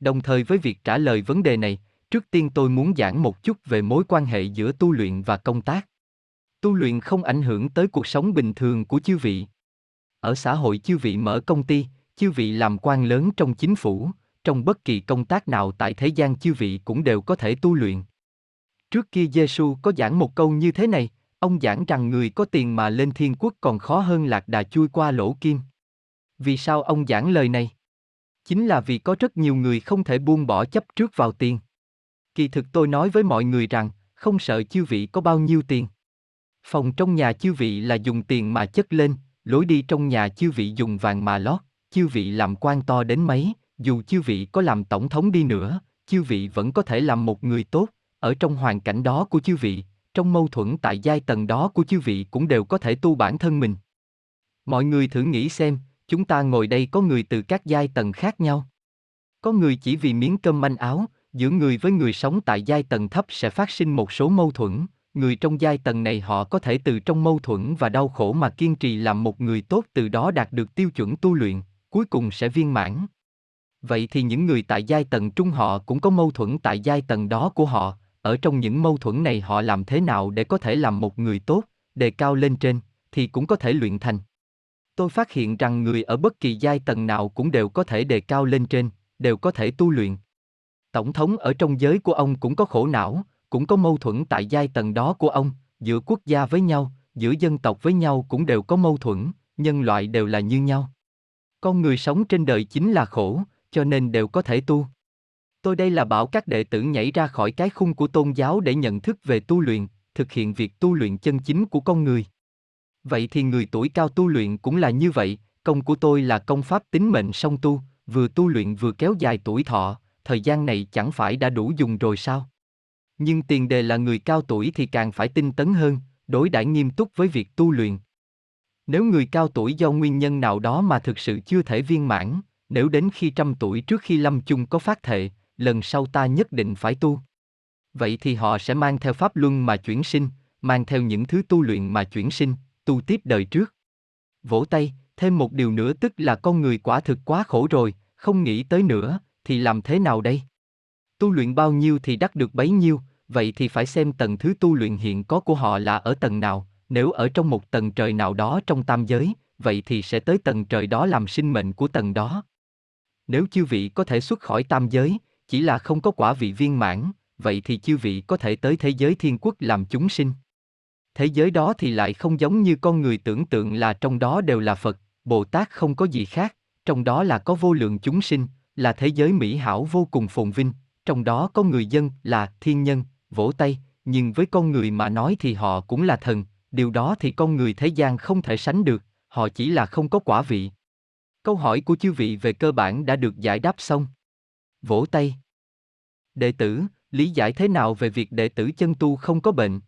Đồng thời với việc trả lời vấn đề này, trước tiên tôi muốn giảng một chút về mối quan hệ giữa tu luyện và công tác. Tu luyện không ảnh hưởng tới cuộc sống bình thường của chư vị. Ở xã hội chư vị mở công ty, chư vị làm quan lớn trong chính phủ, trong bất kỳ công tác nào tại thế gian chư vị cũng đều có thể tu luyện. Trước kia Giêsu có giảng một câu như thế này, ông giảng rằng người có tiền mà lên thiên quốc còn khó hơn lạc đà chui qua lỗ kim. Vì sao ông giảng lời này? Chính là vì có rất nhiều người không thể buông bỏ chấp trước vào tiền. Kỳ thực tôi nói với mọi người rằng, không sợ chư vị có bao nhiêu tiền. Phòng trong nhà chư vị là dùng tiền mà chất lên, lối đi trong nhà chư vị dùng vàng mà lót, chư vị làm quan to đến mấy, dù chư vị có làm tổng thống đi nữa, chư vị vẫn có thể làm một người tốt, ở trong hoàn cảnh đó của chư vị, trong mâu thuẫn tại giai tầng đó của chư vị cũng đều có thể tu bản thân mình. Mọi người thử nghĩ xem, chúng ta ngồi đây có người từ các giai tầng khác nhau. Có người chỉ vì miếng cơm manh áo, giữa người với người sống tại giai tầng thấp sẽ phát sinh một số mâu thuẫn, người trong giai tầng này họ có thể từ trong mâu thuẫn và đau khổ mà kiên trì làm một người tốt từ đó đạt được tiêu chuẩn tu luyện, cuối cùng sẽ viên mãn. Vậy thì những người tại giai tầng trung họ cũng có mâu thuẫn tại giai tầng đó của họ, ở trong những mâu thuẫn này họ làm thế nào để có thể làm một người tốt, đề cao lên trên, thì cũng có thể luyện thành. Tôi phát hiện rằng người ở bất kỳ giai tầng nào cũng đều có thể đề cao lên trên, đều có thể tu luyện. Tổng thống ở trong giới của ông cũng có khổ não, cũng có mâu thuẫn tại giai tầng đó của ông, giữa quốc gia với nhau, giữa dân tộc với nhau cũng đều có mâu thuẫn, nhân loại đều là như nhau. Con người sống trên đời chính là khổ, cho nên đều có thể tu. Tôi đây là bảo các đệ tử nhảy ra khỏi cái khung của tôn giáo để nhận thức về tu luyện, thực hiện việc tu luyện chân chính của con người. Vậy thì người tuổi cao tu luyện cũng là như vậy, công của tôi là công pháp tính mệnh song tu, vừa tu luyện vừa kéo dài tuổi thọ, thời gian này chẳng phải đã đủ dùng rồi sao? Nhưng tiền đề là người cao tuổi thì càng phải tinh tấn hơn, đối đãi nghiêm túc với việc tu luyện. Nếu người cao tuổi do nguyên nhân nào đó mà thực sự chưa thể viên mãn, nếu đến khi trăm tuổi trước khi lâm chung có phát thệ, lần sau ta nhất định phải tu. Vậy thì họ sẽ mang theo pháp luân mà chuyển sinh, mang theo những thứ tu luyện mà chuyển sinh, tu tiếp đời trước. Vỗ tay, thêm một điều nữa tức là con người quả thực quá khổ rồi, không nghĩ tới nữa, thì làm thế nào đây? Tu luyện bao nhiêu thì đắc được bấy nhiêu, vậy thì phải xem tầng thứ tu luyện hiện có của họ là ở tầng nào, nếu ở trong một tầng trời nào đó trong tam giới, vậy thì sẽ tới tầng trời đó làm sinh mệnh của tầng đó. Nếu chư vị có thể xuất khỏi tam giới, chỉ là không có quả vị viên mãn, vậy thì chư vị có thể tới thế giới thiên quốc làm chúng sinh. Thế giới đó thì lại không giống như con người tưởng tượng là trong đó đều là Phật, Bồ Tát không có gì khác, trong đó là có vô lượng chúng sinh, là thế giới mỹ hảo vô cùng phồn vinh, trong đó có người dân là thiên nhân, vỗ tay, nhưng với con người mà nói thì họ cũng là thần, điều đó thì con người thế gian không thể sánh được, họ chỉ là không có quả vị. Câu hỏi của chư vị về cơ bản đã được giải đáp xong. Vỗ tay. Đệ tử, lý giải thế nào về việc đệ tử chân tu không có bệnh?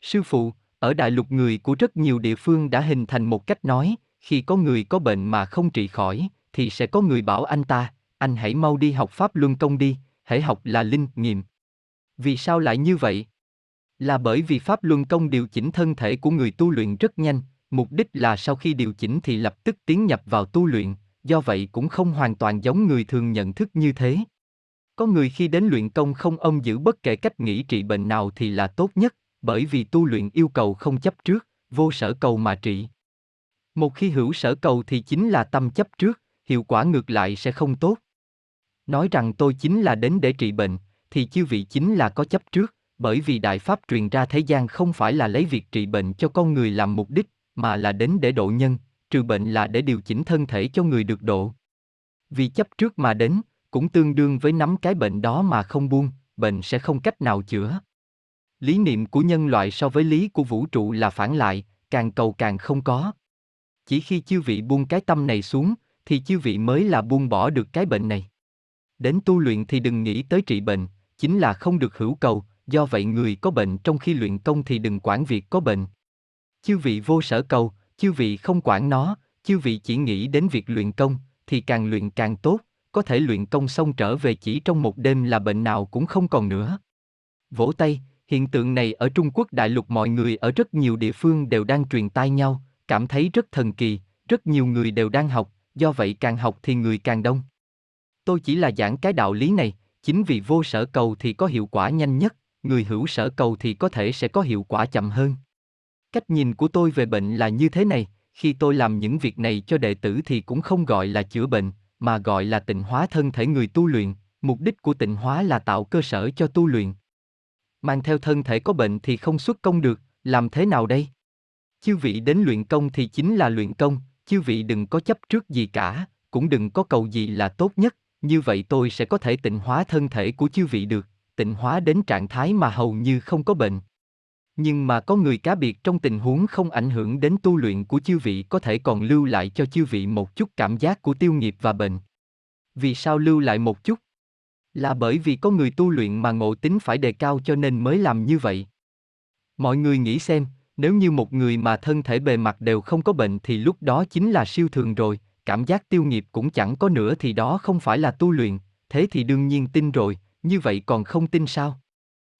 Sư phụ, ở đại lục người của rất nhiều địa phương đã hình thành một cách nói, khi có người có bệnh mà không trị khỏi, thì sẽ có người bảo anh ta, anh hãy mau đi học Pháp Luân Công đi, hãy học là linh nghiệm. Vì sao lại như vậy? Là bởi vì Pháp Luân Công điều chỉnh thân thể của người tu luyện rất nhanh, mục đích là sau khi điều chỉnh thì lập tức tiến nhập vào tu luyện, do vậy cũng không hoàn toàn giống người thường nhận thức như thế. Có người khi đến luyện công không ông giữ bất kể cách nghĩ trị bệnh nào thì là tốt nhất, bởi vì tu luyện yêu cầu không chấp trước, vô sở cầu mà trị. Một khi hữu sở cầu thì chính là tâm chấp trước, hiệu quả ngược lại sẽ không tốt. Nói rằng tôi chính là đến để trị bệnh, thì chư vị chính là có chấp trước, bởi vì đại pháp truyền ra thế gian không phải là lấy việc trị bệnh cho con người làm mục đích, mà là đến để độ nhân, trừ bệnh là để điều chỉnh thân thể cho người được độ. Vì chấp trước mà đến, cũng tương đương với nắm cái bệnh đó mà không buông, bệnh sẽ không cách nào chữa. Lý niệm của nhân loại so với lý của vũ trụ là phản lại, càng cầu càng không có. Chỉ khi chư vị buông cái tâm này xuống, thì chư vị mới là buông bỏ được cái bệnh này. Đến tu luyện thì đừng nghĩ tới trị bệnh, chính là không được hữu cầu, do vậy người có bệnh trong khi luyện công thì đừng quản việc có bệnh. Chư vị vô sở cầu, chư vị không quản nó, chư vị chỉ nghĩ đến việc luyện công, thì càng luyện càng tốt, có thể luyện công xong trở về chỉ trong một đêm là bệnh nào cũng không còn nữa. Vỗ tay, hiện tượng này ở Trung Quốc đại lục mọi người ở rất nhiều địa phương đều đang truyền tai nhau, cảm thấy rất thần kỳ, rất nhiều người đều đang học, do vậy càng học thì người càng đông. Tôi chỉ là giảng cái đạo lý này, chính vì vô sở cầu thì có hiệu quả nhanh nhất, người hữu sở cầu thì có thể sẽ có hiệu quả chậm hơn. Cách nhìn của tôi về bệnh là như thế này, khi tôi làm những việc này cho đệ tử thì cũng không gọi là chữa bệnh, mà gọi là tịnh hóa thân thể người tu luyện, mục đích của tịnh hóa là tạo cơ sở cho tu luyện. Mang theo thân thể có bệnh thì không xuất công được, làm thế nào đây? Chư vị đến luyện công thì chính là luyện công, chư vị đừng có chấp trước gì cả, cũng đừng có cầu gì là tốt nhất, như vậy tôi sẽ có thể tịnh hóa thân thể của chư vị được, tịnh hóa đến trạng thái mà hầu như không có bệnh. Nhưng mà có người cá biệt trong tình huống không ảnh hưởng đến tu luyện của chư vị có thể còn lưu lại cho chư vị một chút cảm giác của tiêu nghiệp và bệnh. Vì sao lưu lại một chút? Là bởi vì có người tu luyện mà ngộ tính phải đề cao cho nên mới làm như vậy. Mọi người nghĩ xem, nếu như một người mà thân thể bề mặt đều không có bệnh thì lúc đó chính là siêu thường rồi, cảm giác tiêu nghiệp cũng chẳng có nữa thì đó không phải là tu luyện, thế thì đương nhiên tin rồi, như vậy còn không tin sao?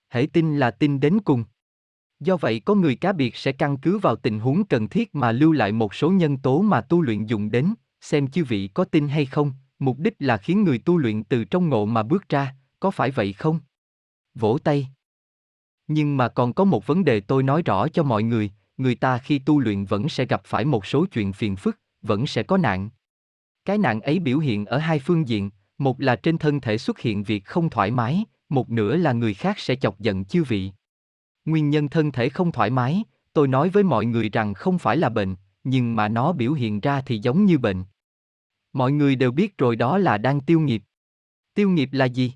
Hãy tin là tin đến cùng. Do vậy có người cá biệt sẽ căn cứ vào tình huống cần thiết mà lưu lại một số nhân tố mà tu luyện dùng đến, xem chư vị có tin hay không, mục đích là khiến người tu luyện từ trong ngộ mà bước ra, có phải vậy không? Vỗ tay. Nhưng mà còn có một vấn đề tôi nói rõ cho mọi người, người ta khi tu luyện vẫn sẽ gặp phải một số chuyện phiền phức, vẫn sẽ có nạn. Cái nạn ấy biểu hiện ở hai phương diện, một là trên thân thể xuất hiện việc không thoải mái, một nửa là người khác sẽ chọc giận chư vị. Nguyên nhân thân thể không thoải mái, tôi nói với mọi người rằng không phải là bệnh, nhưng mà nó biểu hiện ra thì giống như bệnh. Mọi người đều biết rồi đó là đang tiêu nghiệp. Tiêu nghiệp là gì?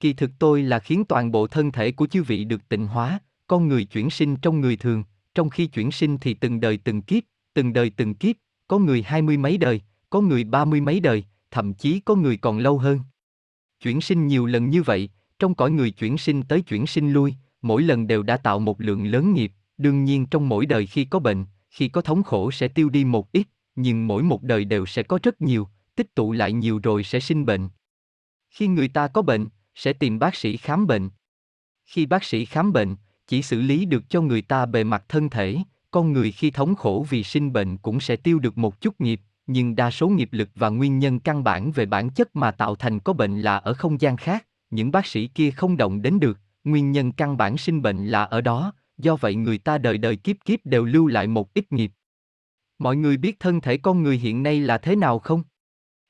Kỳ thực tôi là khiến toàn bộ thân thể của chư vị được tịnh hóa, con người chuyển sinh trong người thường, trong khi chuyển sinh thì từng đời từng kiếp, từng đời từng kiếp, có người hai mươi mấy đời, có người ba mươi mấy đời, thậm chí có người còn lâu hơn. Chuyển sinh nhiều lần như vậy, trong cõi người chuyển sinh tới chuyển sinh lui, mỗi lần đều đã tạo một lượng lớn nghiệp, đương nhiên trong mỗi đời khi có bệnh, khi có thống khổ sẽ tiêu đi một ít, nhưng mỗi một đời đều sẽ có rất nhiều, tích tụ lại nhiều rồi sẽ sinh bệnh. Khi người ta có bệnh, sẽ tìm bác sĩ khám bệnh. Khi bác sĩ khám bệnh, chỉ xử lý được cho người ta bề mặt thân thể, con người khi thống khổ vì sinh bệnh cũng sẽ tiêu được một chút nghiệp, nhưng đa số nghiệp lực và nguyên nhân căn bản về bản chất mà tạo thành có bệnh là ở không gian khác, những bác sĩ kia không động đến được, nguyên nhân căn bản sinh bệnh là ở đó, do vậy người ta đời đời kiếp kiếp đều lưu lại một ít nghiệp. Mọi người biết thân thể con người hiện nay là thế nào không?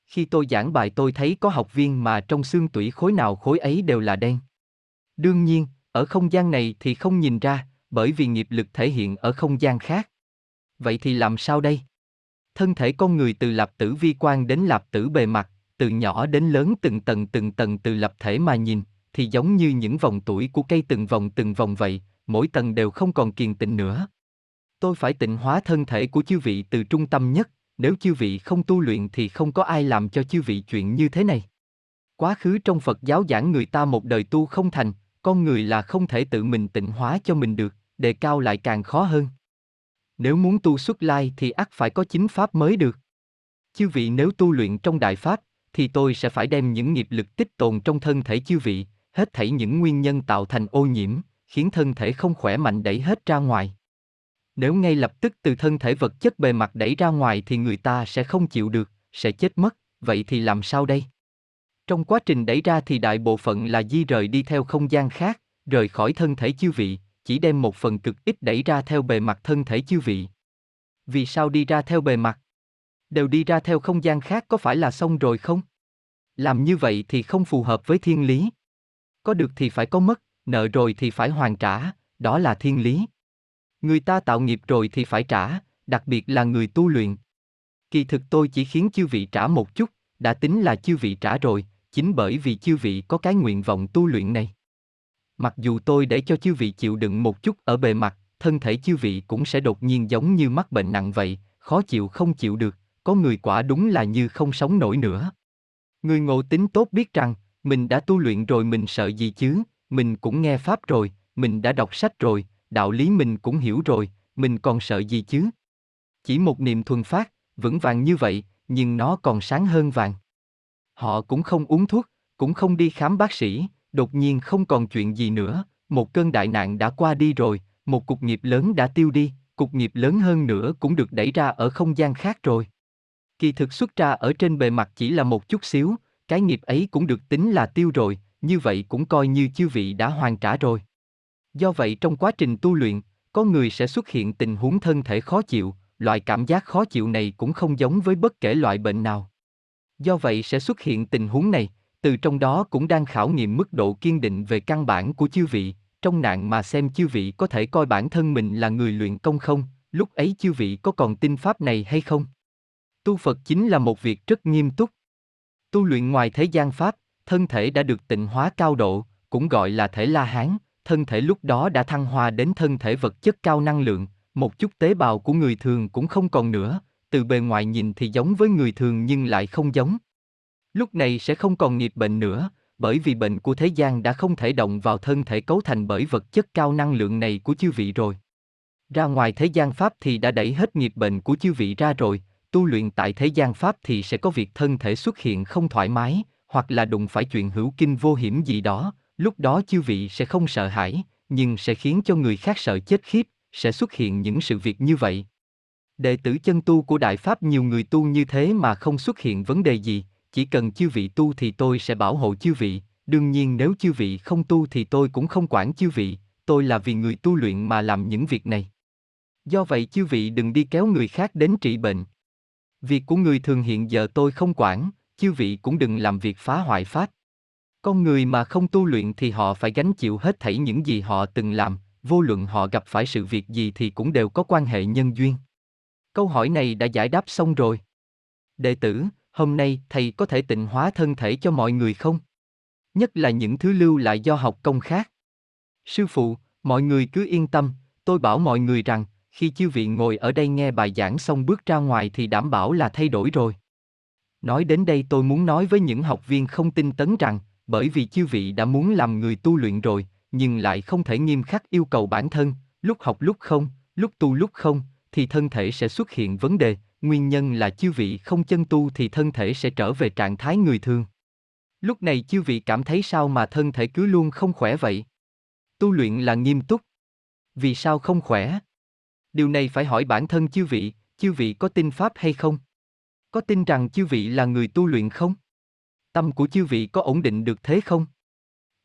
Khi tôi giảng bài tôi thấy có học viên mà trong xương tủy khối nào khối ấy đều là đen. Đương nhiên, ở không gian này thì không nhìn ra, bởi vì nghiệp lực thể hiện ở không gian khác. Vậy thì làm sao đây? Thân thể con người từ lạp tử vi quan đến lạp tử bề mặt, từ nhỏ đến lớn từng tầng từng tầng từ lập thể mà nhìn, thì giống như những vòng tuổi của cây từng vòng từng vòng vậy, mỗi tầng đều không còn kiền tịnh nữa. Tôi phải tịnh hóa thân thể của chư vị từ trung tâm nhất, nếu chư vị không tu luyện thì không có ai làm cho chư vị chuyện như thế này. Quá khứ trong Phật giáo giảng người ta một đời tu không thành, con người là không thể tự mình tịnh hóa cho mình được, đề cao lại càng khó hơn. Nếu muốn tu xuất lai thì ắt phải có chính pháp mới được. Chư vị nếu tu luyện trong đại pháp, thì tôi sẽ phải đem những nghiệp lực tích tồn trong thân thể chư vị, hết thảy những nguyên nhân tạo thành ô nhiễm, khiến thân thể không khỏe mạnh đẩy hết ra ngoài. Nếu ngay lập tức từ thân thể vật chất bề mặt đẩy ra ngoài thì người ta sẽ không chịu được, sẽ chết mất, vậy thì làm sao đây? Trong quá trình đẩy ra thì đại bộ phận là di rời đi theo không gian khác, rời khỏi thân thể chư vị, chỉ đem một phần cực ít đẩy ra theo bề mặt thân thể chư vị. Vì sao đi ra theo bề mặt? Đều đi ra theo không gian khác có phải là xong rồi không? Làm như vậy thì không phù hợp với thiên lý. Có được thì phải có mất, nợ rồi thì phải hoàn trả, đó là thiên lý. Người ta tạo nghiệp rồi thì phải trả, đặc biệt là người tu luyện. Kỳ thực tôi chỉ khiến chư vị trả một chút, đã tính là chư vị trả rồi, chính bởi vì chư vị có cái nguyện vọng tu luyện này. Mặc dù tôi để cho chư vị chịu đựng một chút ở bề mặt, thân thể chư vị cũng sẽ đột nhiên giống như mắc bệnh nặng vậy, khó chịu không chịu được, có người quả đúng là như không sống nổi nữa. Người ngộ tính tốt biết rằng, mình đã tu luyện rồi mình sợ gì chứ, mình cũng nghe pháp rồi, mình đã đọc sách rồi, đạo lý mình cũng hiểu rồi, mình còn sợ gì chứ? Chỉ một niềm thuần phát, vững vàng như vậy, nhưng nó còn sáng hơn vàng. Họ cũng không uống thuốc, cũng không đi khám bác sĩ, đột nhiên không còn chuyện gì nữa, một cơn đại nạn đã qua đi rồi, một cục nghiệp lớn đã tiêu đi, cục nghiệp lớn hơn nữa cũng được đẩy ra ở không gian khác rồi. Kỳ thực xuất ra ở trên bề mặt chỉ là một chút xíu, cái nghiệp ấy cũng được tính là tiêu rồi, như vậy cũng coi như chư vị đã hoàn trả rồi. Do vậy trong quá trình tu luyện, có người sẽ xuất hiện tình huống thân thể khó chịu, loại cảm giác khó chịu này cũng không giống với bất kể loại bệnh nào. Do vậy sẽ xuất hiện tình huống này, từ trong đó cũng đang khảo nghiệm mức độ kiên định về căn bản của chư vị, trong nạn mà xem chư vị có thể coi bản thân mình là người luyện công không, lúc ấy chư vị có còn tin pháp này hay không? Tu Phật chính là một việc rất nghiêm túc. Tu luyện ngoài thế gian pháp, thân thể đã được tịnh hóa cao độ, cũng gọi là thể La Hán, thân thể lúc đó đã thăng hoa đến thân thể vật chất cao năng lượng, một chút tế bào của người thường cũng không còn nữa, từ bề ngoài nhìn thì giống với người thường nhưng lại không giống. Lúc này sẽ không còn nghiệp bệnh nữa, bởi vì bệnh của thế gian đã không thể động vào thân thể cấu thành bởi vật chất cao năng lượng này của chư vị rồi. Ra ngoài thế gian pháp thì đã đẩy hết nghiệp bệnh của chư vị ra rồi, tu luyện tại thế gian pháp thì sẽ có việc thân thể xuất hiện không thoải mái, hoặc là đụng phải chuyện hữu kinh vô hiểm gì đó, lúc đó chư vị sẽ không sợ hãi, nhưng sẽ khiến cho người khác sợ chết khiếp, sẽ xuất hiện những sự việc như vậy. Đệ tử chân tu của Đại Pháp nhiều người tu như thế mà không xuất hiện vấn đề gì, chỉ cần chư vị tu thì tôi sẽ bảo hộ chư vị, đương nhiên nếu chư vị không tu thì tôi cũng không quản chư vị, tôi là vì người tu luyện mà làm những việc này. Do vậy chư vị đừng đi kéo người khác đến trị bệnh. Việc của người thường hiện giờ tôi không quản, chư vị cũng đừng làm việc phá hoại pháp. Con người mà không tu luyện thì họ phải gánh chịu hết thảy những gì họ từng làm, vô luận họ gặp phải sự việc gì thì cũng đều có quan hệ nhân duyên. Câu hỏi này đã giải đáp xong rồi. Đệ tử, hôm nay thầy có thể tịnh hóa thân thể cho mọi người không? Nhất là những thứ lưu lại do học công khác. Sư phụ, mọi người cứ yên tâm, tôi bảo mọi người rằng, khi chư vị ngồi ở đây nghe bài giảng xong bước ra ngoài thì đảm bảo là thay đổi rồi. Nói đến đây tôi muốn nói với những học viên không tin tấn rằng, bởi vì chư vị đã muốn làm người tu luyện rồi, nhưng lại không thể nghiêm khắc yêu cầu bản thân, lúc học lúc không, lúc tu lúc không, thì thân thể sẽ xuất hiện vấn đề, nguyên nhân là chư vị không chân tu thì thân thể sẽ trở về trạng thái người thường. Lúc này chư vị cảm thấy sao mà thân thể cứ luôn không khỏe vậy? Tu luyện là nghiêm túc. Vì sao không khỏe? Điều này phải hỏi bản thân chư vị, chư vị có tin pháp hay không? Có tin rằng chư vị là người tu luyện không? Tâm của chư vị có ổn định được thế không?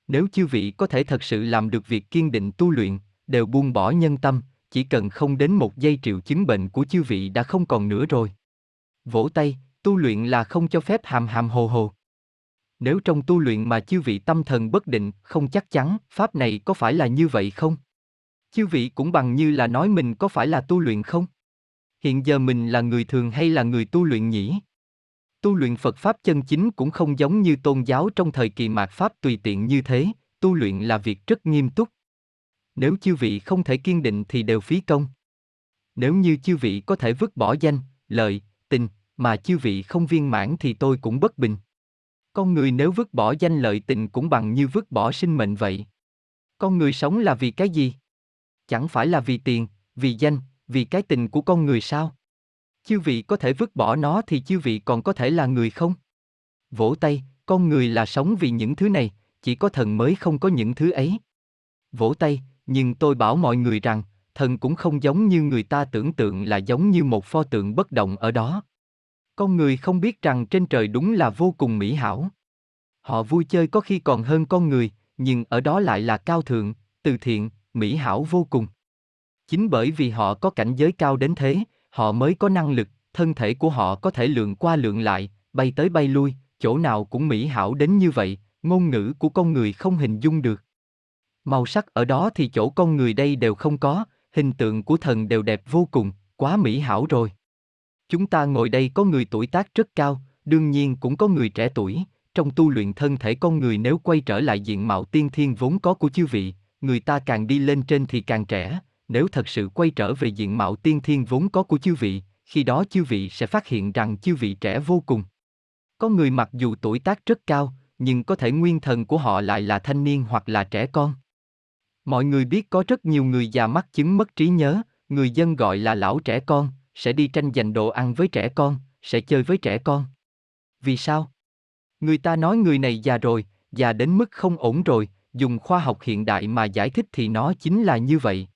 Nếu chư vị có thể thật sự làm được việc kiên định tu luyện, đều buông bỏ nhân tâm, chỉ cần không đến một giây triệu chứng bệnh của chư vị đã không còn nữa rồi. Vỗ tay, tu luyện là không cho phép hàm hàm hồ hồ. Nếu trong tu luyện mà chư vị tâm thần bất định, không chắc chắn, pháp này có phải là như vậy không? Chư vị cũng bằng như là nói mình có phải là tu luyện không? Hiện giờ mình là người thường hay là người tu luyện nhỉ? Tu luyện Phật Pháp chân chính cũng không giống như tôn giáo trong thời kỳ mạt Pháp tùy tiện như thế, tu luyện là việc rất nghiêm túc. Nếu chư vị không thể kiên định thì đều phí công. Nếu như chư vị có thể vứt bỏ danh, lợi, tình, mà chư vị không viên mãn thì tôi cũng bất bình. Con người nếu vứt bỏ danh lợi tình cũng bằng như vứt bỏ sinh mệnh vậy. Con người sống là vì cái gì? Chẳng phải là vì tiền, vì danh, vì cái tình của con người sao? Chư vị có thể vứt bỏ nó thì chư vị còn có thể là người không? Vỗ tay, con người là sống vì những thứ này, chỉ có thần mới không có những thứ ấy. Vỗ tay, nhưng tôi bảo mọi người rằng, thần cũng không giống như người ta tưởng tượng là giống như một pho tượng bất động ở đó. Con người không biết rằng trên trời đúng là vô cùng mỹ hảo. Họ vui chơi có khi còn hơn con người, nhưng ở đó lại là cao thượng, từ thiện, mỹ hảo vô cùng. Chính bởi vì họ có cảnh giới cao đến thế, họ mới có năng lực, thân thể của họ có thể lượn qua lượn lại, bay tới bay lui, chỗ nào cũng mỹ hảo đến như vậy, ngôn ngữ của con người không hình dung được. Màu sắc ở đó thì chỗ con người đây đều không có, hình tượng của thần đều đẹp vô cùng, quá mỹ hảo rồi. Chúng ta ngồi đây có người tuổi tác rất cao, đương nhiên cũng có người trẻ tuổi, trong tu luyện thân thể con người nếu quay trở lại diện mạo tiên thiên vốn có của chư vị, người ta càng đi lên trên thì càng trẻ, nếu thật sự quay trở về diện mạo tiên thiên vốn có của chư vị, khi đó chư vị sẽ phát hiện rằng chư vị trẻ vô cùng. Có người mặc dù tuổi tác rất cao, nhưng có thể nguyên thần của họ lại là thanh niên hoặc là trẻ con. Mọi người biết có rất nhiều người già mắc chứng mất trí nhớ, người dân gọi là lão trẻ con, sẽ đi tranh giành đồ ăn với trẻ con, sẽ chơi với trẻ con. Vì sao? Người ta nói người này già rồi, già đến mức không ổn rồi, dùng khoa học hiện đại mà giải thích thì nó chính là như vậy.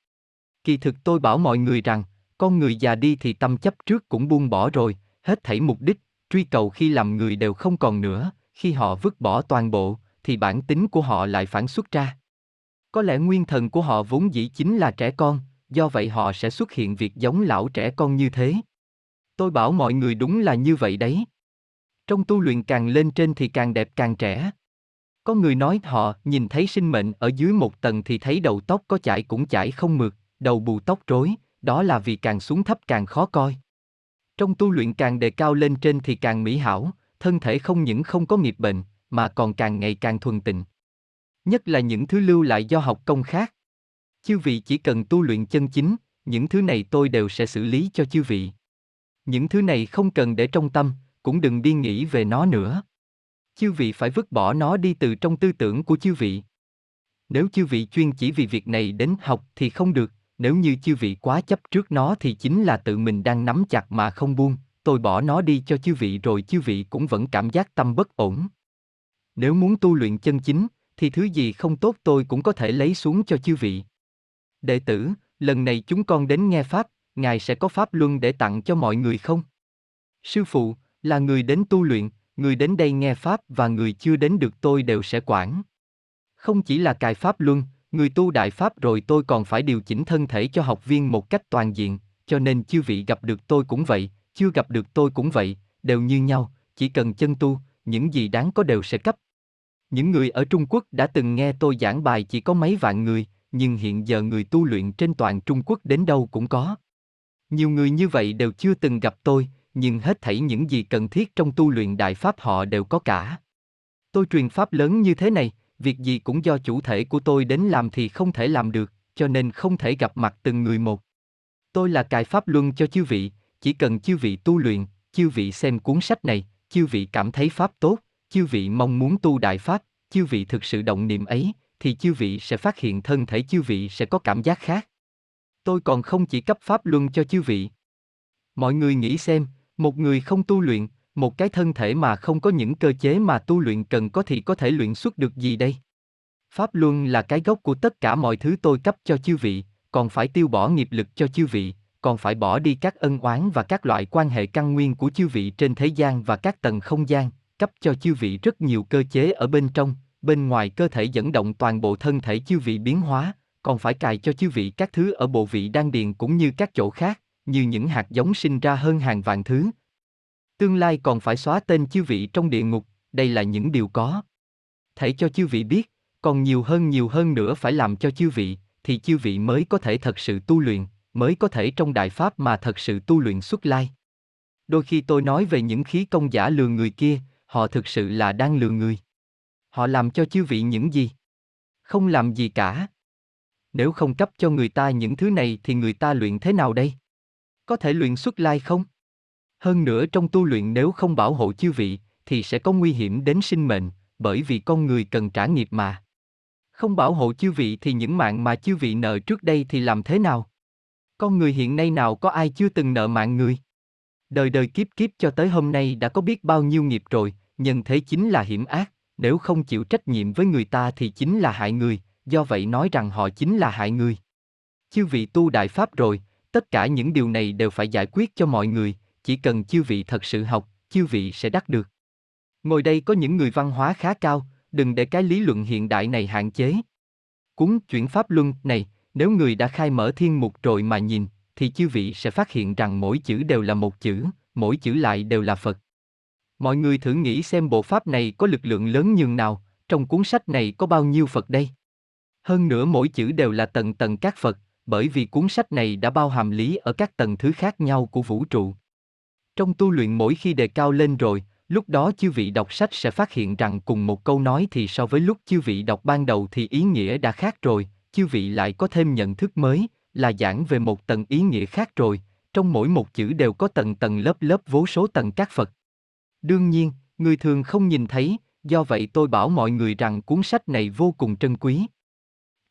Kỳ thực tôi bảo mọi người rằng, con người già đi thì tâm chấp trước cũng buông bỏ rồi, hết thảy mục đích, truy cầu khi làm người đều không còn nữa, khi họ vứt bỏ toàn bộ, thì bản tính của họ lại phản xuất ra. Có lẽ nguyên thần của họ vốn dĩ chính là trẻ con, do vậy họ sẽ xuất hiện việc giống lão trẻ con như thế. Tôi bảo mọi người đúng là như vậy đấy. Trong tu luyện càng lên trên thì càng đẹp càng trẻ. Có người nói họ nhìn thấy sinh mệnh ở dưới một tầng thì thấy đầu tóc có chải cũng chải không mượt, đầu bù tóc rối, đó là vì càng xuống thấp càng khó coi. Trong tu luyện càng đề cao lên trên thì càng mỹ hảo, thân thể không những không có nghiệp bệnh, mà còn càng ngày càng thuần tịnh. Nhất là những thứ lưu lại do học công khác. Chư vị chỉ cần tu luyện chân chính, những thứ này tôi đều sẽ xử lý cho chư vị. Những thứ này không cần để trong tâm, cũng đừng đi nghĩ về nó nữa. Chư vị phải vứt bỏ nó đi từ trong tư tưởng của chư vị. Nếu chư vị chuyên chỉ vì việc này đến học thì không được, nếu như chư vị quá chấp trước nó thì chính là tự mình đang nắm chặt mà không buông, tôi bỏ nó đi cho chư vị rồi chư vị cũng vẫn cảm giác tâm bất ổn. Nếu muốn tu luyện chân chính, thì thứ gì không tốt tôi cũng có thể lấy xuống cho chư vị. Đệ tử, lần này chúng con đến nghe Pháp, Ngài sẽ có Pháp Luân để tặng cho mọi người không? Sư phụ, là người đến tu luyện, người đến đây nghe Pháp và người chưa đến được tôi đều sẽ quản. Không chỉ là cài Pháp Luân, người tu Đại Pháp rồi tôi còn phải điều chỉnh thân thể cho học viên một cách toàn diện, cho nên chư vị gặp được tôi cũng vậy, chưa gặp được tôi cũng vậy, đều như nhau, chỉ cần chân tu, những gì đáng có đều sẽ cấp. Những người ở Trung Quốc đã từng nghe tôi giảng bài chỉ có mấy vạn người, nhưng hiện giờ người tu luyện trên toàn Trung Quốc đến đâu cũng có. Nhiều người như vậy đều chưa từng gặp tôi, nhưng hết thảy những gì cần thiết trong tu luyện đại pháp họ đều có cả. Tôi truyền pháp lớn như thế này, việc gì cũng do chủ thể của tôi đến làm thì không thể làm được, cho nên không thể gặp mặt từng người một. Tôi là cài pháp luân cho chư vị, chỉ cần chư vị tu luyện, chư vị xem cuốn sách này, chư vị cảm thấy pháp tốt, chư vị mong muốn tu đại pháp, chư vị thực sự động niệm ấy, thì chư vị sẽ phát hiện thân thể chư vị sẽ có cảm giác khác. Tôi còn không chỉ cấp pháp luân cho chư vị. Mọi người nghĩ xem, một người không tu luyện, một cái thân thể mà không có những cơ chế mà tu luyện cần có thì có thể luyện xuất được gì đây? Pháp luân là cái gốc của tất cả mọi thứ tôi cấp cho chư vị, còn phải tiêu bỏ nghiệp lực cho chư vị, còn phải bỏ đi các ân oán và các loại quan hệ căn nguyên của chư vị trên thế gian và các tầng không gian, cấp cho chư vị rất nhiều cơ chế ở bên trong, bên ngoài cơ thể dẫn động toàn bộ thân thể chư vị biến hóa, còn phải cài cho chư vị các thứ ở bộ vị đan điền cũng như các chỗ khác, như những hạt giống sinh ra hơn hàng vạn thứ. Tương lai còn phải xóa tên chư vị trong địa ngục, đây là những điều có. Thể cho chư vị biết, còn nhiều hơn nhiều hơn nữa phải làm cho chư vị, thì chư vị mới có thể thật sự tu luyện, mới có thể trong đại pháp mà thật sự tu luyện xuất lai. Đôi khi tôi nói về những khí công giả lừa người kia, họ thực sự là đang lừa người. Họ làm cho chư vị những gì? Không làm gì cả. Nếu không cấp cho người ta những thứ này thì người ta luyện thế nào đây? Có thể luyện xuất lai không? Hơn nữa trong tu luyện nếu không bảo hộ chư vị, thì sẽ có nguy hiểm đến sinh mệnh, bởi vì con người cần trả nghiệp mà. Không bảo hộ chư vị thì những mạng mà chư vị nợ trước đây thì làm thế nào? Con người hiện nay nào có ai chưa từng nợ mạng người? Đời đời kiếp kiếp cho tới hôm nay đã có biết bao nhiêu nghiệp rồi, nhân thế chính là hiểm ác, nếu không chịu trách nhiệm với người ta thì chính là hại người, do vậy nói rằng họ chính là hại người. Chư vị tu đại pháp rồi, tất cả những điều này đều phải giải quyết cho mọi người, chỉ cần chư vị thật sự học, chư vị sẽ đắc được. Ngồi đây có những người văn hóa khá cao, đừng để cái lý luận hiện đại này hạn chế. Cuốn chuyển pháp luân này, nếu người đã khai mở thiên mục rồi mà nhìn, thì chư vị sẽ phát hiện rằng mỗi chữ đều là một chữ, mỗi chữ lại đều là Phật. Mọi người thử nghĩ xem bộ pháp này có lực lượng lớn nhường nào, trong cuốn sách này có bao nhiêu Phật đây? Hơn nữa mỗi chữ đều là tầng tầng các Phật, bởi vì cuốn sách này đã bao hàm lý ở các tầng thứ khác nhau của vũ trụ. Trong tu luyện mỗi khi đề cao lên rồi, lúc đó chư vị đọc sách sẽ phát hiện rằng cùng một câu nói thì so với lúc chư vị đọc ban đầu thì ý nghĩa đã khác rồi, chư vị lại có thêm nhận thức mới, là giảng về một tầng ý nghĩa khác rồi, trong mỗi một chữ đều có tầng tầng lớp lớp vô số tầng các Phật. Đương nhiên, người thường không nhìn thấy, do vậy tôi bảo mọi người rằng cuốn sách này vô cùng trân quý.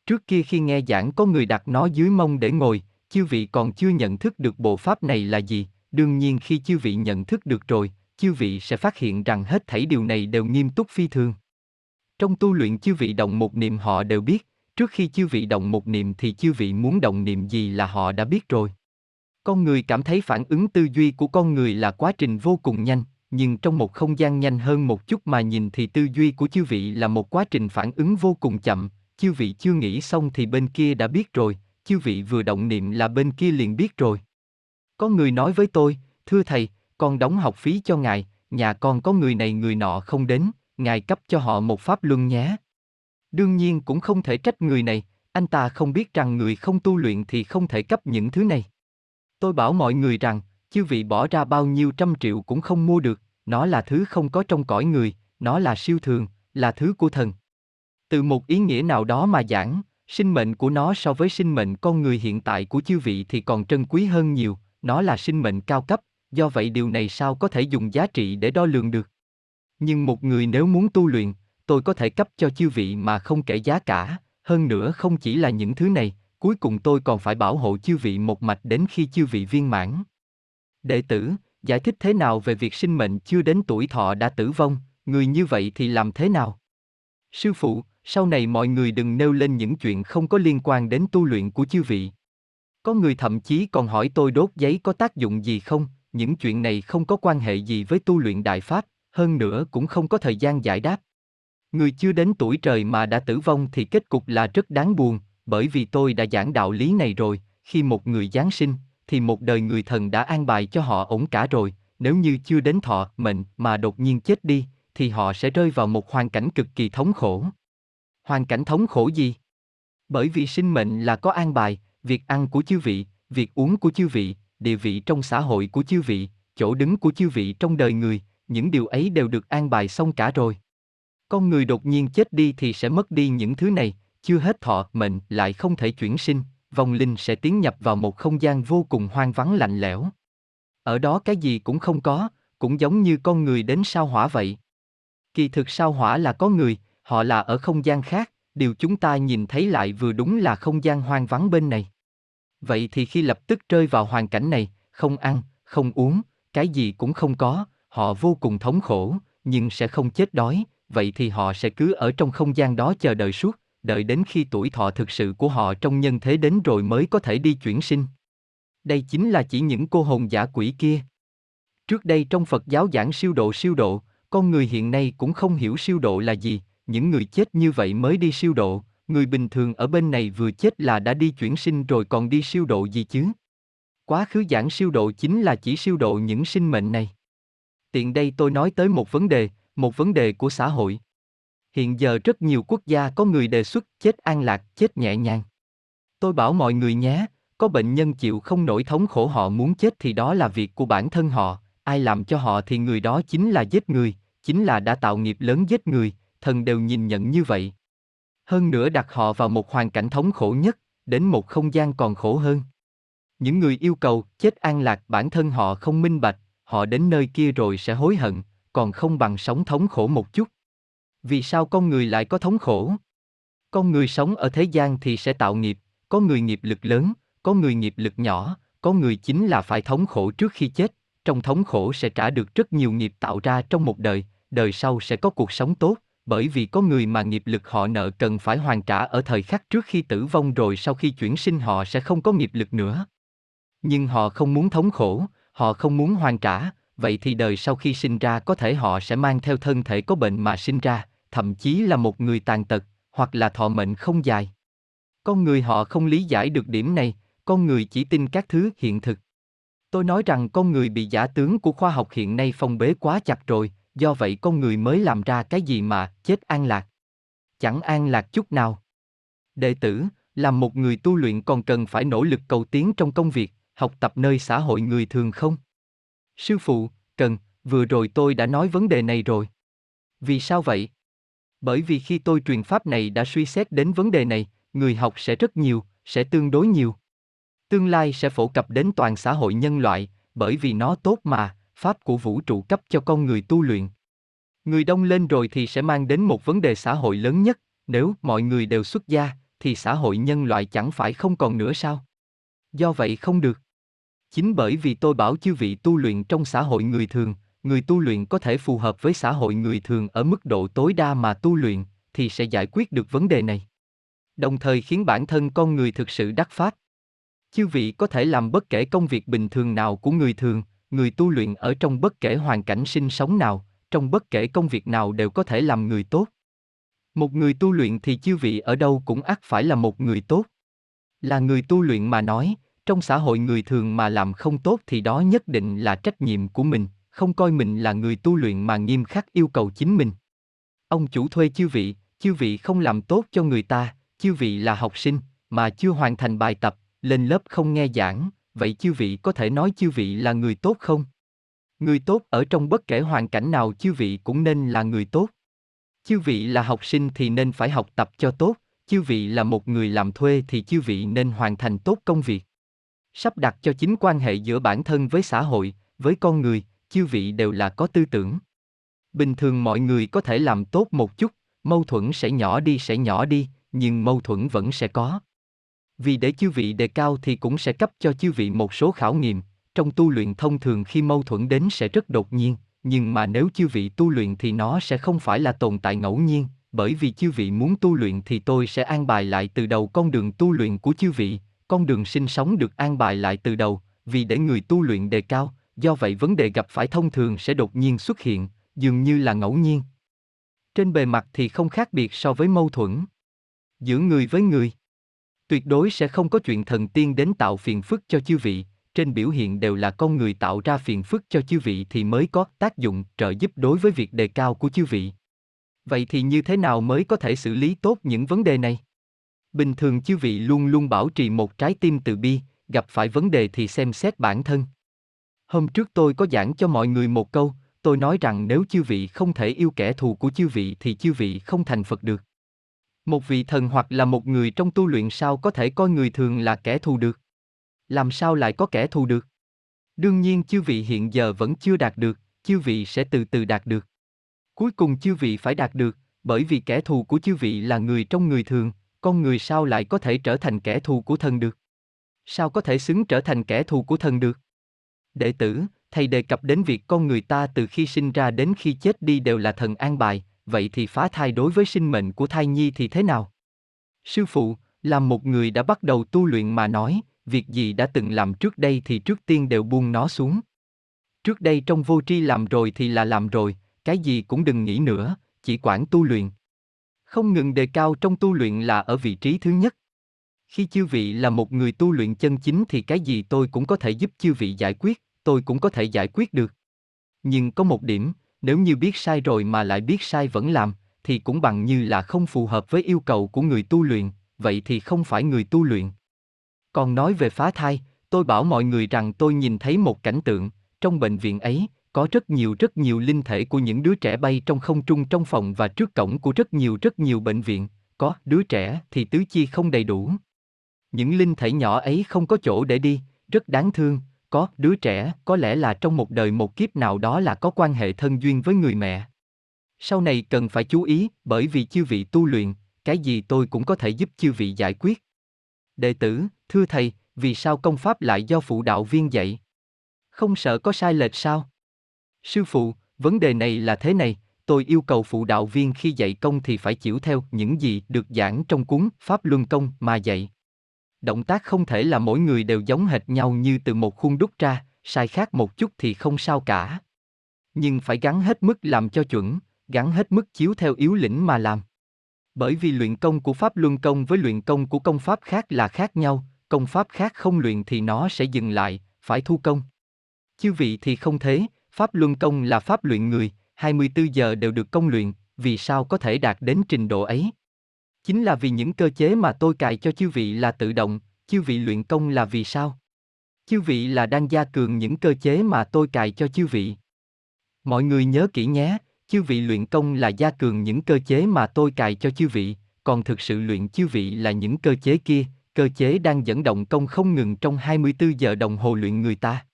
Trước kia khi nghe giảng có người đặt nó dưới mông để ngồi, chư vị còn chưa nhận thức được bộ pháp này là gì, đương nhiên khi chư vị nhận thức được rồi, chư vị sẽ phát hiện rằng hết thảy điều này đều nghiêm túc phi thường. Trong tu luyện chư vị động một niệm họ đều biết, trước khi chư vị động một niệm thì chư vị muốn động niệm gì là họ đã biết rồi. Con người cảm thấy phản ứng tư duy của con người là quá trình vô cùng nhanh, nhưng trong một không gian nhanh hơn một chút mà nhìn thì tư duy của chư vị là một quá trình phản ứng vô cùng chậm, chư vị chưa nghĩ xong thì bên kia đã biết rồi, chư vị vừa động niệm là bên kia liền biết rồi. Có người nói với tôi, thưa thầy, con đóng học phí cho ngài, nhà con có người này người nọ không đến, ngài cấp cho họ một pháp luân nhé. Đương nhiên cũng không thể trách người này, anh ta không biết rằng người không tu luyện thì không thể cấp những thứ này. Tôi bảo mọi người rằng, chư vị bỏ ra bao nhiêu trăm triệu cũng không mua được, nó là thứ không có trong cõi người, nó là siêu thường, là thứ của thần. Từ một ý nghĩa nào đó mà giảng, sinh mệnh của nó so với sinh mệnh con người hiện tại của chư vị thì còn trân quý hơn nhiều, nó là sinh mệnh cao cấp, do vậy điều này sao có thể dùng giá trị để đo lường được. Nhưng một người nếu muốn tu luyện, tôi có thể cấp cho chư vị mà không kể giá cả, hơn nữa không chỉ là những thứ này, cuối cùng tôi còn phải bảo hộ chư vị một mạch đến khi chư vị viên mãn. Đệ tử, giải thích thế nào về việc sinh mệnh chưa đến tuổi thọ đã tử vong, người như vậy thì làm thế nào? Sư phụ, sau này mọi người đừng nêu lên những chuyện không có liên quan đến tu luyện của chư vị. Có người thậm chí còn hỏi tôi đốt giấy có tác dụng gì không, những chuyện này không có quan hệ gì với tu luyện đại pháp, hơn nữa cũng không có thời gian giải đáp. Người chưa đến tuổi trời mà đã tử vong thì kết cục là rất đáng buồn, bởi vì tôi đã giảng đạo lý này rồi, khi một người Giáng sinh, thì một đời người thần đã an bài cho họ ổn cả rồi, nếu như chưa đến thọ mệnh mà đột nhiên chết đi, thì họ sẽ rơi vào một hoàn cảnh cực kỳ thống khổ. Hoàn cảnh thống khổ gì? Bởi vì sinh mệnh là có an bài, việc ăn của chư vị, việc uống của chư vị, địa vị trong xã hội của chư vị, chỗ đứng của chư vị trong đời người, những điều ấy đều được an bài xong cả rồi. Con người đột nhiên chết đi thì sẽ mất đi những thứ này, chưa hết thọ mệnh lại không thể chuyển sinh, vong linh sẽ tiến nhập vào một không gian vô cùng hoang vắng lạnh lẽo. Ở đó cái gì cũng không có, cũng giống như con người đến sao hỏa vậy. Kỳ thực sao hỏa là có người, họ là ở không gian khác, điều chúng ta nhìn thấy lại vừa đúng là không gian hoang vắng bên này. Vậy thì khi lập tức rơi vào hoàn cảnh này, không ăn, không uống, cái gì cũng không có, họ vô cùng thống khổ, nhưng sẽ không chết đói, vậy thì họ sẽ cứ ở trong không gian đó chờ đợi suốt, đợi đến khi tuổi thọ thực sự của họ trong nhân thế đến rồi mới có thể đi chuyển sinh. Đây chính là chỉ những cô hồn giả quỷ kia. Trước đây trong Phật giáo giảng siêu độ siêu độ, con người hiện nay cũng không hiểu siêu độ là gì, những người chết như vậy mới đi siêu độ, người bình thường ở bên này vừa chết là đã đi chuyển sinh rồi còn đi siêu độ gì chứ? Quá khứ giảng siêu độ chính là chỉ siêu độ những sinh mệnh này. Tiện đây tôi nói tới một vấn đề, một vấn đề của xã hội. Hiện giờ rất nhiều quốc gia có người đề xuất chết an lạc, chết nhẹ nhàng. Tôi bảo mọi người nhé, có bệnh nhân chịu không nổi thống khổ họ muốn chết thì đó là việc của bản thân họ, ai làm cho họ thì người đó chính là giết người, chính là đã tạo nghiệp lớn giết người, thần đều nhìn nhận như vậy. Hơn nữa đặt họ vào một hoàn cảnh thống khổ nhất, đến một không gian còn khổ hơn. Những người yêu cầu chết an lạc bản thân họ không minh bạch, họ đến nơi kia rồi sẽ hối hận, còn không bằng sống thống khổ một chút. Vì sao con người lại có thống khổ? Con người sống ở thế gian thì sẽ tạo nghiệp, có người nghiệp lực lớn, có người nghiệp lực nhỏ, có người chính là phải thống khổ trước khi chết, trong thống khổ sẽ trả được rất nhiều nghiệp tạo ra trong một đời, đời sau sẽ có cuộc sống tốt, bởi vì có người mà nghiệp lực họ nợ cần phải hoàn trả ở thời khắc trước khi tử vong rồi sau khi chuyển sinh họ sẽ không có nghiệp lực nữa. Nhưng họ không muốn thống khổ, họ không muốn hoàn trả, vậy thì đời sau khi sinh ra có thể họ sẽ mang theo thân thể có bệnh mà sinh ra, thậm chí là một người tàn tật, hoặc là thọ mệnh không dài. Con người họ không lý giải được điểm này, con người chỉ tin các thứ hiện thực. Tôi nói rằng con người bị giả tướng của khoa học hiện nay phong bế quá chặt rồi, do vậy con người mới làm ra cái gì mà chết an lạc. Chẳng an lạc chút nào. Đệ tử, làm một người tu luyện còn cần phải nỗ lực cầu tiến trong công việc, học tập nơi xã hội người thường không? Sư phụ, cần, vừa rồi tôi đã nói vấn đề này rồi. Vì sao vậy? Bởi vì khi tôi truyền pháp này đã suy xét đến vấn đề này, người học sẽ rất nhiều, sẽ tương đối nhiều. Tương lai sẽ phổ cập đến toàn xã hội nhân loại, bởi vì nó tốt mà, pháp của vũ trụ cấp cho con người tu luyện. Người đông lên rồi thì sẽ mang đến một vấn đề xã hội lớn nhất, nếu mọi người đều xuất gia, thì xã hội nhân loại chẳng phải không còn nữa sao? Do vậy không được. Chính bởi vì tôi bảo chư vị tu luyện trong xã hội người thường, người tu luyện có thể phù hợp với xã hội người thường ở mức độ tối đa mà tu luyện, thì sẽ giải quyết được vấn đề này. Đồng thời khiến bản thân con người thực sự đắc pháp. Chư vị có thể làm bất kể công việc bình thường nào của người thường, người tu luyện ở trong bất kể hoàn cảnh sinh sống nào, trong bất kể công việc nào đều có thể làm người tốt. Một người tu luyện thì chư vị ở đâu cũng ắt phải là một người tốt. Là người tu luyện mà nói, trong xã hội người thường mà làm không tốt thì đó nhất định là trách nhiệm của mình, không coi mình là người tu luyện mà nghiêm khắc yêu cầu chính mình. Ông chủ thuê chư vị, chư vị không làm tốt cho người ta, chư vị là học sinh, mà chưa hoàn thành bài tập, lên lớp không nghe giảng, vậy chư vị có thể nói chư vị là người tốt không? Người tốt ở trong bất kể hoàn cảnh nào chư vị cũng nên là người tốt. Chư vị là học sinh thì nên phải học tập cho tốt, chư vị là một người làm thuê thì chư vị nên hoàn thành tốt công việc. Sắp đặt cho chính quan hệ giữa bản thân với xã hội, với con người, chư vị đều là có tư tưởng. Bình thường mọi người có thể làm tốt một chút, mâu thuẫn sẽ nhỏ đi sẽ nhỏ đi, nhưng mâu thuẫn vẫn sẽ có. Vì để chư vị đề cao thì cũng sẽ cấp cho chư vị một số khảo nghiệm, trong tu luyện thông thường khi mâu thuẫn đến sẽ rất đột nhiên, nhưng mà nếu chư vị tu luyện thì nó sẽ không phải là tồn tại ngẫu nhiên, bởi vì chư vị muốn tu luyện thì tôi sẽ an bài lại từ đầu con đường tu luyện của chư vị, con đường sinh sống được an bài lại từ đầu, vì để người tu luyện đề cao, do vậy vấn đề gặp phải thông thường sẽ đột nhiên xuất hiện, dường như là ngẫu nhiên. Trên bề mặt thì không khác biệt so với mâu thuẫn giữa người với người. Tuyệt đối sẽ không có chuyện thần tiên đến tạo phiền phức cho chư vị, trên biểu hiện đều là con người tạo ra phiền phức cho chư vị thì mới có tác dụng trợ giúp đối với việc đề cao của chư vị. Vậy thì như thế nào mới có thể xử lý tốt những vấn đề này? Bình thường chư vị luôn luôn bảo trì một trái tim từ bi, gặp phải vấn đề thì xem xét bản thân. Hôm trước tôi có giảng cho mọi người một câu, tôi nói rằng nếu chư vị không thể yêu kẻ thù của chư vị thì chư vị không thành Phật được. Một vị thần hoặc là một người trong tu luyện sao có thể coi người thường là kẻ thù được? Làm sao lại có kẻ thù được? Đương nhiên chư vị hiện giờ vẫn chưa đạt được, chư vị sẽ từ từ đạt được. Cuối cùng chư vị phải đạt được, bởi vì kẻ thù của chư vị là người trong người thường, con người sao lại có thể trở thành kẻ thù của thần được? Sao có thể xứng trở thành kẻ thù của thần được? Đệ tử, thầy đề cập đến việc con người ta từ khi sinh ra đến khi chết đi đều là thần an bài, vậy thì phá thai đối với sinh mệnh của thai nhi thì thế nào? Sư phụ, làm một người đã bắt đầu tu luyện mà nói, việc gì đã từng làm trước đây thì trước tiên đều buông nó xuống. Trước đây trong vô tri làm rồi thì là làm rồi, cái gì cũng đừng nghĩ nữa, chỉ quản tu luyện. Không ngừng đề cao trong tu luyện là ở vị trí thứ nhất. Khi chư vị là một người tu luyện chân chính thì cái gì tôi cũng có thể giúp chư vị giải quyết, tôi cũng có thể giải quyết được. Nhưng có một điểm, nếu như biết sai rồi mà lại biết sai vẫn làm, thì cũng bằng như là không phù hợp với yêu cầu của người tu luyện, vậy thì không phải người tu luyện. Còn nói về phá thai, tôi bảo mọi người rằng tôi nhìn thấy một cảnh tượng, trong bệnh viện ấy, có rất nhiều rất nhiều linh thể của những đứa trẻ bay trong không trung trong phòng và trước cổng của rất nhiều rất nhiều bệnh viện, có đứa trẻ thì tứ chi không đầy đủ. Những linh thể nhỏ ấy không có chỗ để đi, rất đáng thương, có đứa trẻ có lẽ là trong một đời một kiếp nào đó là có quan hệ thân duyên với người mẹ. Sau này cần phải chú ý, bởi vì chư vị tu luyện, cái gì tôi cũng có thể giúp chư vị giải quyết. Đệ tử, thưa thầy, vì sao công pháp lại do phụ đạo viên dạy? Không sợ có sai lệch sao? Sư phụ, vấn đề này là thế này, tôi yêu cầu phụ đạo viên khi dạy công thì phải chịu theo những gì được giảng trong cuốn Pháp Luân Công mà dạy. Động tác không thể là mỗi người đều giống hệt nhau như từ một khuôn đúc ra, sai khác một chút thì không sao cả. Nhưng phải gắn hết mức làm cho chuẩn, gắn hết mức chiếu theo yếu lĩnh mà làm. Bởi vì luyện công của Pháp Luân Công với luyện công của công pháp khác là khác nhau, công pháp khác không luyện thì nó sẽ dừng lại, phải thu công. Chư vị thì không thế, Pháp Luân Công là pháp luyện người, 24 giờ đều được công luyện, vì sao có thể đạt đến trình độ ấy? Chính là vì những cơ chế mà tôi cài cho chư vị là tự động, chư vị luyện công là vì sao? Chư vị là đang gia cường những cơ chế mà tôi cài cho chư vị. Mọi người nhớ kỹ nhé, chư vị luyện công là gia cường những cơ chế mà tôi cài cho chư vị, còn thực sự luyện chư vị là những cơ chế kia, cơ chế đang dẫn động công không ngừng trong 24 giờ đồng hồ luyện người ta.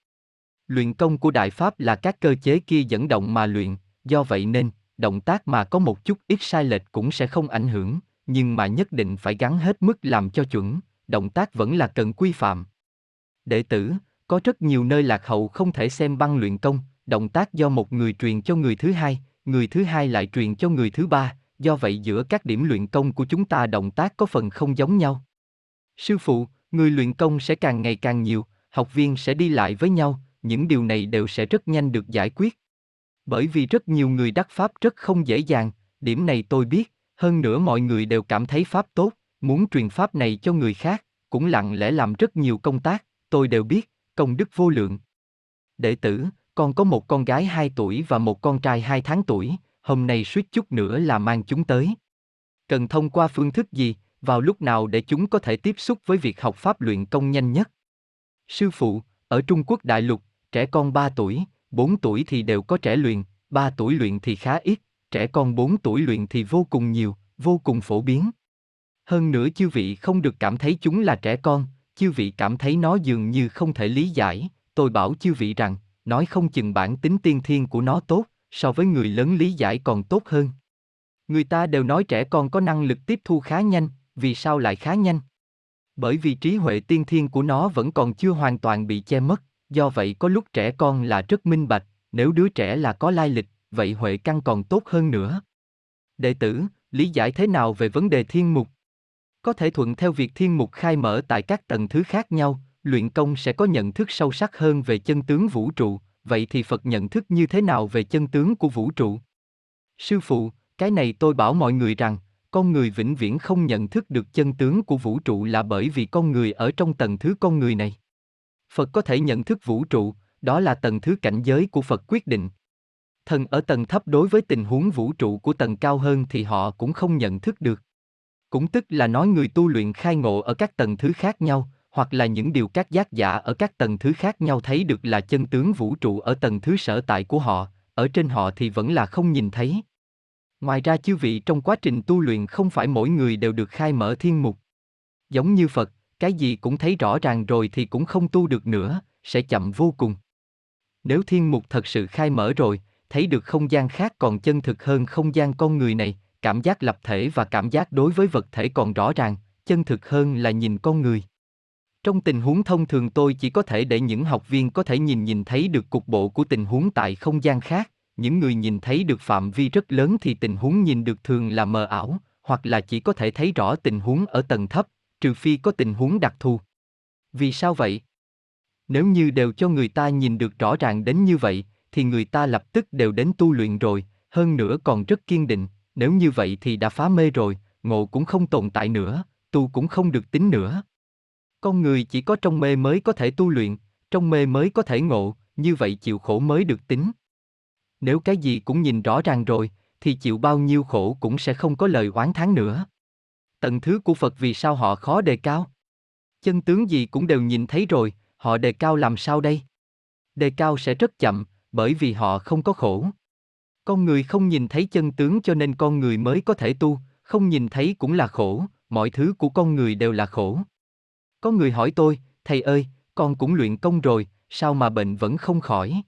Luyện công của Đại Pháp là các cơ chế kia dẫn động mà luyện, do vậy nên, động tác mà có một chút ít sai lệch cũng sẽ không ảnh hưởng, nhưng mà nhất định phải gắn hết mức làm cho chuẩn, động tác vẫn là cần quy phạm. Đệ tử, có rất nhiều nơi lạc hậu không thể xem băng luyện công, động tác do một người truyền cho người thứ hai, người thứ hai lại truyền cho người thứ ba, do vậy giữa các điểm luyện công của chúng ta động tác có phần không giống nhau. Sư phụ, người luyện công sẽ càng ngày càng nhiều, học viên sẽ đi lại với nhau, những điều này đều sẽ rất nhanh được giải quyết. Bởi vì rất nhiều người đắc pháp rất không dễ dàng, điểm này tôi biết, hơn nữa mọi người đều cảm thấy pháp tốt, muốn truyền pháp này cho người khác, cũng lặng lẽ làm rất nhiều công tác, tôi đều biết, công đức vô lượng. Đệ tử, con có một con gái 2 tuổi và một con trai 2 tháng tuổi, hôm nay suýt chút nữa là mang chúng tới. Cần thông qua phương thức gì, vào lúc nào để chúng có thể tiếp xúc với việc học pháp luyện công nhanh nhất? Sư phụ, ở Trung Quốc đại lục, trẻ con 3 tuổi, 4 tuổi thì đều có trẻ luyện, 3 tuổi luyện thì khá ít, trẻ con 4 tuổi luyện thì vô cùng nhiều, vô cùng phổ biến. Hơn nữa chư vị không được cảm thấy chúng là trẻ con, chư vị cảm thấy nó dường như không thể lý giải, tôi bảo chư vị rằng, nói không chừng bản tính tiên thiên của nó tốt, so với người lớn lý giải còn tốt hơn. Người ta đều nói trẻ con có năng lực tiếp thu khá nhanh, vì sao lại khá nhanh? Bởi vì trí huệ tiên thiên của nó vẫn còn chưa hoàn toàn bị che mất, do vậy có lúc trẻ con là rất minh bạch, nếu đứa trẻ là có lai lịch, vậy huệ căn còn tốt hơn nữa. Đệ tử, lý giải thế nào về vấn đề thiên mục? Có thể thuận theo việc thiên mục khai mở tại các tầng thứ khác nhau, luyện công sẽ có nhận thức sâu sắc hơn về chân tướng vũ trụ, vậy thì Phật nhận thức như thế nào về chân tướng của vũ trụ? Sư phụ, cái này tôi bảo mọi người rằng, con người vĩnh viễn không nhận thức được chân tướng của vũ trụ là bởi vì con người ở trong tầng thứ con người này. Phật có thể nhận thức vũ trụ, đó là tầng thứ cảnh giới của Phật quyết định. Thần ở tầng thấp đối với tình huống vũ trụ của tầng cao hơn thì họ cũng không nhận thức được. Cũng tức là nói người tu luyện khai ngộ ở các tầng thứ khác nhau, hoặc là những điều các giác giả ở các tầng thứ khác nhau thấy được là chân tướng vũ trụ ở tầng thứ sở tại của họ, ở trên họ thì vẫn là không nhìn thấy. Ngoài ra chư vị trong quá trình tu luyện không phải mỗi người đều được khai mở thiên mục. Giống như Phật, cái gì cũng thấy rõ ràng rồi thì cũng không tu được nữa, sẽ chậm vô cùng. Nếu thiên mục thật sự khai mở rồi, thấy được không gian khác còn chân thực hơn không gian con người này, cảm giác lập thể và cảm giác đối với vật thể còn rõ ràng, chân thực hơn là nhìn con người. Trong tình huống thông thường tôi chỉ có thể để những học viên có thể nhìn nhìn thấy được cục bộ của tình huống tại không gian khác, những người nhìn thấy được phạm vi rất lớn thì tình huống nhìn được thường là mờ ảo, hoặc là chỉ có thể thấy rõ tình huống ở tầng thấp, trừ phi có tình huống đặc thù. Vì sao vậy? Nếu như đều cho người ta nhìn được rõ ràng đến như vậy, thì người ta lập tức đều đến tu luyện rồi, hơn nữa còn rất kiên định, nếu như vậy thì đã phá mê rồi, ngộ cũng không tồn tại nữa, tu cũng không được tính nữa. Con người chỉ có trong mê mới có thể tu luyện, trong mê mới có thể ngộ, như vậy chịu khổ mới được tính. Nếu cái gì cũng nhìn rõ ràng rồi, thì chịu bao nhiêu khổ cũng sẽ không có lời oán tháng nữa. Tận thứ của Phật vì sao họ khó đề cao? Chân tướng gì cũng đều nhìn thấy rồi, họ đề cao làm sao đây? Đề cao sẽ rất chậm, bởi vì họ không có khổ. Con người không nhìn thấy chân tướng cho nên con người mới có thể tu, không nhìn thấy cũng là khổ, mọi thứ của con người đều là khổ. Có người hỏi tôi, thầy ơi, con cũng luyện công rồi, sao mà bệnh vẫn không khỏi?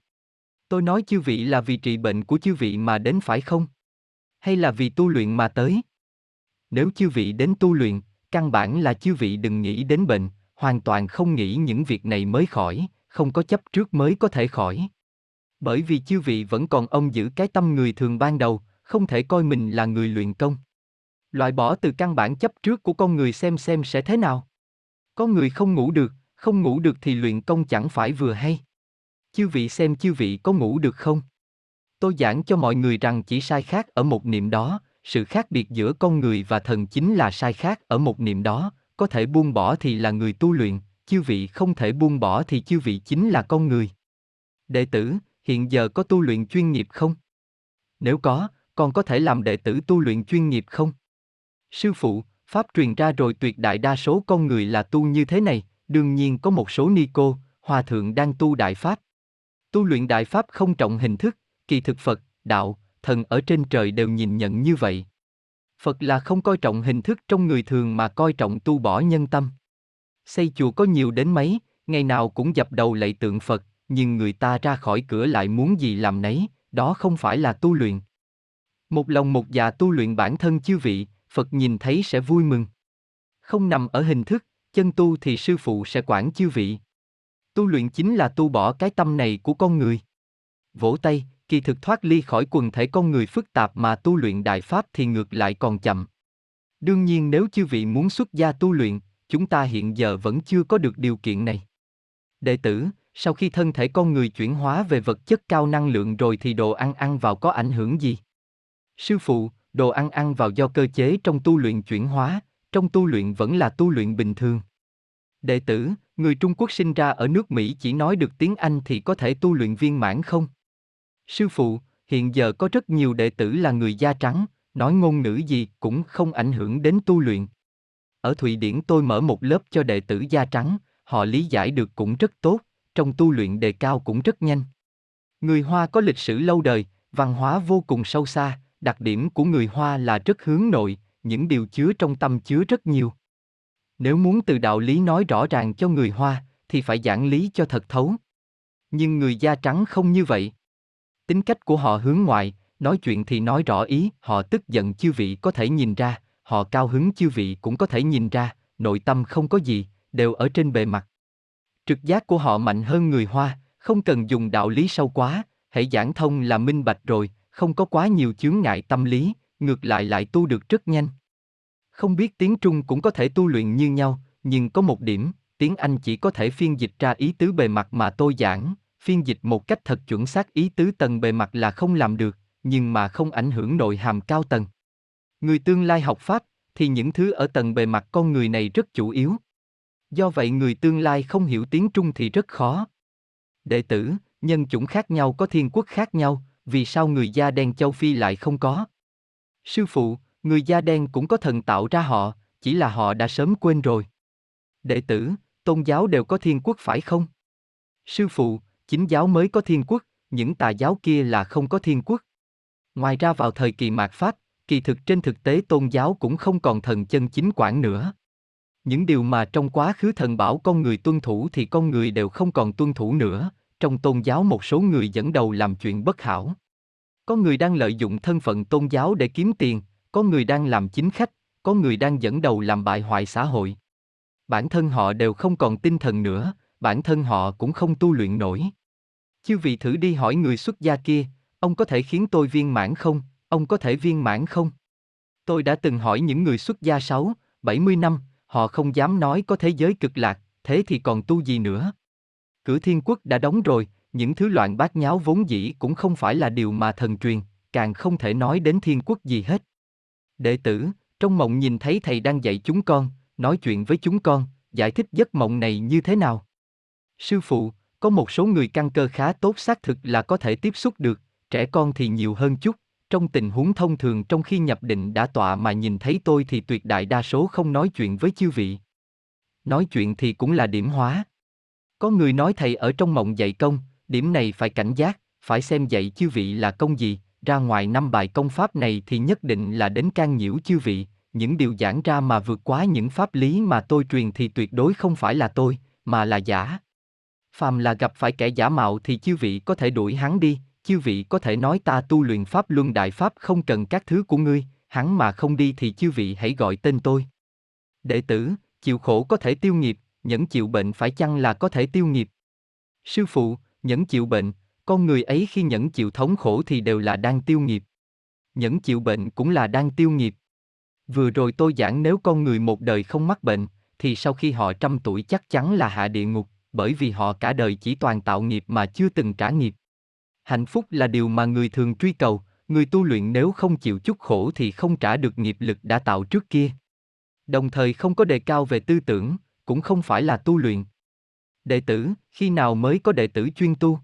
Tôi nói chư vị là vì trị bệnh của chư vị mà đến phải không? Hay là vì tu luyện mà tới? Nếu chư vị đến tu luyện, căn bản là chư vị đừng nghĩ đến bệnh, hoàn toàn không nghĩ những việc này mới khỏi, không có chấp trước mới có thể khỏi. Bởi vì chư vị vẫn còn ông giữ cái tâm người thường ban đầu, không thể coi mình là người luyện công. Loại bỏ từ căn bản chấp trước của con người xem xem sẽ thế nào. Có người không ngủ được, không ngủ được thì luyện công chẳng phải vừa hay. Chư vị xem chư vị có ngủ được không? Tôi giảng cho mọi người rằng chỉ sai khác ở một niệm đó, sự khác biệt giữa con người và thần chính là sai khác ở một niệm đó, có thể buông bỏ thì là người tu luyện, chư vị không thể buông bỏ thì chư vị chính là con người. Đệ tử, hiện giờ có tu luyện chuyên nghiệp không? Nếu có, còn có thể làm đệ tử tu luyện chuyên nghiệp không? Sư phụ, Pháp truyền ra rồi tuyệt đại đa số con người là tu như thế này, đương nhiên có một số ni cô, hòa thượng đang tu đại Pháp. Tu luyện đại Pháp không trọng hình thức, kỳ thực Phật, đạo, thần ở trên trời đều nhìn nhận như vậy. Phật là không coi trọng hình thức trong người thường mà coi trọng tu bỏ nhân tâm. Xây chùa có nhiều đến mấy, ngày nào cũng dập đầu lạy tượng Phật, nhưng người ta ra khỏi cửa lại muốn gì làm nấy, đó không phải là tu luyện. Một lòng một dạ tu luyện bản thân chư vị, Phật nhìn thấy sẽ vui mừng. Không nằm ở hình thức, chân tu thì sư phụ sẽ quản chư vị. Tu luyện chính là tu bỏ cái tâm này của con người. Vỗ tay, kỳ thực thoát ly khỏi quần thể con người phức tạp mà tu luyện đại pháp thì ngược lại còn chậm. Đương nhiên nếu chư vị muốn xuất gia tu luyện, chúng ta hiện giờ vẫn chưa có được điều kiện này. Đệ tử, sau khi thân thể con người chuyển hóa về vật chất cao năng lượng rồi thì đồ ăn ăn vào có ảnh hưởng gì? Sư phụ, đồ ăn ăn vào do cơ chế trong tu luyện chuyển hóa, trong tu luyện vẫn là tu luyện bình thường. Đệ tử, người Trung Quốc sinh ra ở nước Mỹ chỉ nói được tiếng Anh thì có thể tu luyện viên mãn không? Sư phụ, hiện giờ có rất nhiều đệ tử là người da trắng, nói ngôn ngữ gì cũng không ảnh hưởng đến tu luyện. Ở Thụy Điển tôi mở một lớp cho đệ tử da trắng, họ lý giải được cũng rất tốt, trong tu luyện đề cao cũng rất nhanh. Người Hoa có lịch sử lâu đời, văn hóa vô cùng sâu xa, đặc điểm của người Hoa là rất hướng nội, những điều chứa trong tâm chứa rất nhiều. Nếu muốn từ đạo lý nói rõ ràng cho người Hoa, thì phải giảng lý cho thật thấu. Nhưng người da trắng không như vậy. Tính cách của họ hướng ngoại, nói chuyện thì nói rõ ý, họ tức giận chư vị có thể nhìn ra, họ cao hứng chư vị cũng có thể nhìn ra, nội tâm không có gì, đều ở trên bề mặt. Trực giác của họ mạnh hơn người Hoa, không cần dùng đạo lý sâu quá, hãy giảng thông là minh bạch rồi, không có quá nhiều chướng ngại tâm lý, ngược lại lại tu được rất nhanh. Không biết tiếng Trung cũng có thể tu luyện như nhau, nhưng có một điểm, tiếng Anh chỉ có thể phiên dịch ra ý tứ bề mặt mà tôi giảng, phiên dịch một cách thật chuẩn xác ý tứ tầng bề mặt là không làm được, nhưng mà không ảnh hưởng nội hàm cao tầng. Người tương lai học Pháp, thì những thứ ở tầng bề mặt con người này rất chủ yếu. Do vậy người tương lai không hiểu tiếng Trung thì rất khó. Đệ tử, nhân chủng khác nhau có thiên quốc khác nhau, vì sao người da đen châu Phi lại không có? Sư phụ, người da đen cũng có thần tạo ra họ, chỉ là họ đã sớm quên rồi. Đệ tử, tôn giáo đều có thiên quốc phải không? Sư phụ, chính giáo mới có thiên quốc, những tà giáo kia là không có thiên quốc. Ngoài ra vào thời kỳ mạt Pháp, kỳ thực trên thực tế tôn giáo cũng không còn thần chân chính quản nữa. Những điều mà trong quá khứ thần bảo con người tuân thủ thì con người đều không còn tuân thủ nữa, trong tôn giáo một số người dẫn đầu làm chuyện bất hảo. Có người đang lợi dụng thân phận tôn giáo để kiếm tiền, có người đang làm chính khách, có người đang dẫn đầu làm bại hoại xã hội. Bản thân họ đều không còn tinh thần nữa, bản thân họ cũng không tu luyện nổi. Chư vị thử đi hỏi người xuất gia kia, ông có thể khiến tôi viên mãn không, ông có thể viên mãn không? Tôi đã từng hỏi những người xuất gia 6, 70 năm, họ không dám nói có thế giới cực lạc, thế thì còn tu gì nữa? Cửa thiên quốc đã đóng rồi, những thứ loạn bát nháo vốn dĩ cũng không phải là điều mà thần truyền, càng không thể nói đến thiên quốc gì hết. Đệ tử, trong mộng nhìn thấy thầy đang dạy chúng con, nói chuyện với chúng con, giải thích giấc mộng này như thế nào? Sư phụ, có một số người căn cơ khá tốt xác thực là có thể tiếp xúc được, trẻ con thì nhiều hơn chút. Trong tình huống thông thường trong khi nhập định đã tọa mà nhìn thấy tôi thì tuyệt đại đa số không nói chuyện với chư vị. Nói chuyện thì cũng là điểm hóa. Có người nói thầy ở trong mộng dạy công, điểm này phải cảnh giác, phải xem dạy chư vị là công gì, ra ngoài năm bài công pháp này thì nhất định là đến can nhiễu chư vị, những điều giảng ra mà vượt quá những pháp lý mà tôi truyền thì tuyệt đối không phải là tôi, mà là giả. Phàm là gặp phải kẻ giả mạo thì chư vị có thể đuổi hắn đi, chư vị có thể nói ta tu luyện pháp luân đại pháp không cần các thứ của ngươi, hắn mà không đi thì chư vị hãy gọi tên tôi. Đệ tử, chịu khổ có thể tiêu nghiệp, nhẫn chịu bệnh phải chăng là có thể tiêu nghiệp? Sư phụ, nhẫn chịu bệnh, con người ấy khi nhẫn chịu thống khổ thì đều là đang tiêu nghiệp. Nhẫn chịu bệnh cũng là đang tiêu nghiệp. Vừa rồi tôi giảng nếu con người một đời không mắc bệnh, thì sau khi họ trăm tuổi chắc chắn là hạ địa ngục, bởi vì họ cả đời chỉ toàn tạo nghiệp mà chưa từng trả nghiệp. Hạnh phúc là điều mà người thường truy cầu, người tu luyện nếu không chịu chút khổ thì không trả được nghiệp lực đã tạo trước kia. Đồng thời không có đề cao về tư tưởng, cũng không phải là tu luyện. Đệ tử, khi nào mới có đệ tử chuyên tu?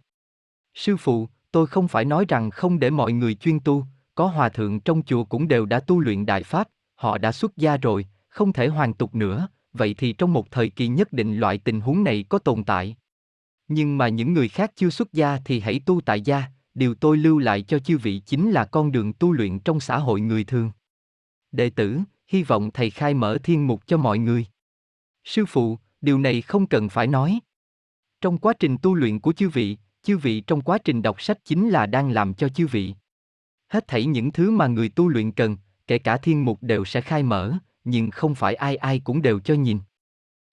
Sư phụ, tôi không phải nói rằng không để mọi người chuyên tu, có hòa thượng trong chùa cũng đều đã tu luyện đại pháp, họ đã xuất gia rồi, không thể hoàn tục nữa, vậy thì trong một thời kỳ nhất định loại tình huống này có tồn tại. Nhưng mà những người khác chưa xuất gia thì hãy tu tại gia, điều tôi lưu lại cho chư vị chính là con đường tu luyện trong xã hội người thường. Đệ tử, hy vọng thầy khai mở thiên mục cho mọi người. Sư phụ, điều này không cần phải nói. Trong quá trình tu luyện của chư vị, chư vị trong quá trình đọc sách chính là đang làm cho chư vị. Hết thảy những thứ mà người tu luyện cần, kể cả thiên mục đều sẽ khai mở, nhưng không phải ai ai cũng đều cho nhìn.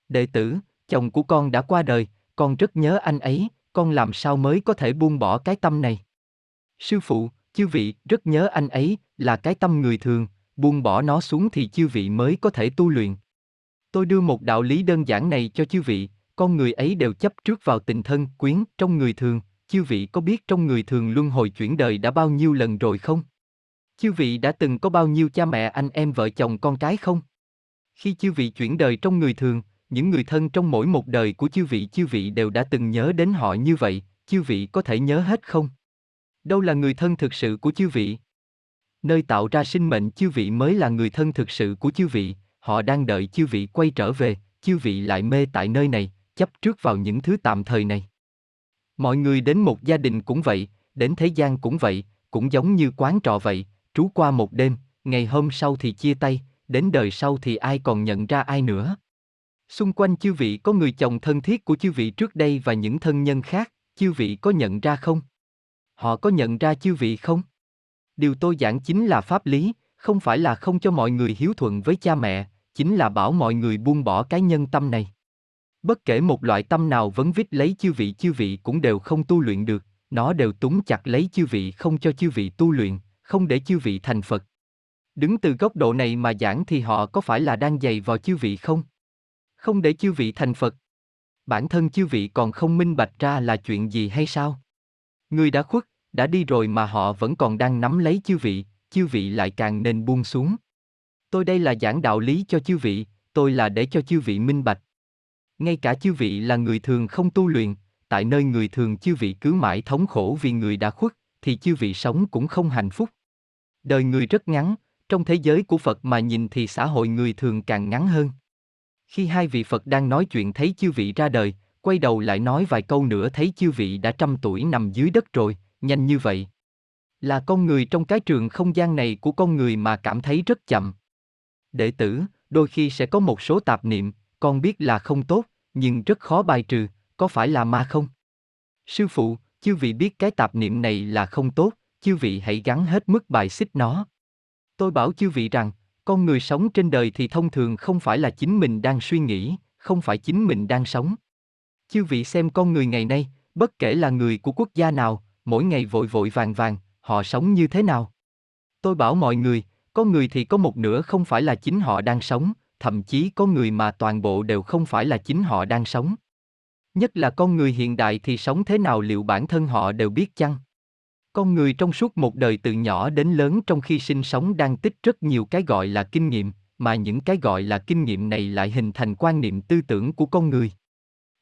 Đệ tử, chồng của con đã qua đời, con rất nhớ anh ấy, con làm sao mới có thể buông bỏ cái tâm này? Sư phụ, chư vị rất nhớ anh ấy, là cái tâm người thường, buông bỏ nó xuống thì chư vị mới có thể tu luyện. Tôi đưa một đạo lý đơn giản này cho chư vị, con người ấy đều chấp trước vào tình thân, quyến, trong người thường, chư vị có biết trong người thường luân hồi chuyển đời đã bao nhiêu lần rồi không? Chư vị đã từng có bao nhiêu cha mẹ anh em vợ chồng con cái không? Khi chư vị chuyển đời trong người thường, những người thân trong mỗi một đời của chư vị chư vị đều đã từng nhớ đến họ như vậy, chư vị có thể nhớ hết không? Đâu là người thân thực sự của chư vị? Nơi tạo ra sinh mệnh chư vị mới là người thân thực sự của chư vị, họ đang đợi chư vị quay trở về, chư vị lại mê tại nơi này, chấp trước vào những thứ tạm thời này. Mọi người đến một gia đình cũng vậy, đến thế gian cũng vậy, cũng giống như quán trọ vậy, trú qua một đêm, ngày hôm sau thì chia tay, đến đời sau thì ai còn nhận ra ai nữa. Xung quanh chư vị có người chồng thân thiết của chư vị trước đây và những thân nhân khác, chư vị có nhận ra không? Họ có nhận ra chư vị không? Điều tôi giảng chính là pháp lý, không phải là không cho mọi người hiếu thuận với cha mẹ, chính là bảo mọi người buông bỏ cái nhân tâm này. Bất kể một loại tâm nào vấn vít lấy chư vị chư vị cũng đều không tu luyện được, nó đều túng chặt lấy chư vị không cho chư vị tu luyện, không để chư vị thành Phật. Đứng từ góc độ này mà giảng thì họ có phải là đang dày vào chư vị không? Không để chư vị thành Phật. Bản thân chư vị còn không minh bạch ra là chuyện gì hay sao? Người đã khuất, đã đi rồi mà họ vẫn còn đang nắm lấy chư vị, chư vị lại càng nên buông xuống. Tôi đây là giảng đạo lý cho chư vị, tôi là để cho chư vị minh bạch. Ngay cả chư vị là người thường không tu luyện, tại nơi người thường chư vị cứ mãi thống khổ vì người đã khuất, thì chư vị sống cũng không hạnh phúc. Đời người rất ngắn, trong thế giới của Phật mà nhìn thì xã hội người thường càng ngắn hơn. Khi hai vị Phật đang nói chuyện thấy chư vị ra đời, quay đầu lại nói vài câu nữa thấy chư vị đã trăm tuổi nằm dưới đất rồi, nhanh như vậy. Là con người trong cái trường không gian này của con người mà cảm thấy rất chậm. Đệ tử, đôi khi sẽ có một số tạp niệm, con biết là không tốt, nhưng rất khó bài trừ, có phải là ma không? Sư phụ, chư vị biết cái tạp niệm này là không tốt, chư vị hãy gắn hết mức bài xích nó. Tôi bảo chư vị rằng, con người sống trên đời thì thông thường không phải là chính mình đang suy nghĩ, không phải chính mình đang sống. Chư vị xem con người ngày nay, bất kể là người của quốc gia nào, mỗi ngày vội vội vàng vàng, họ sống như thế nào? Tôi bảo mọi người, có người thì có một nửa không phải là chính họ đang sống, thậm chí có người mà toàn bộ đều không phải là chính họ đang sống. Nhất là con người hiện đại thì sống thế nào liệu bản thân họ đều biết chăng? Con người trong suốt một đời từ nhỏ đến lớn trong khi sinh sống đang tích rất nhiều cái gọi là kinh nghiệm, mà những cái gọi là kinh nghiệm này lại hình thành quan niệm tư tưởng của con người.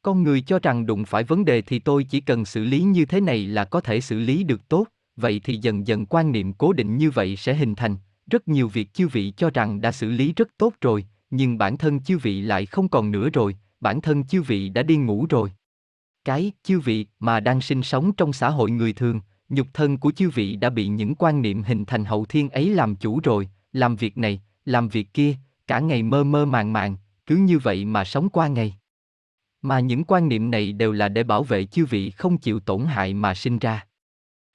Con người cho rằng đụng phải vấn đề thì tôi chỉ cần xử lý như thế này là có thể xử lý được tốt, vậy thì dần dần quan niệm cố định như vậy sẽ hình thành, rất nhiều việc chư vị cho rằng đã xử lý rất tốt rồi, nhưng bản thân chư vị lại không còn nữa rồi, bản thân chư vị đã đi ngủ rồi. cái chư vị mà đang sinh sống trong xã hội người thường, nhục thân của chư vị đã bị những quan niệm hình thành hậu thiên ấy làm chủ rồi, làm việc này, làm việc kia, cả ngày mơ mơ màng màng, cứ như vậy mà sống qua ngày. Mà những quan niệm này đều là để bảo vệ chư vị không chịu tổn hại mà sinh ra.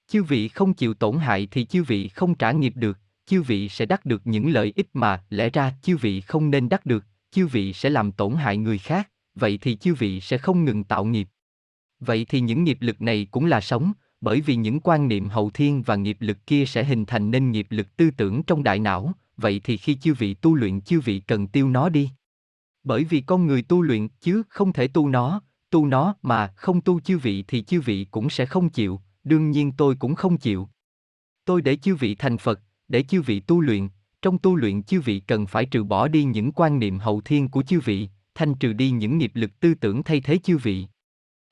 Chư vị không chịu tổn hại thì chư vị không trả nghiệp được, chư vị sẽ đắc được những lợi ích mà lẽ ra chư vị không nên đắc được, chư vị sẽ làm tổn hại người khác, vậy thì chư vị sẽ không ngừng tạo nghiệp. Vậy thì những nghiệp lực này cũng là sống, bởi vì những quan niệm hậu thiên và nghiệp lực kia sẽ hình thành nên nghiệp lực tư tưởng trong đại não, vậy thì khi chư vị tu luyện chư vị cần tiêu nó đi. Bởi vì con người tu luyện chứ không thể tu nó, tu nó mà không tu chư vị thì chư vị cũng sẽ không chịu, đương nhiên tôi cũng không chịu. Tôi để chư vị thành Phật, để chư vị tu luyện, trong tu luyện chư vị cần phải trừ bỏ đi những quan niệm hậu thiên của chư vị, thanh trừ đi những nghiệp lực tư tưởng thay thế chư vị.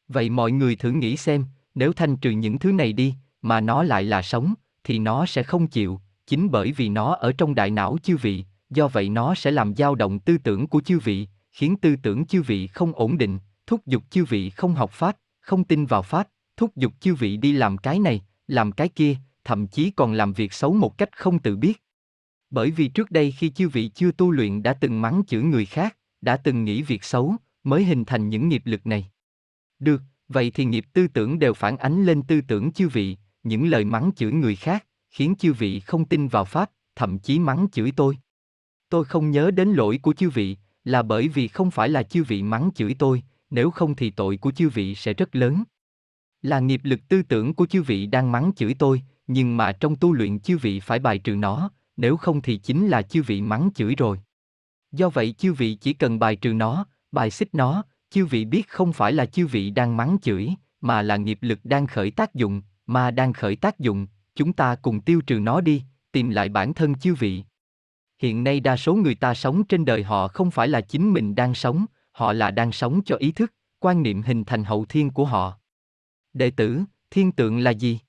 Vậy mọi người thử nghĩ xem, nếu thanh trừ những thứ này đi, mà nó lại là sống, thì nó sẽ không chịu, chính bởi vì nó ở trong đại não chư vị, do vậy nó sẽ làm dao động tư tưởng của chư vị, khiến tư tưởng chư vị không ổn định, thúc giục chư vị không học pháp, không tin vào pháp, thúc giục chư vị đi làm cái này, làm cái kia, thậm chí còn làm việc xấu một cách không tự biết. Bởi vì trước đây khi chư vị chưa tu luyện đã từng mắng chửi người khác, đã từng nghĩ việc xấu, mới hình thành những nghiệp lực này. Được, vậy thì nghiệp tư tưởng đều phản ánh lên tư tưởng chư vị, những lời mắng chửi người khác, khiến chư vị không tin vào Pháp, thậm chí mắng chửi tôi. Tôi không nhớ đến lỗi của chư vị, là bởi vì không phải là chư vị mắng chửi tôi, nếu không thì tội của chư vị sẽ rất lớn. Là nghiệp lực tư tưởng của chư vị đang mắng chửi tôi, nhưng mà trong tu luyện chư vị phải bài trừ nó, nếu không thì chính là chư vị mắng chửi rồi. Do vậy chư vị chỉ cần bài trừ nó, bài xích nó, chư vị biết không phải là chư vị đang mắng chửi, mà là nghiệp lực đang khởi tác dụng, mà đang khởi tác dụng, chúng ta cùng tiêu trừ nó đi, tìm lại bản thân chư vị. Hiện nay đa số người ta sống trên đời họ không phải là chính mình đang sống, họ là đang sống cho ý thức, quan niệm hình thành hậu thiên của họ. Đệ tử, thiên tượng là gì?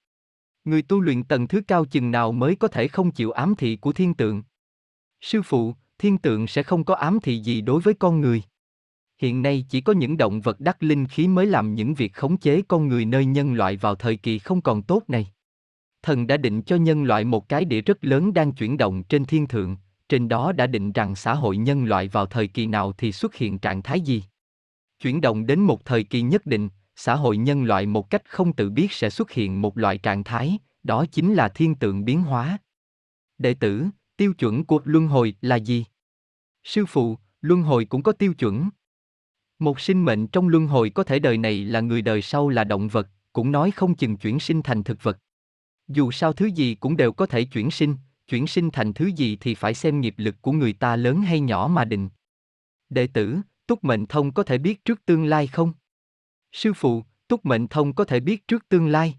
Người tu luyện tầng thứ cao chừng nào mới có thể không chịu ám thị của thiên tượng? Sư phụ, thiên tượng sẽ không có ám thị gì đối với con người. Hiện nay chỉ có những động vật đắc linh khí mới làm những việc khống chế con người nơi nhân loại vào thời kỳ không còn tốt này. Thần đã định cho nhân loại một cái địa rất lớn đang chuyển động trên thiên thượng, trên đó đã định rằng xã hội nhân loại vào thời kỳ nào thì xuất hiện trạng thái gì. Chuyển động đến một thời kỳ nhất định, xã hội nhân loại một cách không tự biết sẽ xuất hiện một loại trạng thái, đó chính là thiên tượng biến hóa. Đệ tử, tiêu chuẩn của luân hồi là gì? Sư phụ, luân hồi cũng có tiêu chuẩn. Một sinh mệnh trong luân hồi có thể đời này là người đời sau là động vật, cũng nói không chừng chuyển sinh thành thực vật. Dù sao thứ gì cũng đều có thể chuyển sinh, chuyển sinh thành thứ gì thì phải xem nghiệp lực của người ta lớn hay nhỏ mà định. Đệ tử, túc mệnh thông có thể biết trước tương lai không? Sư phụ, túc mệnh thông có thể biết trước tương lai.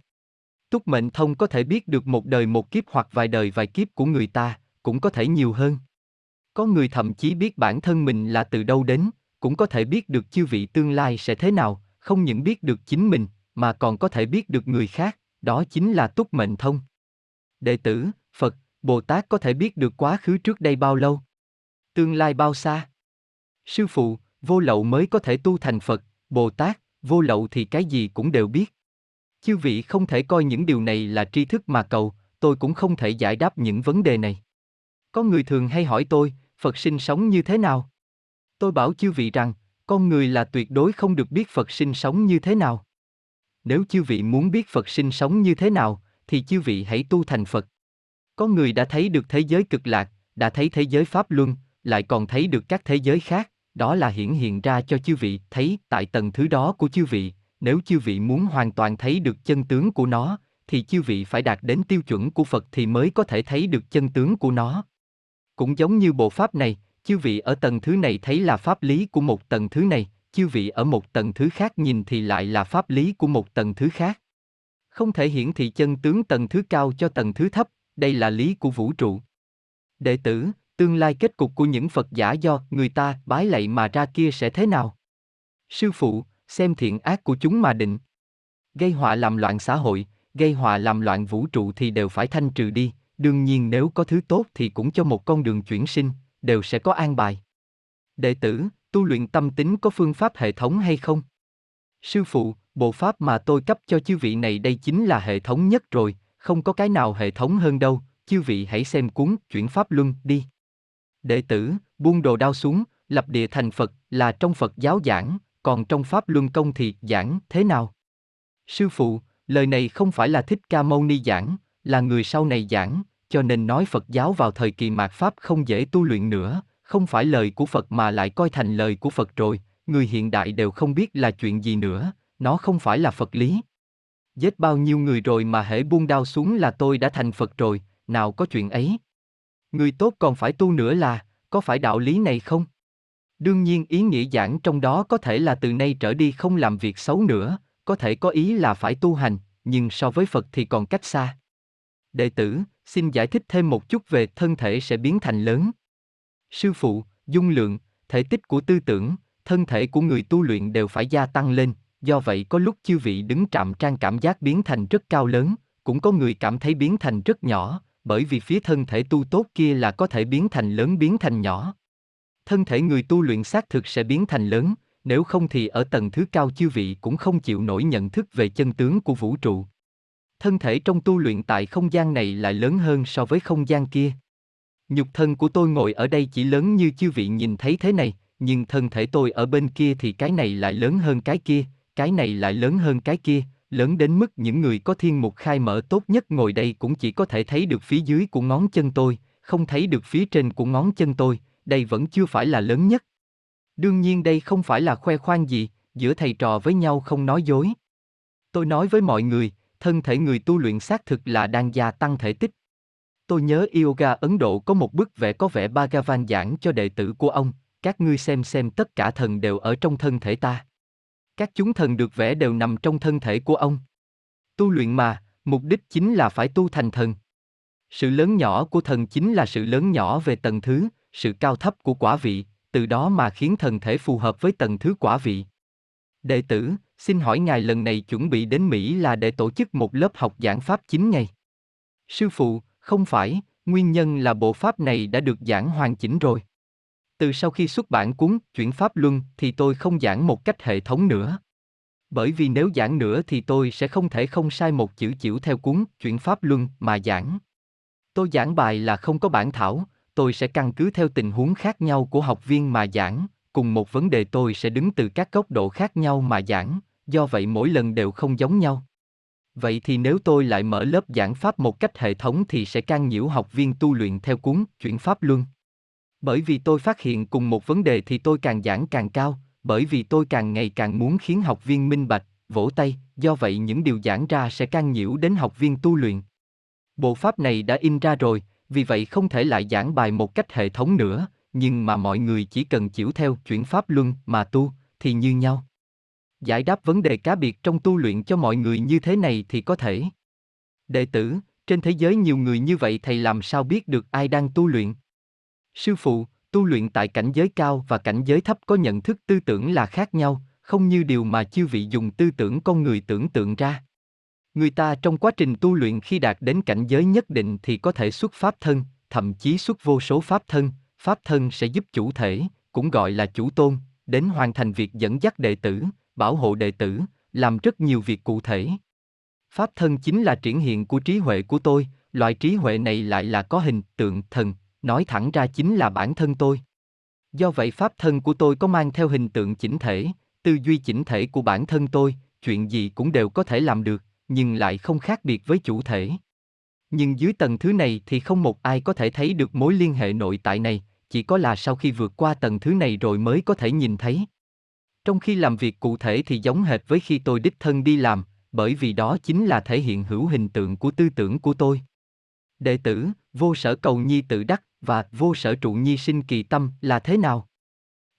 Túc mệnh thông có thể biết được một đời một kiếp hoặc vài đời vài kiếp của người ta, cũng có thể nhiều hơn. Có người thậm chí biết bản thân mình là từ đâu đến, cũng có thể biết được chư vị tương lai sẽ thế nào, không những biết được chính mình, mà còn có thể biết được người khác, đó chính là túc mệnh thông. Đệ tử, Phật, Bồ Tát có thể biết được quá khứ trước đây bao lâu? Tương lai bao xa? Sư phụ, vô lậu mới có thể tu thành Phật, Bồ Tát, vô lậu thì cái gì cũng đều biết. Chư vị không thể coi những điều này là tri thức mà cầu, tôi cũng không thể giải đáp những vấn đề này. Có người thường hay hỏi tôi, Phật sinh sống như thế nào? Tôi bảo chư vị rằng, con người là tuyệt đối không được biết Phật sinh sống như thế nào. Nếu chư vị muốn biết Phật sinh sống như thế nào, thì chư vị hãy tu thành Phật. Có người đã thấy được thế giới cực lạc, đã thấy thế giới Pháp Luân, lại còn thấy được các thế giới khác, đó là hiển hiện ra cho chư vị thấy tại tầng thứ đó của chư vị, nếu chư vị muốn hoàn toàn thấy được chân tướng của nó, thì chư vị phải đạt đến tiêu chuẩn của Phật thì mới có thể thấy được chân tướng của nó. Cũng giống như bộ pháp này, chư vị ở tầng thứ này thấy là pháp lý của một tầng thứ này, chư vị ở một tầng thứ khác nhìn thì lại là pháp lý của một tầng thứ khác. Không thể hiển thị chân tướng tầng thứ cao cho tầng thứ thấp, đây là lý của vũ trụ. Đệ tử, tương lai kết cục của những Phật giả do người ta bái lạy mà ra kia sẽ thế nào? Sư phụ, xem thiện ác của chúng mà định. Gây họa làm loạn xã hội, gây họa làm loạn vũ trụ thì đều phải thanh trừ đi, đương nhiên nếu có thứ tốt thì cũng cho một con đường chuyển sinh, đều sẽ có an bài. Đệ tử, tu luyện tâm tính có phương pháp hệ thống hay không? Sư phụ, Bộ pháp mà tôi cấp cho chư vị này đây chính là hệ thống nhất rồi, không có cái nào hệ thống hơn đâu, chư vị hãy xem cuốn chuyển pháp luân đi. Đệ tử, buông đồ đao xuống, lập địa thành Phật là trong Phật giáo giảng, còn trong pháp luân công thì giảng thế nào? Sư phụ, lời này không phải là thích ca mâu ni giảng, là người sau này giảng, cho nên nói Phật giáo vào thời kỳ mạt Pháp không dễ tu luyện nữa, không phải lời của Phật mà lại coi thành lời của Phật rồi, người hiện đại đều không biết là chuyện gì nữa, nó không phải là Phật lý. Giết bao nhiêu người rồi mà hễ buông đao xuống là tôi đã thành Phật rồi, nào có chuyện ấy. Người tốt còn phải tu nữa là, có phải đạo lý này không? Đương nhiên ý nghĩa giảng trong đó có thể là từ nay trở đi không làm việc xấu nữa, có thể có ý là phải tu hành, nhưng so với Phật thì còn cách xa. Đệ tử, xin giải thích thêm một chút về thân thể sẽ biến thành lớn. Sư phụ, dung lượng, thể tích của tư tưởng, thân thể của người tu luyện đều phải gia tăng lên, do vậy có lúc chư vị đứng trạm trang cảm giác biến thành rất cao lớn, cũng có người cảm thấy biến thành rất nhỏ, bởi vì phía thân thể tu tốt kia là có thể biến thành lớn biến thành nhỏ. Thân thể người tu luyện xác thực sẽ biến thành lớn, nếu không thì ở tầng thứ cao chư vị cũng không chịu nổi nhận thức về chân tướng của vũ trụ. Thân thể trong tu luyện tại không gian này lại lớn hơn so với không gian kia. Nhục thân của tôi ngồi ở đây chỉ lớn như chư vị nhìn thấy thế này, nhưng thân thể tôi ở bên kia thì cái này lại lớn hơn cái kia, cái này lại lớn hơn cái kia, lớn đến mức những người có thiên mục khai mở tốt nhất ngồi đây cũng chỉ có thể thấy được phía dưới của ngón chân tôi, không thấy được phía trên của ngón chân tôi, đây vẫn chưa phải là lớn nhất. Đương nhiên đây không phải là khoe khoang gì, giữa thầy trò với nhau không nói dối. Tôi nói với mọi người, thân thể người tu luyện xác thực là đang gia tăng thể tích. Tôi nhớ yoga Ấn Độ có một bức vẽ có vẻ Bhagavan giảng cho đệ tử của ông, các ngươi xem xem tất cả thần đều ở trong thân thể ta. Các chúng thần được vẽ đều nằm trong thân thể của ông. Tu luyện mà, mục đích chính là phải tu thành thần. Sự lớn nhỏ của thần chính là sự lớn nhỏ về tầng thứ, sự cao thấp của quả vị, từ đó mà khiến thần thể phù hợp với tầng thứ quả vị. Đệ tử, xin hỏi ngài lần này chuẩn bị đến Mỹ là để tổ chức một lớp học giảng pháp 9 ngày. Sư phụ, không phải, nguyên nhân là bộ pháp này đã được giảng hoàn chỉnh rồi. Từ sau khi xuất bản cuốn Chuyển Pháp Luân thì tôi không giảng một cách hệ thống nữa. Bởi vì nếu giảng nữa thì tôi sẽ không thể không sai một chữ chữ theo cuốn Chuyển Pháp Luân mà giảng. Tôi giảng bài là không có bản thảo, tôi sẽ căn cứ theo tình huống khác nhau của học viên mà giảng, cùng một vấn đề tôi sẽ đứng từ các góc độ khác nhau mà giảng, do vậy mỗi lần đều không giống nhau. Vậy thì nếu tôi lại mở lớp giảng pháp một cách hệ thống thì sẽ can nhiễu học viên tu luyện theo cuốn Chuyển Pháp Luân. Bởi vì tôi phát hiện cùng một vấn đề thì tôi càng giảng càng cao, bởi vì tôi càng ngày càng muốn khiến học viên minh bạch, vỗ tay, do vậy những điều giảng ra sẽ can nhiễu đến học viên tu luyện. Bộ pháp này đã in ra rồi, vì vậy không thể lại giảng bài một cách hệ thống nữa, nhưng mà mọi người chỉ cần chịu theo chuyển pháp luân mà tu, thì như nhau. Giải đáp vấn đề cá biệt trong tu luyện cho mọi người như thế này thì có thể. Đệ tử, trên thế giới nhiều người như vậy thầy làm sao biết được ai đang tu luyện? Sư phụ, tu luyện tại cảnh giới cao và cảnh giới thấp có nhận thức tư tưởng là khác nhau, không như điều mà chư vị dùng tư tưởng con người tưởng tượng ra. Người ta trong quá trình tu luyện khi đạt đến cảnh giới nhất định thì có thể xuất pháp thân, thậm chí xuất vô số pháp thân, pháp thân sẽ giúp chủ thể, cũng gọi là chủ tôn, đến hoàn thành việc dẫn dắt đệ tử, bảo hộ đệ tử, làm rất nhiều việc cụ thể. Pháp thân chính là triển hiện của trí huệ của tôi, loại trí huệ này lại là có hình tượng thần, nói thẳng ra chính là bản thân tôi. Do vậy pháp thân của tôi có mang theo hình tượng chỉnh thể, tư duy chỉnh thể của bản thân tôi, chuyện gì cũng đều có thể làm được, nhưng lại không khác biệt với chủ thể. Nhưng dưới tầng thứ này thì không một ai có thể thấy được mối liên hệ nội tại này, chỉ có là sau khi vượt qua tầng thứ này rồi mới có thể nhìn thấy. Trong khi làm việc cụ thể thì giống hệt với khi tôi đích thân đi làm, bởi vì đó chính là thể hiện hữu hình tượng của tư tưởng của tôi. Đệ tử, vô sở cầu nhi tự đắc và vô sở trụ nhi sinh kỳ tâm là thế nào?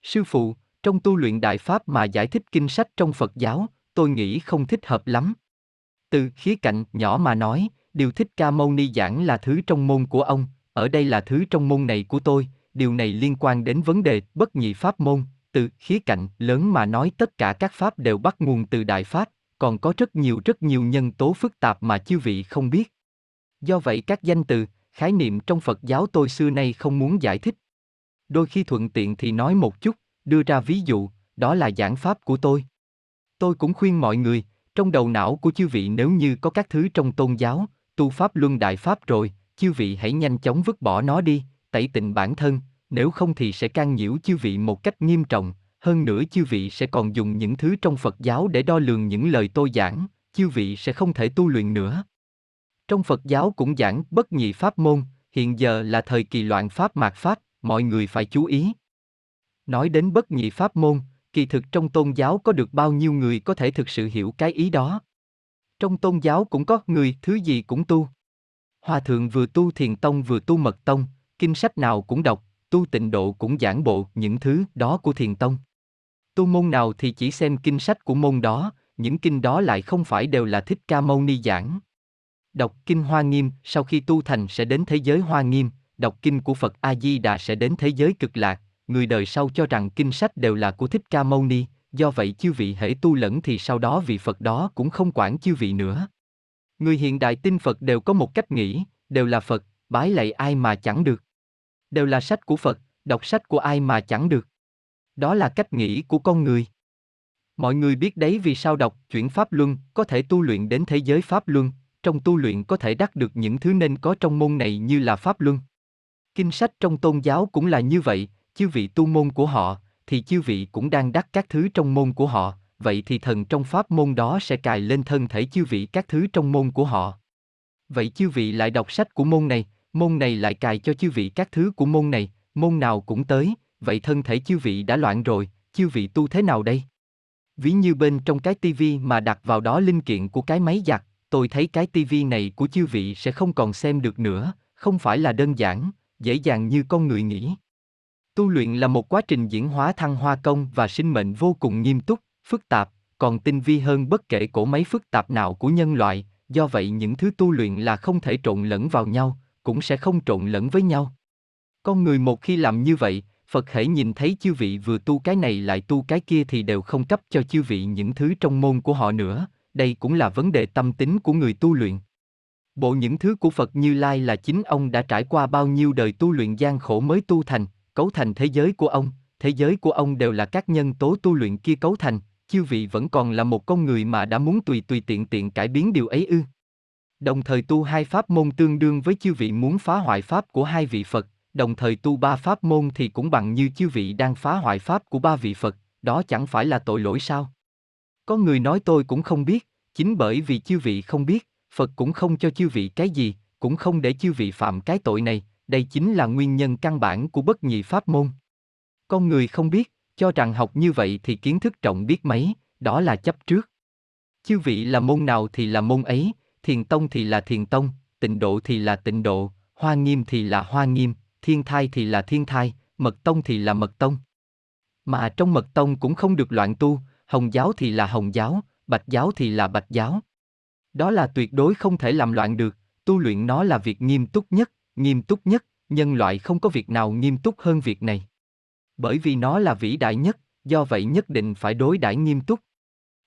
Sư phụ, trong tu luyện đại pháp mà giải thích kinh sách trong Phật giáo, tôi nghĩ không thích hợp lắm. Từ khía cạnh nhỏ mà nói, điều thích ca mâu ni giảng là thứ trong môn của ông, ở đây là thứ trong môn này của tôi, điều này liên quan đến vấn đề bất nhị pháp môn, từ khía cạnh lớn mà nói tất cả các pháp đều bắt nguồn từ đại pháp, còn có rất nhiều rất nhiều nhân tố phức tạp mà chư vị không biết. Do vậy các danh từ, khái niệm trong Phật giáo tôi xưa nay không muốn giải thích. Đôi khi thuận tiện thì nói một chút, đưa ra ví dụ, đó là giảng pháp của tôi. Tôi cũng khuyên mọi người, trong đầu não của chư vị nếu như có các thứ trong tôn giáo, tu pháp luân đại pháp rồi, chư vị hãy nhanh chóng vứt bỏ nó đi, tẩy tịnh bản thân, nếu không thì sẽ can nhiễu chư vị một cách nghiêm trọng, hơn nữa chư vị sẽ còn dùng những thứ trong Phật giáo để đo lường những lời tôi giảng, chư vị sẽ không thể tu luyện nữa. Trong Phật giáo cũng giảng bất nhị pháp môn, hiện giờ là thời kỳ loạn pháp mạt pháp, mọi người phải chú ý. Nói đến bất nhị pháp môn, kỳ thực trong tôn giáo có được bao nhiêu người có thể thực sự hiểu cái ý đó. Trong tôn giáo cũng có người thứ gì cũng tu. Hòa thượng vừa tu thiền tông vừa tu mật tông, kinh sách nào cũng đọc, tu tịnh độ cũng giảng bộ những thứ đó của thiền tông. Tu môn nào thì chỉ xem kinh sách của môn đó, những kinh đó lại không phải đều là thích ca mâu ni giảng. Đọc kinh Hoa Nghiêm, sau khi tu thành sẽ đến thế giới Hoa Nghiêm, đọc kinh của Phật A Di Đà sẽ đến thế giới cực lạc. Người đời sau cho rằng kinh sách đều là của Thích Ca Mâu Ni, do vậy chư vị hễ tu lẫn thì sau đó vị Phật đó cũng không quản chư vị nữa. Người hiện đại tin Phật đều có một cách nghĩ, đều là Phật, bái lạy ai mà chẳng được. Đều là sách của Phật, đọc sách của ai mà chẳng được. Đó là cách nghĩ của con người. Mọi người biết đấy vì sao đọc chuyển Pháp Luân có thể tu luyện đến thế giới Pháp Luân, trong tu luyện có thể đắc được những thứ nên có trong môn này như là Pháp Luân. Kinh sách trong tôn giáo cũng là như vậy, chư vị tu môn của họ, thì chư vị cũng đang đắc các thứ trong môn của họ, vậy thì thần trong pháp môn đó sẽ cài lên thân thể chư vị các thứ trong môn của họ. Vậy chư vị lại đọc sách của môn này, môn này lại cài cho chư vị các thứ của môn này, môn nào cũng tới, vậy thân thể chư vị đã loạn rồi, chư vị tu thế nào đây? Ví như bên trong cái tivi mà đặt vào đó linh kiện của cái máy giặt, tôi thấy cái tivi này của chư vị sẽ không còn xem được nữa, không phải là đơn giản, dễ dàng như con người nghĩ. Tu luyện là một quá trình diễn hóa thăng hoa công và sinh mệnh vô cùng nghiêm túc, phức tạp, còn tinh vi hơn bất kể cổ máy phức tạp nào của nhân loại, do vậy những thứ tu luyện là không thể trộn lẫn vào nhau, cũng sẽ không trộn lẫn với nhau. Con người một khi làm như vậy, Phật hãy nhìn thấy chư vị vừa tu cái này lại tu cái kia thì đều không cấp cho chư vị những thứ trong môn của họ nữa, đây cũng là vấn đề tâm tính của người tu luyện. Bộ những thứ của Phật Như Lai là chính ông đã trải qua bao nhiêu đời tu luyện gian khổ mới tu thành, cấu thành thế giới của ông, thế giới của ông đều là các nhân tố tu luyện kia cấu thành, chư vị vẫn còn là một con người mà đã muốn tùy tùy tiện tiện cải biến điều ấy ư. Đồng thời tu hai pháp môn tương đương với chư vị muốn phá hoại pháp của hai vị Phật, đồng thời tu ba pháp môn thì cũng bằng như chư vị đang phá hoại pháp của ba vị Phật, đó chẳng phải là tội lỗi sao? Có người nói tôi cũng không biết, chính bởi vì chư vị không biết, Phật cũng không cho chư vị cái gì, cũng không để chư vị phạm cái tội này, đây chính là nguyên nhân căn bản của bất nhị pháp môn. Con người không biết, cho rằng học như vậy thì kiến thức trọng biết mấy, đó là chấp trước. Chư vị là môn nào thì là môn ấy, thiền tông thì là thiền tông, tịnh độ thì là tịnh độ, hoa nghiêm thì là hoa nghiêm, thiên thai thì là thiên thai, mật tông thì là mật tông. Mà trong mật tông cũng không được loạn tu, hồng giáo thì là hồng giáo, bạch giáo thì là bạch giáo. Đó là tuyệt đối không thể làm loạn được, tu luyện nó là việc nghiêm túc nhất, nghiêm túc nhất, nhân loại không có việc nào nghiêm túc hơn việc này. Bởi vì nó là vĩ đại nhất, do vậy nhất định phải đối đãi nghiêm túc.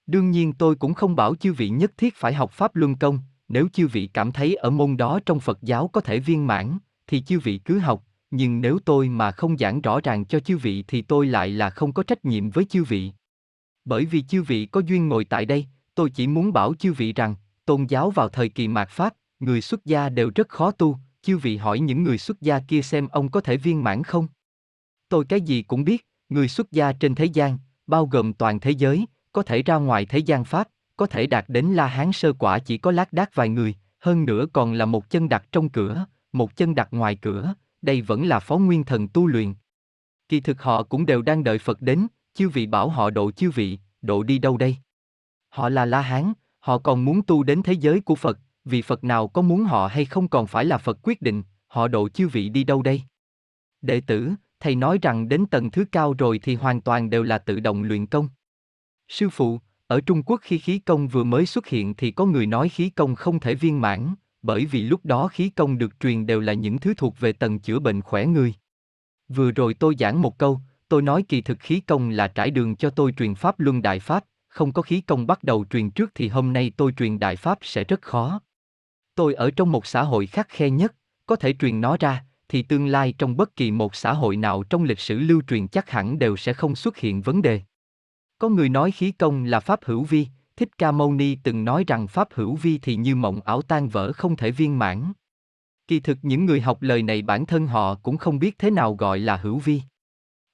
Đương nhiên tôi cũng không bảo chư vị nhất thiết phải học Pháp Luân Công, nếu chư vị cảm thấy ở môn đó trong Phật giáo có thể viên mãn, thì chư vị cứ học, nhưng nếu tôi mà không giảng rõ ràng cho chư vị thì tôi lại là không có trách nhiệm với chư vị. Bởi vì chư vị có duyên ngồi tại đây, tôi chỉ muốn bảo chư vị rằng, tôn giáo vào thời kỳ mạt Pháp, người xuất gia đều rất khó tu, chư vị hỏi những người xuất gia kia xem ông có thể viên mãn không? Tôi cái gì cũng biết, người xuất gia trên thế gian, bao gồm toàn thế giới, có thể ra ngoài thế gian Pháp, có thể đạt đến La Hán sơ quả chỉ có lác đác vài người, hơn nữa còn là một chân đặt trong cửa, một chân đặt ngoài cửa, đây vẫn là phó nguyên thần tu luyện. Kỳ thực họ cũng đều đang đợi Phật đến, chư vị bảo họ độ chư vị, độ đi đâu đây? Họ là La Hán, họ còn muốn tu đến thế giới của Phật, vì Phật nào có muốn họ hay không còn phải là Phật quyết định, họ độ chư vị đi đâu đây? Đệ tử, thầy nói rằng đến tầng thứ cao rồi thì hoàn toàn đều là tự động luyện công. Sư phụ, ở Trung Quốc khi khí công vừa mới xuất hiện thì có người nói khí công không thể viên mãn, bởi vì lúc đó khí công được truyền đều là những thứ thuộc về tầng chữa bệnh khỏe người. Vừa rồi tôi giảng một câu, tôi nói kỳ thực khí công là trải đường cho tôi truyền pháp luân đại pháp, không có khí công bắt đầu truyền trước thì hôm nay tôi truyền đại pháp sẽ rất khó. Tôi ở trong một xã hội khắc khe nhất, có thể truyền nó ra, thì tương lai trong bất kỳ một xã hội nào trong lịch sử lưu truyền chắc hẳn đều sẽ không xuất hiện vấn đề. Có người nói khí công là pháp hữu vi, Thích Ca Mâu Ni từng nói rằng pháp hữu vi thì như mộng ảo tan vỡ không thể viên mãn. Kỳ thực những người học lời này bản thân họ cũng không biết thế nào gọi là hữu vi.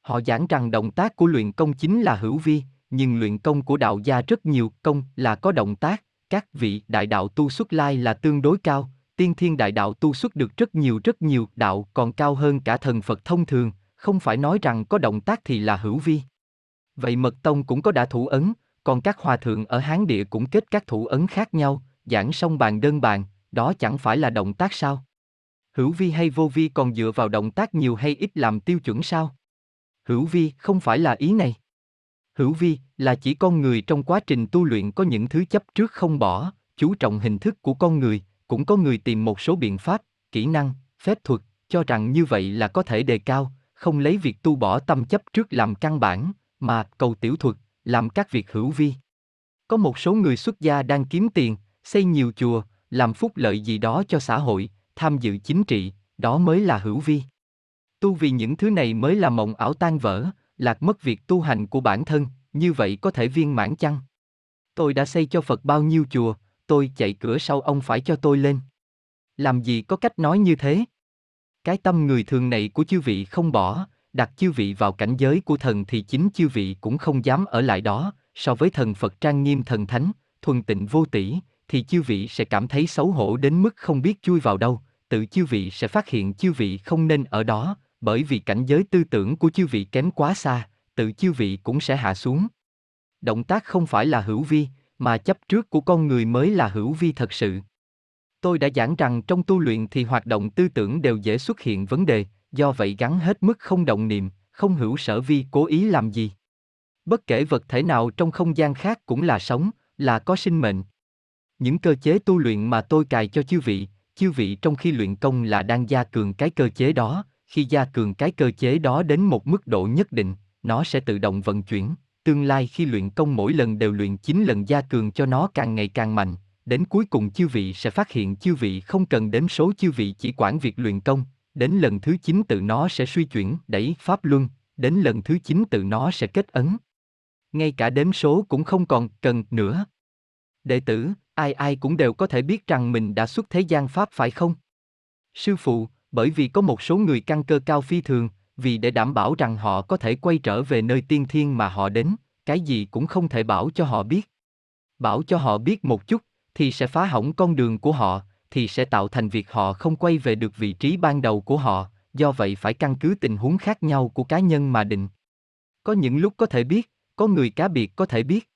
Họ giảng rằng động tác của luyện công chính là hữu vi, nhưng luyện công của đạo gia rất nhiều công là có động tác, các vị đại đạo tu xuất lai là tương đối cao, tiên thiên đại đạo tu xuất được rất nhiều rất nhiều đạo còn cao hơn cả thần Phật thông thường, không phải nói rằng có động tác thì là hữu vi. Vậy mật tông cũng có đã thủ ấn, còn các hòa thượng ở Hán địa cũng kết các thủ ấn khác nhau, giảng song bàn đơn bàn, đó chẳng phải là động tác sao? Hữu vi hay vô vi còn dựa vào động tác nhiều hay ít làm tiêu chuẩn sao? Hữu vi không phải là ý này. Hữu vi là chỉ con người trong quá trình tu luyện có những thứ chấp trước không bỏ, chú trọng hình thức của con người, cũng có người tìm một số biện pháp, kỹ năng, phép thuật, cho rằng như vậy là có thể đề cao, không lấy việc tu bỏ tâm chấp trước làm căn bản, mà cầu tiểu thuật, làm các việc hữu vi. Có một số người xuất gia đang kiếm tiền, xây nhiều chùa, làm phúc lợi gì đó cho xã hội, tham dự chính trị, đó mới là hữu vi. Tu vì những thứ này mới là mộng ảo tan vỡ, lạc mất việc tu hành của bản thân, như vậy có thể viên mãn chăng? Tôi đã xây cho Phật bao nhiêu chùa, tôi chạy cửa sau ông phải cho tôi lên. Làm gì có cách nói như thế? Cái tâm người thường này của chư vị không bỏ, đặt chư vị vào cảnh giới của thần thì chính chư vị cũng không dám ở lại đó, so với thần Phật trang nghiêm thần thánh, thuần tịnh vô tỷ, thì chư vị sẽ cảm thấy xấu hổ đến mức không biết chui vào đâu, tự chư vị sẽ phát hiện chư vị không nên ở đó, bởi vì cảnh giới tư tưởng của chư vị kém quá xa, tự chư vị cũng sẽ hạ xuống. Động tác không phải là hữu vi, mà chấp trước của con người mới là hữu vi thật sự. Tôi đã giảng rằng trong tu luyện thì hoạt động tư tưởng đều dễ xuất hiện vấn đề, do vậy gắn hết mức không động niệm, không hữu sở vi cố ý làm gì. Bất kể vật thể nào trong không gian khác cũng là sống, là có sinh mệnh. Những cơ chế tu luyện mà tôi cài cho chư vị, chư vị trong khi luyện công là đang gia cường cái cơ chế đó, khi gia cường cái cơ chế đó đến một mức độ nhất định, nó sẽ tự động vận chuyển. Tương lai khi luyện công mỗi lần đều luyện 9 lần gia cường cho nó càng ngày càng mạnh, đến cuối cùng chư vị sẽ phát hiện chư vị không cần đếm số chư vị chỉ quản việc luyện công, đến lần thứ 9 tự nó sẽ suy chuyển, đẩy pháp luân, đến lần thứ 9 tự nó sẽ kết ấn. Ngay cả đếm số cũng không còn cần nữa. Đệ tử, ai ai cũng đều có thể biết rằng mình đã xuất thế gian pháp phải không? Sư phụ, bởi vì có một số người căn cơ cao phi thường, vì để đảm bảo rằng họ có thể quay trở về nơi tiên thiên mà họ đến, cái gì cũng không thể bảo cho họ biết. Bảo cho họ biết một chút, thì sẽ phá hỏng con đường của họ, thì sẽ tạo thành việc họ không quay về được vị trí ban đầu của họ, do vậy phải căn cứ tình huống khác nhau của cá nhân mà định. Có những lúc có thể biết, có người cá biệt có thể biết.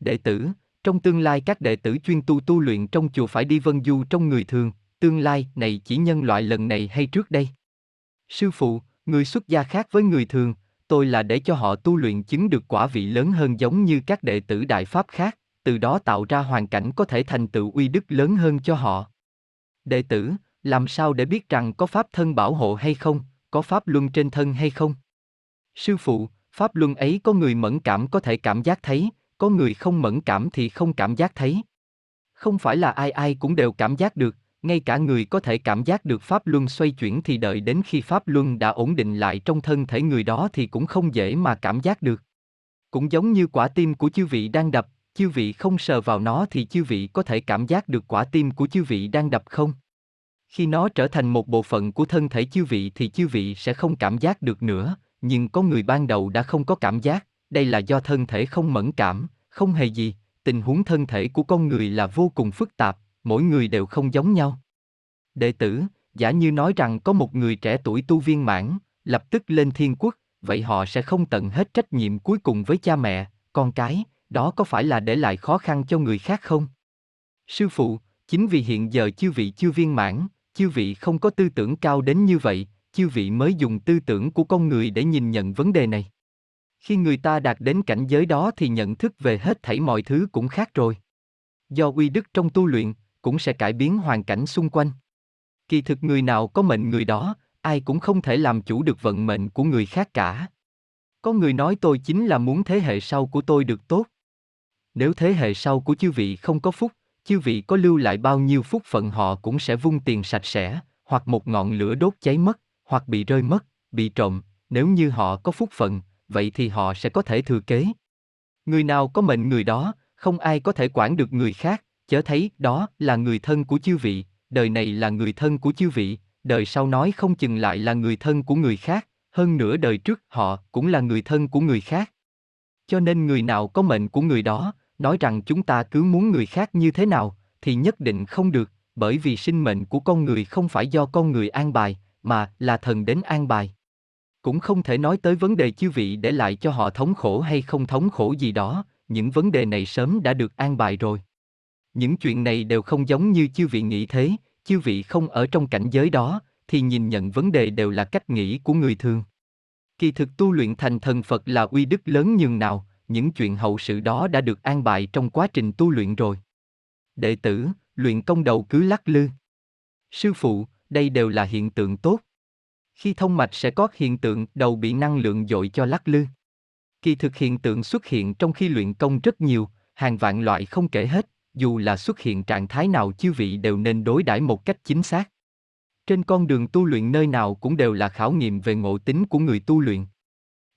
Đệ tử, trong tương lai các đệ tử chuyên tu tu luyện trong chùa phải đi vân du trong người thường, tương lai này chỉ nhân loại lần này hay trước đây? Sư phụ, người xuất gia khác với người thường, tôi là để cho họ tu luyện chứng được quả vị lớn hơn giống như các đệ tử đại pháp khác, từ đó tạo ra hoàn cảnh có thể thành tựu uy đức lớn hơn cho họ. Đệ tử, làm sao để biết rằng có pháp thân bảo hộ hay không, có pháp luân trên thân hay không? Sư phụ, pháp luân ấy có người mẫn cảm có thể cảm giác thấy, có người không mẫn cảm thì không cảm giác thấy. Không phải là ai ai cũng đều cảm giác được, ngay cả người có thể cảm giác được pháp luân xoay chuyển thì đợi đến khi pháp luân đã ổn định lại trong thân thể người đó thì cũng không dễ mà cảm giác được. Cũng giống như quả tim của chư vị đang đập, chư vị không sờ vào nó thì chư vị có thể cảm giác được quả tim của chư vị đang đập không? Khi nó trở thành một bộ phận của thân thể chư vị thì chư vị sẽ không cảm giác được nữa, nhưng có người ban đầu đã không có cảm giác, đây là do thân thể không mẫn cảm, không hề gì, tình huống thân thể của con người là vô cùng phức tạp, mỗi người đều không giống nhau. Đệ tử, giả như nói rằng có một người trẻ tuổi tu viên mãn, lập tức lên thiên quốc, vậy họ sẽ không tận hết trách nhiệm cuối cùng với cha mẹ, con cái, đó có phải là để lại khó khăn cho người khác không? Sư phụ, chính vì hiện giờ chư vị chưa viên mãn, chư vị không có tư tưởng cao đến như vậy, chư vị mới dùng tư tưởng của con người để nhìn nhận vấn đề này. Khi người ta đạt đến cảnh giới đó thì nhận thức về hết thảy mọi thứ cũng khác rồi. Do uy đức trong tu luyện, cũng sẽ cải biến hoàn cảnh xung quanh. Kỳ thực người nào có mệnh người đó, ai cũng không thể làm chủ được vận mệnh của người khác cả. Có người nói tôi chính là muốn thế hệ sau của tôi được tốt. Nếu thế hệ sau của chư vị không có phúc, chư vị có lưu lại bao nhiêu phúc phận họ cũng sẽ vung tiền sạch sẽ, hoặc một ngọn lửa đốt cháy mất, hoặc bị rơi mất, bị trộm, nếu như họ có phúc phận, vậy thì họ sẽ có thể thừa kế. Người nào có mệnh người đó, không ai có thể quản được người khác, chớ thấy đó là người thân của chư vị, đời này là người thân của chư vị, đời sau nói không chừng lại là người thân của người khác, hơn nữa đời trước họ cũng là người thân của người khác. Cho nên người nào có mệnh của người đó, nói rằng chúng ta cứ muốn người khác như thế nào, thì nhất định không được, bởi vì sinh mệnh của con người không phải do con người an bài, mà là thần đến an bài. Cũng không thể nói tới vấn đề chư vị để lại cho họ thống khổ hay không thống khổ gì đó, những vấn đề này sớm đã được an bài rồi. Những chuyện này đều không giống như chư vị nghĩ thế, chư vị không ở trong cảnh giới đó, thì nhìn nhận vấn đề đều là cách nghĩ của người thường. Kỳ thực tu luyện thành thần Phật là uy đức lớn nhường nào, những chuyện hậu sự đó đã được an bài trong quá trình tu luyện rồi. Đệ tử, luyện công đầu cứ lắc lư. Sư phụ, đây đều là hiện tượng tốt. Khi thông mạch sẽ có hiện tượng đầu bị năng lượng dội cho lắc lư. Kỳ thực hiện tượng xuất hiện trong khi luyện công rất nhiều, hàng vạn loại không kể hết, dù là xuất hiện trạng thái nào chư vị đều nên đối đãi một cách chính xác. Trên con đường tu luyện nơi nào cũng đều là khảo nghiệm về ngộ tính của người tu luyện.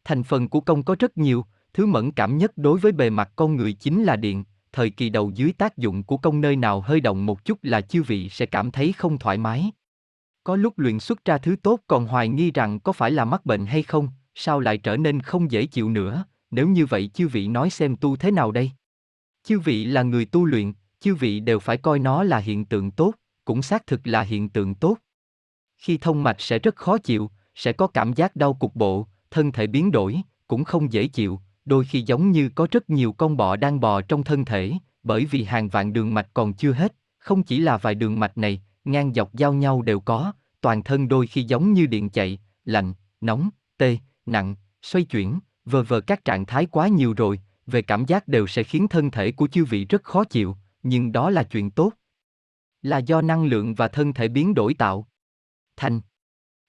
Thành phần của công có rất nhiều, thứ mẫn cảm nhất đối với bề mặt con người chính là điện, thời kỳ đầu dưới tác dụng của công nơi nào hơi động một chút là chư vị sẽ cảm thấy không thoải mái. Có lúc luyện xuất ra thứ tốt còn hoài nghi rằng có phải là mắc bệnh hay không, sao lại trở nên không dễ chịu nữa, nếu như vậy chư vị nói xem tu thế nào đây? Chư vị là người tu luyện, chư vị đều phải coi nó là hiện tượng tốt, cũng xác thực là hiện tượng tốt. Khi thông mạch sẽ rất khó chịu, sẽ có cảm giác đau cục bộ, thân thể biến đổi, cũng không dễ chịu, đôi khi giống như có rất nhiều con bọ đang bò trong thân thể, bởi vì hàng vạn đường mạch còn chưa hết, không chỉ là vài đường mạch này, ngang dọc giao nhau đều có, toàn thân đôi khi giống như điện chạy, lạnh, nóng, tê, nặng, xoay chuyển, vờ vờ các trạng thái quá nhiều rồi, về cảm giác đều sẽ khiến thân thể của chư vị rất khó chịu, nhưng đó là chuyện tốt. Là do năng lượng và thân thể biến đổi tạo. Thành.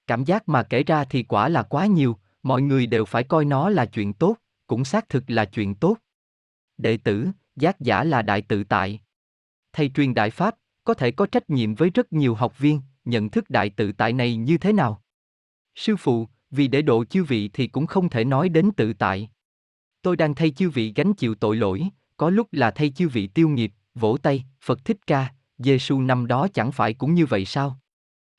Cảm giác mà kể ra thì quả là quá nhiều, mọi người đều phải coi nó là chuyện tốt, cũng xác thực là chuyện tốt. Đệ tử, giác giả là đại tự tại. Thầy truyền đại pháp, có thể có trách nhiệm với rất nhiều học viên, nhận thức đại tự tại này như thế nào? Sư phụ, vì để độ chư vị thì cũng không thể nói đến tự tại. Tôi đang thay chư vị gánh chịu tội lỗi, có lúc là thay chư vị tiêu nghiệp, vỗ tay, Phật thích ca, Giêsu năm đó chẳng phải cũng như vậy sao?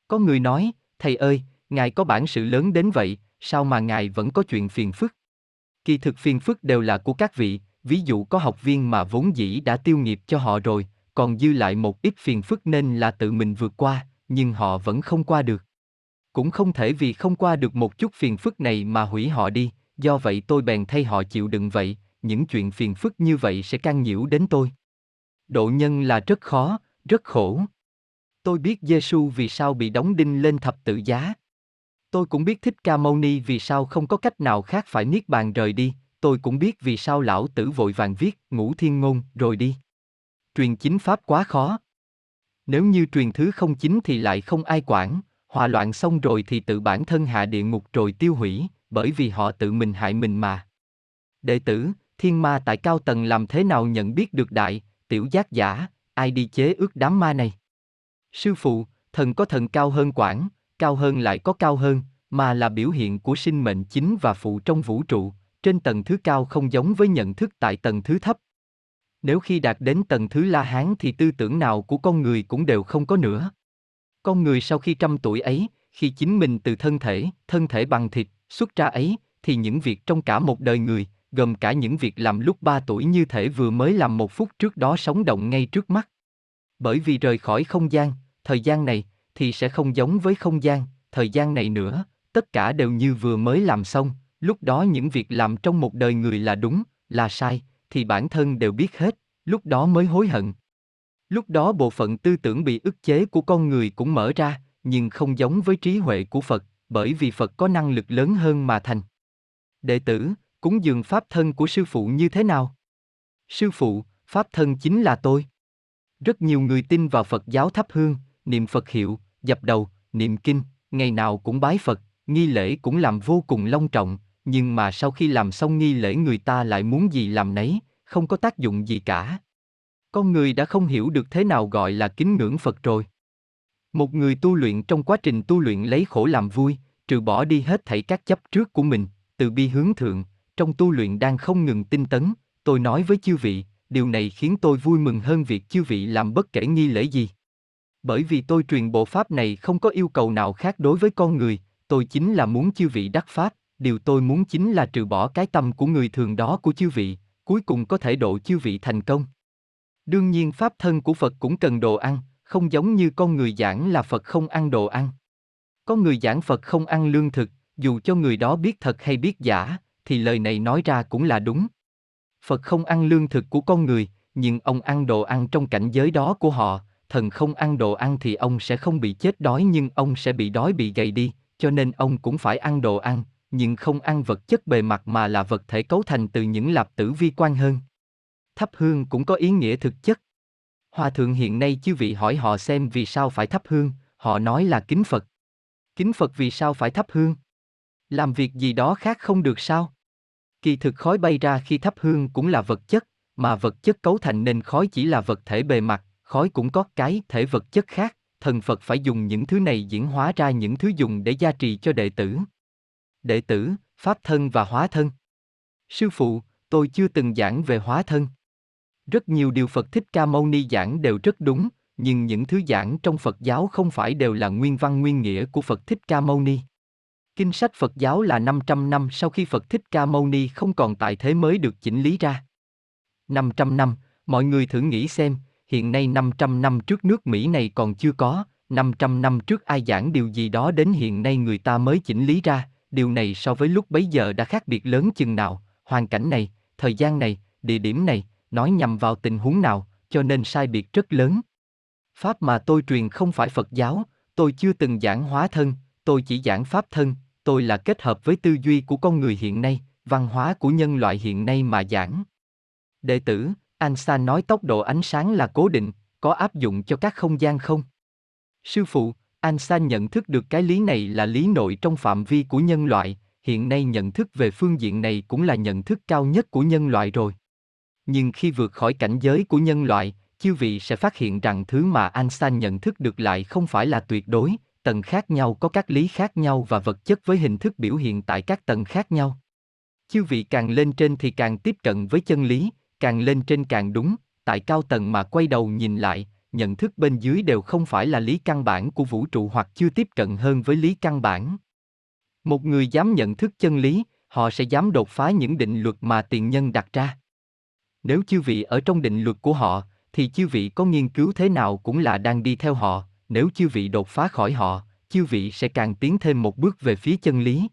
Có người nói, thầy ơi, ngài có bản sự lớn đến vậy, sao mà ngài vẫn có chuyện phiền phức? Kỳ thực phiền phức đều là của các vị, ví dụ có học viên mà vốn dĩ đã tiêu nghiệp cho họ rồi, còn dư lại một ít phiền phức nên là tự mình vượt qua, nhưng họ vẫn không qua được. Cũng không thể vì không qua được một chút phiền phức này mà hủy họ đi, do vậy tôi bèn thay họ chịu đựng vậy, những chuyện phiền phức như vậy sẽ can nhiễu đến tôi. Độ nhân là rất khó, rất khổ. Tôi biết Giêsu vì sao bị đóng đinh lên thập tự giá. Tôi cũng biết Thích Ca Mâu Ni vì sao không có cách nào khác phải niết bàn rời đi, tôi cũng biết vì sao lão tử vội vàng viết ngũ thiên ngôn rồi đi. Truyền chính pháp quá khó. Nếu như truyền thứ không chính thì lại không ai quản, hòa loạn xong rồi thì tự bản thân hạ địa ngục rồi tiêu hủy, bởi vì họ tự mình hại mình mà. Đệ tử, thiên ma tại cao tầng làm thế nào nhận biết được đại, tiểu giác giả, ai đi chế ước đám ma này? Sư phụ, thần có thần cao hơn quản, cao hơn lại có cao hơn, mà là biểu hiện của sinh mệnh chính và phụ trong vũ trụ, trên tầng thứ cao không giống với nhận thức tại tầng thứ thấp. Nếu khi đạt đến tầng thứ La Hán thì tư tưởng nào của con người cũng đều không có nữa. Con người sau khi trăm tuổi ấy, khi chính mình từ thân thể, thân thể bằng thịt, xuất ra ấy, thì những việc trong cả một đời người, gồm cả những việc làm lúc ba tuổi như thể vừa mới làm một phút trước đó sống động ngay trước mắt. Bởi vì rời khỏi không gian, thời gian này, thì sẽ không giống với không gian, thời gian này nữa, tất cả đều như vừa mới làm xong, lúc đó những việc làm trong một đời người là đúng, là sai, thì bản thân đều biết hết, lúc đó mới hối hận. Lúc đó bộ phận tư tưởng bị ức chế của con người cũng mở ra, nhưng không giống với trí huệ của Phật, bởi vì Phật có năng lực lớn hơn mà thành. Đệ tử, cúng dường pháp thân của sư phụ như thế nào? Sư phụ, pháp thân chính là tôi. Rất nhiều người tin vào Phật giáo thắp hương, niệm Phật hiệu, dập đầu, niệm kinh, ngày nào cũng bái Phật, nghi lễ cũng làm vô cùng long trọng, nhưng mà sau khi làm xong nghi lễ người ta lại muốn gì làm nấy, không có tác dụng gì cả. Con người đã không hiểu được thế nào gọi là kính ngưỡng Phật rồi. Một người tu luyện trong quá trình tu luyện lấy khổ làm vui, trừ bỏ đi hết thảy các chấp trước của mình, từ bi hướng thượng, trong tu luyện đang không ngừng tinh tấn, tôi nói với chư vị, điều này khiến tôi vui mừng hơn việc chư vị làm bất kể nghi lễ gì. Bởi vì tôi truyền bộ pháp này không có yêu cầu nào khác đối với con người, tôi chính là muốn chư vị đắc pháp, điều tôi muốn chính là trừ bỏ cái tâm của người thường đó của chư vị, cuối cùng có thể độ chư vị thành công. Đương nhiên pháp thân của Phật cũng cần đồ ăn, không giống như con người giảng là Phật không ăn đồ ăn. Có người giảng Phật không ăn lương thực, dù cho người đó biết thật hay biết giả, thì lời này nói ra cũng là đúng. Phật không ăn lương thực của con người, nhưng ông ăn đồ ăn trong cảnh giới đó của họ, thần không ăn đồ ăn thì ông sẽ không bị chết đói nhưng ông sẽ bị đói bị gầy đi, cho nên ông cũng phải ăn đồ ăn, nhưng không ăn vật chất bề mặt mà là vật thể cấu thành từ những lạp tử vi quan hơn. Thắp hương cũng có ý nghĩa thực chất. Hòa thượng hiện nay chư vị hỏi họ xem vì sao phải thắp hương, họ nói là kính Phật. Kính Phật vì sao phải thắp hương? Làm việc gì đó khác không được sao? Kỳ thực khói bay ra khi thắp hương cũng là vật chất, mà vật chất cấu thành nên khói chỉ là vật thể bề mặt, khói cũng có cái thể vật chất khác, thần Phật phải dùng những thứ này diễn hóa ra những thứ dùng để gia trì cho đệ tử. Đệ tử, Pháp thân và hóa thân. Sư phụ, tôi chưa từng giảng về hóa thân. Rất nhiều điều Phật Thích Ca Mâu Ni giảng đều rất đúng, nhưng những thứ giảng trong Phật giáo không phải đều là nguyên văn nguyên nghĩa của Phật Thích Ca Mâu Ni. Kinh sách Phật giáo là 500 năm sau khi Phật Thích Ca Mâu Ni không còn tại thế mới được chỉnh lý ra. 500 năm, mọi người thử nghĩ xem, hiện nay 500 năm trước nước Mỹ này còn chưa có, 500 năm trước ai giảng điều gì đó đến hiện nay người ta mới chỉnh lý ra, điều này so với lúc bấy giờ đã khác biệt lớn chừng nào, hoàn cảnh này, thời gian này, địa điểm này, nói nhằm vào tình huống nào, cho nên sai biệt rất lớn. Pháp mà tôi truyền không phải Phật giáo, tôi chưa từng giảng hóa thân, tôi chỉ giảng pháp thân, tôi là kết hợp với tư duy của con người hiện nay, văn hóa của nhân loại hiện nay mà giảng. Đệ tử, Einstein nói tốc độ ánh sáng là cố định, có áp dụng cho các không gian không? Sư phụ, Einstein nhận thức được cái lý này là lý nội trong phạm vi của nhân loại, hiện nay nhận thức về phương diện này cũng là nhận thức cao nhất của nhân loại rồi. Nhưng khi vượt khỏi cảnh giới của nhân loại, chư vị sẽ phát hiện rằng thứ mà Einstein nhận thức được lại không phải là tuyệt đối, tầng khác nhau có các lý khác nhau và vật chất với hình thức biểu hiện tại các tầng khác nhau. Chư vị càng lên trên thì càng tiếp cận với chân lý, càng lên trên càng đúng, tại cao tầng mà quay đầu nhìn lại, nhận thức bên dưới đều không phải là lý căn bản của vũ trụ hoặc chưa tiếp cận hơn với lý căn bản. Một người dám nhận thức chân lý, họ sẽ dám đột phá những định luật mà tiền nhân đặt ra. Nếu chư vị ở trong định luật của họ, thì chư vị có nghiên cứu thế nào cũng là đang đi theo họ, nếu chư vị đột phá khỏi họ, chư vị sẽ càng tiến thêm một bước về phía chân lý.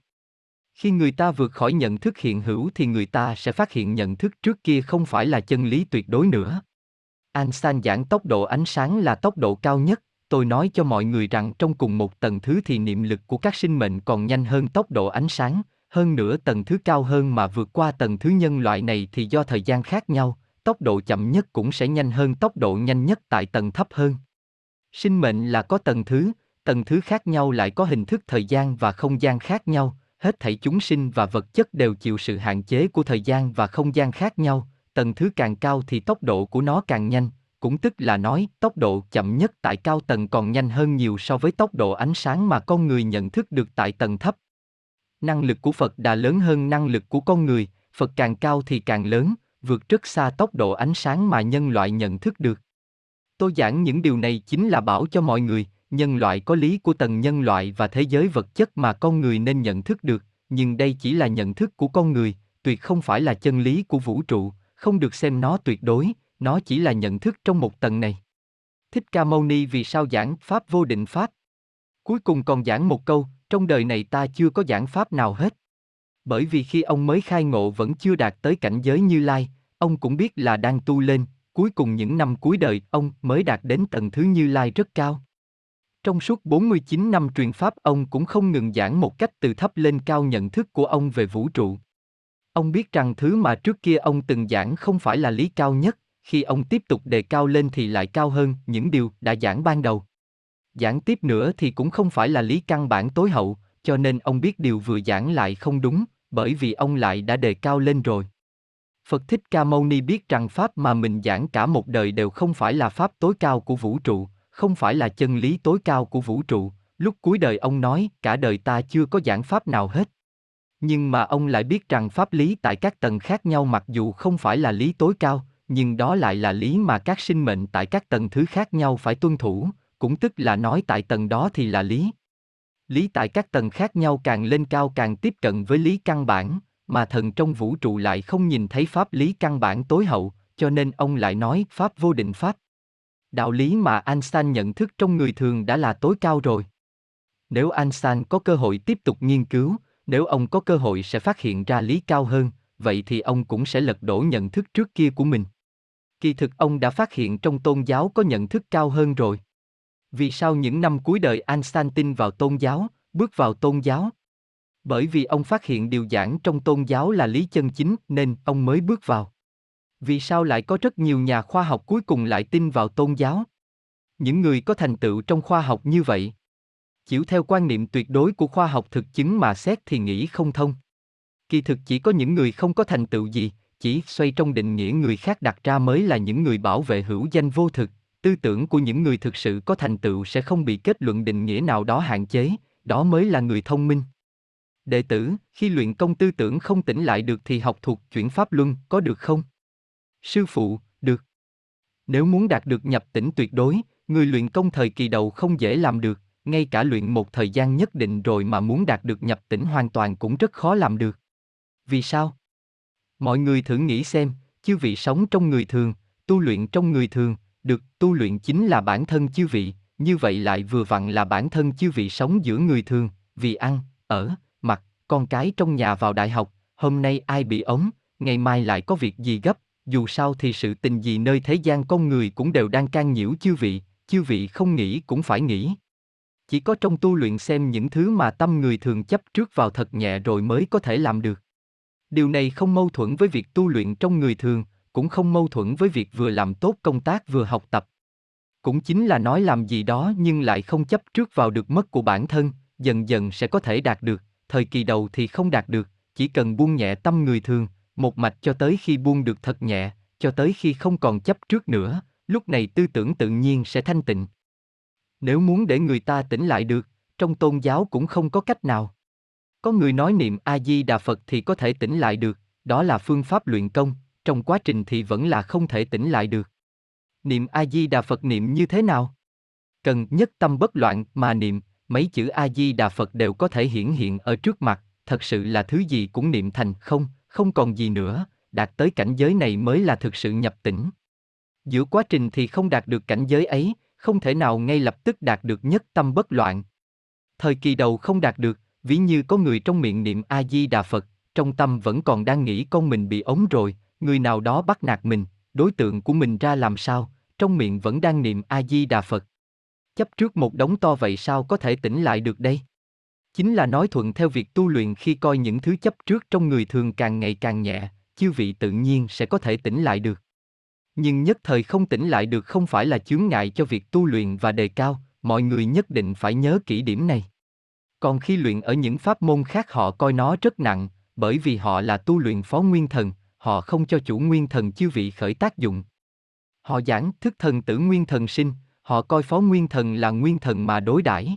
Khi người ta vượt khỏi nhận thức hiện hữu thì người ta sẽ phát hiện nhận thức trước kia không phải là chân lý tuyệt đối nữa. Einstein giảng tốc độ ánh sáng là tốc độ cao nhất, tôi nói cho mọi người rằng trong cùng một tầng thứ thì niệm lực của các sinh mệnh còn nhanh hơn tốc độ ánh sáng, hơn nữa tầng thứ cao hơn mà vượt qua tầng thứ nhân loại này thì do thời gian khác nhau, tốc độ chậm nhất cũng sẽ nhanh hơn tốc độ nhanh nhất tại tầng thấp hơn. Sinh mệnh là có tầng thứ, tầng thứ khác nhau lại có hình thức thời gian và không gian khác nhau, hết thảy chúng sinh và vật chất đều chịu sự hạn chế của thời gian và không gian khác nhau, tầng thứ càng cao thì tốc độ của nó càng nhanh, cũng tức là nói tốc độ chậm nhất tại cao tầng còn nhanh hơn nhiều so với tốc độ ánh sáng mà con người nhận thức được tại tầng thấp. Năng lực của Phật đã lớn hơn năng lực của con người, Phật càng cao thì càng lớn, vượt rất xa tốc độ ánh sáng mà nhân loại nhận thức được. Tôi giảng những điều này chính là bảo cho mọi người, nhân loại có lý của tầng nhân loại và thế giới vật chất mà con người nên nhận thức được, nhưng đây chỉ là nhận thức của con người, tuyệt không phải là chân lý của vũ trụ, không được xem nó tuyệt đối, nó chỉ là nhận thức trong một tầng này. Thích Ca Mâu Ni vì sao giảng Pháp vô định Pháp? Cuối cùng còn giảng một câu, trong đời này ta chưa có giảng Pháp nào hết. Bởi vì khi ông mới khai ngộ vẫn chưa đạt tới cảnh giới như Lai, ông cũng biết là đang tu lên, cuối cùng những năm cuối đời ông mới đạt đến tầng thứ Như Lai rất cao. Trong suốt 49 năm truyền pháp ông cũng không ngừng giảng một cách từ thấp lên cao nhận thức của ông về vũ trụ. Ông biết rằng thứ mà trước kia ông từng giảng không phải là lý cao nhất, khi ông tiếp tục đề cao lên thì lại cao hơn những điều đã giảng ban đầu. Giảng tiếp nữa thì cũng không phải là lý căn bản tối hậu, cho nên ông biết điều vừa giảng lại không đúng, bởi vì ông lại đã đề cao lên rồi. Phật Thích Ca Mâu Ni biết rằng Pháp mà mình giảng cả một đời đều không phải là Pháp tối cao của vũ trụ, không phải là chân lý tối cao của vũ trụ, lúc cuối đời ông nói cả đời ta chưa có giảng Pháp nào hết. Nhưng mà ông lại biết rằng pháp lý tại các tầng khác nhau mặc dù không phải là lý tối cao, nhưng đó lại là lý mà các sinh mệnh tại các tầng thứ khác nhau phải tuân thủ, cũng tức là nói tại tầng đó thì là lý. Lý tại các tầng khác nhau càng lên cao càng tiếp cận với lý căn bản, mà thần trong vũ trụ lại không nhìn thấy pháp lý căn bản tối hậu, cho nên ông lại nói pháp vô định pháp. Đạo lý mà Einstein nhận thức trong người thường đã là tối cao rồi. Nếu Einstein có cơ hội tiếp tục nghiên cứu, nếu ông có cơ hội sẽ phát hiện ra lý cao hơn, vậy thì ông cũng sẽ lật đổ nhận thức trước kia của mình. Kỳ thực ông đã phát hiện trong tôn giáo có nhận thức cao hơn rồi. Vì sao những năm cuối đời Einstein tin vào tôn giáo, bước vào tôn giáo? Bởi vì ông phát hiện điều giảng trong tôn giáo là lý chân chính nên ông mới bước vào. Vì sao lại có rất nhiều nhà khoa học cuối cùng lại tin vào tôn giáo? Những người có thành tựu trong khoa học như vậy, chiếu theo quan niệm tuyệt đối của khoa học thực chứng mà xét thì nghĩ không thông. Kỳ thực chỉ có những người không có thành tựu gì, chỉ xoay trong định nghĩa người khác đặt ra mới là những người bảo vệ hữu danh vô thực, tư tưởng của những người thực sự có thành tựu sẽ không bị kết luận định nghĩa nào đó hạn chế, đó mới là người thông minh. Đệ tử, khi luyện công tư tưởng không tỉnh lại được thì học thuộc chuyển pháp luân, có được không? Sư phụ, được. Nếu muốn đạt được nhập tỉnh tuyệt đối, người luyện công thời kỳ đầu không dễ làm được, ngay cả luyện một thời gian nhất định rồi mà muốn đạt được nhập tỉnh hoàn toàn cũng rất khó làm được. Vì sao? Mọi người thử nghĩ xem, chư vị sống trong người thường, tu luyện trong người thường, được tu luyện chính là bản thân chư vị, như vậy lại vừa vặn là bản thân chư vị sống giữa người thường, vì ăn, ở, mặc, con cái trong nhà vào đại học, hôm nay ai bị ống, ngày mai lại có việc gì gấp, dù sao thì sự tình gì nơi thế gian con người cũng đều đang can nhiễu chư vị, chư vị không nghĩ cũng phải nghĩ. Chỉ có trong tu luyện xem những thứ mà tâm người thường chấp trước vào thật nhẹ rồi mới có thể làm được. Điều này không mâu thuẫn với việc tu luyện trong người thường, cũng không mâu thuẫn với việc vừa làm tốt công tác vừa học tập. Cũng chính là nói làm gì đó nhưng lại không chấp trước vào được mất của bản thân, dần dần sẽ có thể đạt được, thời kỳ đầu thì không đạt được, chỉ cần buông nhẹ tâm người thường, một mạch cho tới khi buông được thật nhẹ, cho tới khi không còn chấp trước nữa, lúc này tư tưởng tự nhiên sẽ thanh tịnh. Nếu muốn để người ta tỉnh lại được, trong tôn giáo cũng không có cách nào. Có người nói niệm A Di Đà Phật thì có thể tỉnh lại được, đó là phương pháp luyện công, trong quá trình thì vẫn là không thể tỉnh lại được. Niệm A Di Đà Phật niệm như thế nào? Cần nhất tâm bất loạn mà niệm, mấy chữ A Di Đà Phật đều có thể hiển hiện ở trước mặt, thật sự là thứ gì cũng niệm thành không, không còn gì nữa, đạt tới cảnh giới này mới là thực sự nhập tỉnh. Giữa quá trình thì không đạt được cảnh giới ấy, không thể nào ngay lập tức đạt được nhất tâm bất loạn. Thời kỳ đầu không đạt được, ví như có người trong miệng niệm A Di Đà Phật, trong tâm vẫn còn đang nghĩ con mình bị ống rồi, người nào đó bắt nạt mình, đối tượng của mình ra làm sao, trong miệng vẫn đang niệm A Di Đà Phật. Chấp trước một đống to vậy sao có thể tỉnh lại được đây? Chính là nói thuận theo việc tu luyện khi coi những thứ chấp trước trong người thường càng ngày càng nhẹ, chư vị tự nhiên sẽ có thể tỉnh lại được. Nhưng nhất thời không tỉnh lại được không phải là chướng ngại cho việc tu luyện và đề cao, mọi người nhất định phải nhớ kỹ điểm này. Còn khi luyện ở những pháp môn khác họ coi nó rất nặng, bởi vì họ là tu luyện phó nguyên thần, họ không cho chủ nguyên thần chư vị khởi tác dụng. Họ giảng thức thần tử nguyên thần sinh, họ coi phó nguyên thần là nguyên thần mà đối đãi.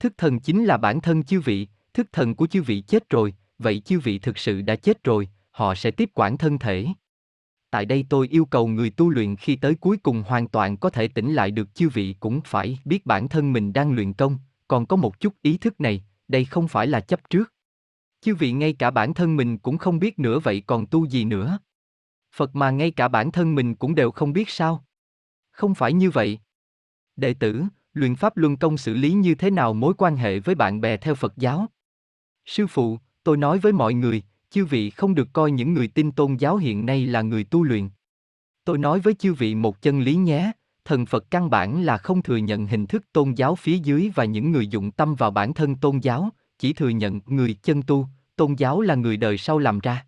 Thức thần chính là bản thân chư vị, thức thần của chư vị chết rồi, vậy chư vị thực sự đã chết rồi, họ sẽ tiếp quản thân thể. Tại đây tôi yêu cầu người tu luyện khi tới cuối cùng hoàn toàn có thể tỉnh lại được chư vị cũng phải biết bản thân mình đang luyện công, còn có một chút ý thức này, đây không phải là chấp trước. Chư vị ngay cả bản thân mình cũng không biết nữa vậy còn tu gì nữa? Phật mà ngay cả bản thân mình cũng đều không biết sao? Không phải như vậy. Đệ tử, luyện pháp luân công xử lý như thế nào mối quan hệ với bạn bè theo Phật giáo? Sư phụ, tôi nói với mọi người, chư vị không được coi những người tin tôn giáo hiện nay là người tu luyện. Tôi nói với chư vị một chân lý nhé, thần Phật căn bản là không thừa nhận hình thức tôn giáo phía dưới và những người dụng tâm vào bản thân tôn giáo, chỉ thừa nhận người chân tu, tôn giáo là người đời sau làm ra.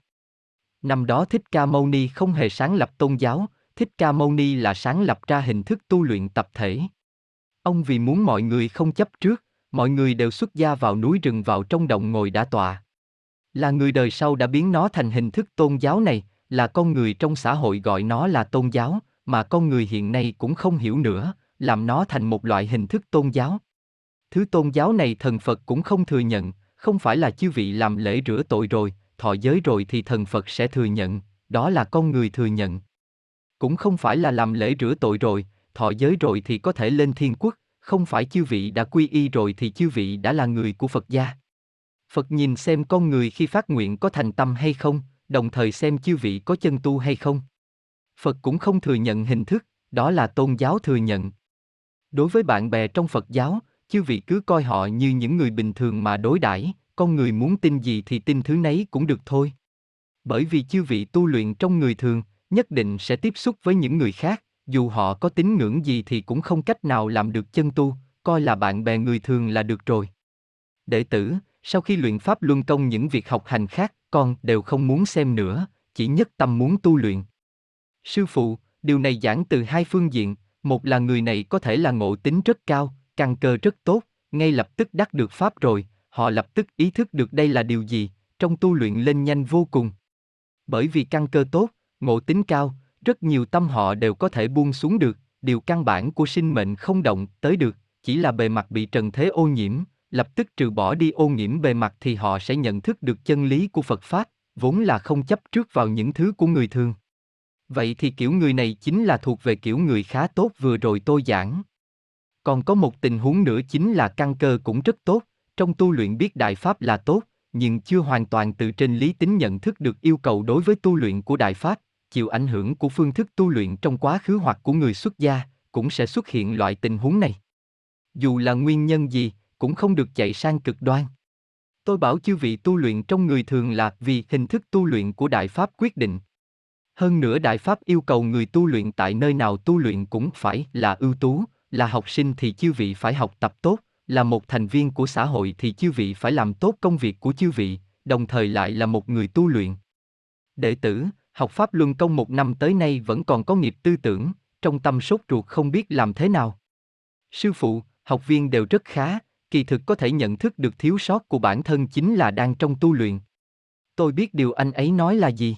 Năm đó Thích Ca Mâu Ni không hề sáng lập tôn giáo, Thích Ca Mâu Ni là sáng lập ra hình thức tu luyện tập thể. Ông vì muốn mọi người không chấp trước, mọi người đều xuất gia vào núi rừng vào trong động ngồi đã tọa. Là người đời sau đã biến nó thành hình thức tôn giáo này, là con người trong xã hội gọi nó là tôn giáo, mà con người hiện nay cũng không hiểu nữa, làm nó thành một loại hình thức tôn giáo. Thứ tôn giáo này thần Phật cũng không thừa nhận, không phải là chư vị làm lễ rửa tội rồi, thọ giới rồi thì thần Phật sẽ thừa nhận, đó là con người thừa nhận. Cũng không phải là làm lễ rửa tội rồi, thọ giới rồi thì có thể lên thiên quốc, không phải chư vị đã quy y rồi thì chư vị đã là người của Phật gia. Phật nhìn xem con người khi phát nguyện có thành tâm hay không, đồng thời xem chư vị có chân tu hay không. Phật cũng không thừa nhận hình thức, đó là tôn giáo thừa nhận. Đối với bạn bè trong Phật giáo, chư vị cứ coi họ như những người bình thường mà đối đãi, con người muốn tin gì thì tin thứ nấy cũng được thôi. Bởi vì chư vị tu luyện trong người thường, nhất định sẽ tiếp xúc với những người khác, dù họ có tín ngưỡng gì thì cũng không cách nào làm được chân tu, coi là bạn bè người thường là được rồi. Đệ tử, sau khi luyện pháp luân công những việc học hành khác, con đều không muốn xem nữa, chỉ nhất tâm muốn tu luyện. Sư phụ, điều này giảng từ hai phương diện, một là người này có thể là ngộ tính rất cao, căn cơ rất tốt, ngay lập tức đắc được pháp rồi, họ lập tức ý thức được đây là điều gì, trong tu luyện lên nhanh vô cùng. Bởi vì căn cơ tốt, ngộ tính cao, rất nhiều tâm họ đều có thể buông xuống được, điều căn bản của sinh mệnh không động tới được, chỉ là bề mặt bị trần thế ô nhiễm, lập tức trừ bỏ đi ô nhiễm bề mặt thì họ sẽ nhận thức được chân lý của Phật Pháp, vốn là không chấp trước vào những thứ của người thường. Vậy thì kiểu người này chính là thuộc về kiểu người khá tốt vừa rồi tôi giảng. Còn có một tình huống nữa chính là căn cơ cũng rất tốt, trong tu luyện biết đại pháp là tốt, nhưng chưa hoàn toàn từ trên lý tính nhận thức được yêu cầu đối với tu luyện của đại pháp, chịu ảnh hưởng của phương thức tu luyện trong quá khứ hoặc của người xuất gia, cũng sẽ xuất hiện loại tình huống này. Dù là nguyên nhân gì, cũng không được chạy sang cực đoan. Tôi bảo chư vị tu luyện trong người thường là vì hình thức tu luyện của Đại Pháp quyết định. Hơn nữa Đại Pháp yêu cầu người tu luyện tại nơi nào tu luyện cũng phải là ưu tú, là học sinh thì chư vị phải học tập tốt, là một thành viên của xã hội thì chư vị phải làm tốt công việc của chư vị, đồng thời lại là một người tu luyện. Đệ tử, học Pháp Luân Công một năm tới nay vẫn còn có nghiệp tư tưởng, trong tâm sốt ruột không biết làm thế nào. Sư phụ, học viên đều rất khá, kỳ thực có thể nhận thức được thiếu sót của bản thân chính là đang trong tu luyện. Tôi biết điều anh ấy nói là gì.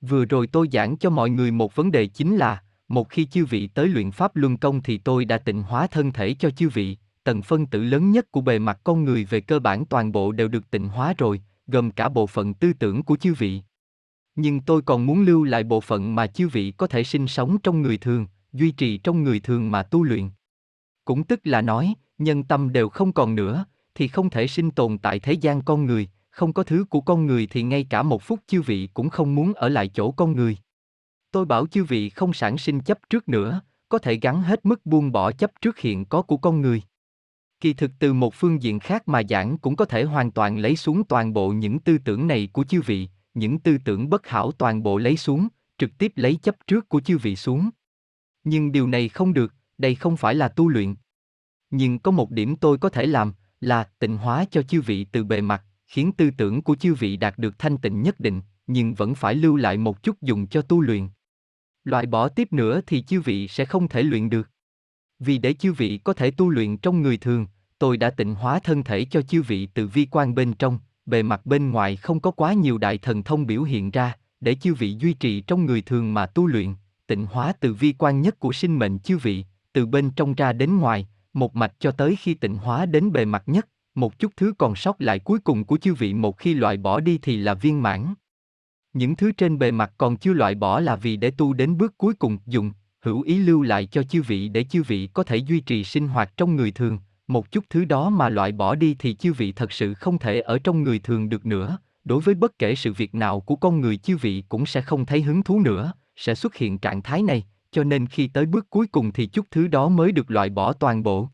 Vừa rồi tôi giảng cho mọi người một vấn đề chính là, một khi chư vị tới luyện pháp luân công thì tôi đã tịnh hóa thân thể cho chư vị, tầng phân tử lớn nhất của bề mặt con người về cơ bản toàn bộ đều được tịnh hóa rồi, gồm cả bộ phận tư tưởng của chư vị. Nhưng tôi còn muốn lưu lại bộ phận mà chư vị có thể sinh sống trong người thường, duy trì trong người thường mà tu luyện. Cũng tức là nói, nhân tâm đều không còn nữa, thì không thể sinh tồn tại thế gian con người, không có thứ của con người thì ngay cả một phút chư vị cũng không muốn ở lại chỗ con người. Tôi bảo chư vị không sản sinh chấp trước nữa, có thể gắn hết mức buông bỏ chấp trước hiện có của con người. Kỳ thực từ một phương diện khác mà giảng cũng có thể hoàn toàn lấy xuống toàn bộ những tư tưởng này của chư vị, những tư tưởng bất hảo toàn bộ lấy xuống, trực tiếp lấy chấp trước của chư vị xuống. Nhưng điều này không được, đây không phải là tu luyện. Nhưng có một điểm tôi có thể làm, là tịnh hóa cho chư vị từ bề mặt, khiến tư tưởng của chư vị đạt được thanh tịnh nhất định, nhưng vẫn phải lưu lại một chút dùng cho tu luyện. Loại bỏ tiếp nữa thì chư vị sẽ không thể luyện được. Vì để chư vị có thể tu luyện trong người thường, tôi đã tịnh hóa thân thể cho chư vị từ vi quan bên trong, bề mặt bên ngoài không có quá nhiều đại thần thông biểu hiện ra, để chư vị duy trì trong người thường mà tu luyện, tịnh hóa từ vi quan nhất của sinh mệnh chư vị, từ bên trong ra đến ngoài, một mạch cho tới khi tịnh hóa đến bề mặt nhất, một chút thứ còn sót lại cuối cùng của chư vị một khi loại bỏ đi thì là viên mãn. Những thứ trên bề mặt còn chưa loại bỏ là vì để tu đến bước cuối cùng dùng, hữu ý lưu lại cho chư vị để chư vị có thể duy trì sinh hoạt trong người thường, một chút thứ đó mà loại bỏ đi thì chư vị thật sự không thể ở trong người thường được nữa, đối với bất kể sự việc nào của con người chư vị cũng sẽ không thấy hứng thú nữa, sẽ xuất hiện trạng thái này, cho nên khi tới bước cuối cùng thì chút thứ đó mới được loại bỏ toàn bộ.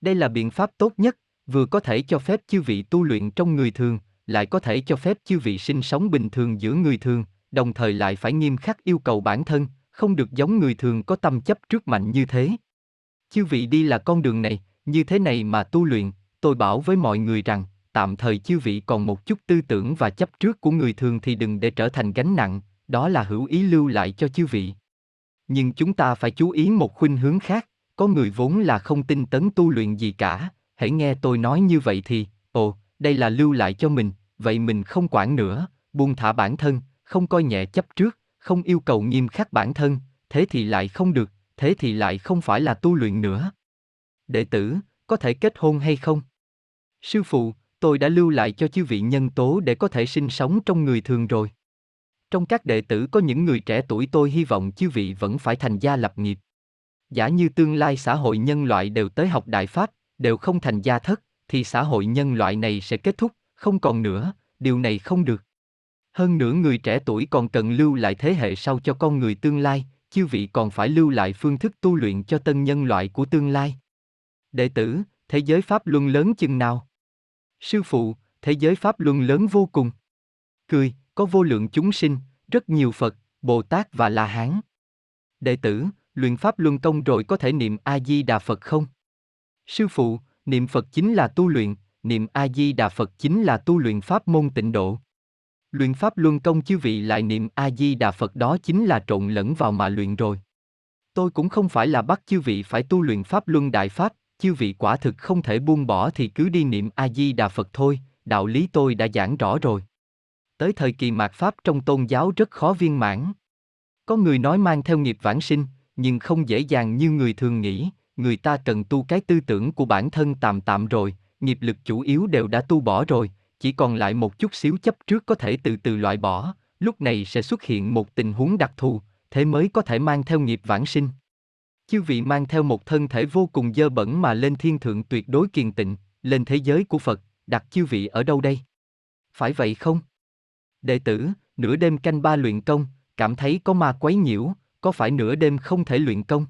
Đây là biện pháp tốt nhất, vừa có thể cho phép chư vị tu luyện trong người thường, lại có thể cho phép chư vị sinh sống bình thường giữa người thường, đồng thời lại phải nghiêm khắc yêu cầu bản thân, không được giống người thường có tâm chấp trước mạnh như thế. Chư vị đi là con đường này, như thế này mà tu luyện, tôi bảo với mọi người rằng, tạm thời chư vị còn một chút tư tưởng và chấp trước của người thường thì đừng để trở thành gánh nặng, đó là hữu ý lưu lại cho chư vị. Nhưng chúng ta phải chú ý một khuynh hướng khác, có người vốn là không tin tấn tu luyện gì cả, hãy nghe tôi nói như vậy thì, ồ, đây là lưu lại cho mình, vậy mình không quản nữa, buông thả bản thân, không coi nhẹ chấp trước, không yêu cầu nghiêm khắc bản thân, thế thì lại không được, thế thì lại không phải là tu luyện nữa. Đệ tử, có thể kết hôn hay không? Sư phụ, tôi đã lưu lại cho chư vị nhân tố để có thể sinh sống trong người thường rồi. Trong các đệ tử có những người trẻ tuổi tôi hy vọng chư vị vẫn phải thành gia lập nghiệp. Giả như tương lai xã hội nhân loại đều tới học Đại Pháp, đều không thành gia thất, thì xã hội nhân loại này sẽ kết thúc, không còn nữa, điều này không được. Hơn nữa người trẻ tuổi còn cần lưu lại thế hệ sau cho con người tương lai, chư vị còn phải lưu lại phương thức tu luyện cho tân nhân loại của tương lai. Đệ tử, thế giới Pháp luân lớn chừng nào? Sư phụ, thế giới Pháp luân lớn vô cùng. Cười, có vô lượng chúng sinh, rất nhiều Phật, Bồ Tát và La Hán. Đệ tử, luyện Pháp luân công rồi có thể niệm A-di-đà Phật không? Sư phụ, niệm Phật chính là tu luyện, niệm A-di-đà Phật chính là tu luyện Pháp môn tịnh độ. Luyện Pháp luân công chư vị lại niệm A-di-đà Phật đó chính là trộn lẫn vào mà luyện rồi. Tôi cũng không phải là bắt chư vị phải tu luyện Pháp luân đại Pháp, chư vị quả thực không thể buông bỏ thì cứ đi niệm A-di-đà Phật thôi, đạo lý tôi đã giảng rõ rồi. Tới thời kỳ mạt Pháp trong tôn giáo rất khó viên mãn. Có người nói mang theo nghiệp vãng sinh, nhưng không dễ dàng như người thường nghĩ, người ta cần tu cái tư tưởng của bản thân tạm tạm rồi, nghiệp lực chủ yếu đều đã tu bỏ rồi, chỉ còn lại một chút xíu chấp trước có thể từ từ loại bỏ, lúc này sẽ xuất hiện một tình huống đặc thù, thế mới có thể mang theo nghiệp vãng sinh. Chư vị mang theo một thân thể vô cùng dơ bẩn mà lên thiên thượng tuyệt đối kiền tịnh, lên thế giới của Phật, đặt chư vị ở đâu đây? Phải vậy không? Đệ tử, nửa đêm canh ba luyện công, cảm thấy có ma quấy nhiễu, có phải nửa đêm không thể luyện công?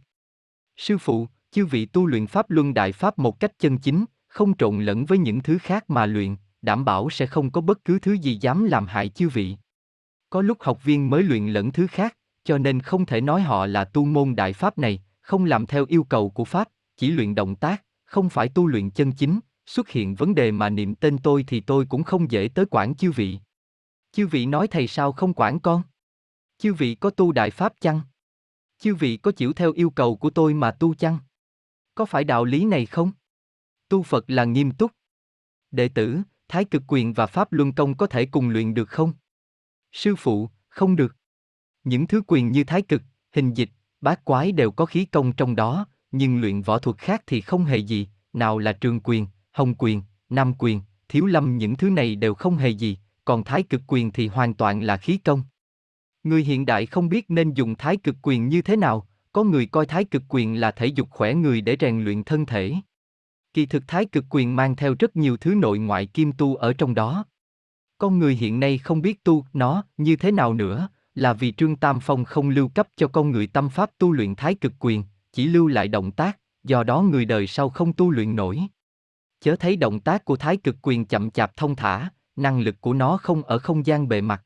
Sư phụ, chư vị tu luyện Pháp Luân Đại Pháp một cách chân chính, không trộn lẫn với những thứ khác mà luyện, đảm bảo sẽ không có bất cứ thứ gì dám làm hại chư vị. Có lúc học viên mới luyện lẫn thứ khác, cho nên không thể nói họ là tu môn Đại Pháp này, không làm theo yêu cầu của Pháp, chỉ luyện động tác, không phải tu luyện chân chính, xuất hiện vấn đề mà niệm tên tôi thì tôi cũng không dễ tới quản chư vị. Chư vị nói thầy sao không quản con? Chư vị có tu đại pháp chăng? Chư vị có chịu theo yêu cầu của tôi mà tu chăng? Có phải đạo lý này không? Tu Phật là nghiêm túc. Đệ tử, Thái cực quyền và Pháp luân công có thể cùng luyện được không? Sư phụ, không được. Những thứ quyền như thái cực, hình dịch, bát quái đều có khí công trong đó, nhưng luyện võ thuật khác thì không hề gì, nào là trường quyền, hồng quyền, nam quyền, thiếu lâm những thứ này đều không hề gì, còn thái cực quyền thì hoàn toàn là khí công. Người hiện đại không biết nên dùng thái cực quyền như thế nào, có người coi thái cực quyền là thể dục khỏe người để rèn luyện thân thể. Kỳ thực thái cực quyền mang theo rất nhiều thứ nội ngoại kim tu ở trong đó. Con người hiện nay không biết tu nó như thế nào nữa, là vì Trương Tam Phong không lưu cấp cho con người tâm pháp tu luyện thái cực quyền, chỉ lưu lại động tác, do đó người đời sau không tu luyện nổi. Chớ thấy động tác của thái cực quyền chậm chạp thông thả, năng lực của nó không ở không gian bề mặt.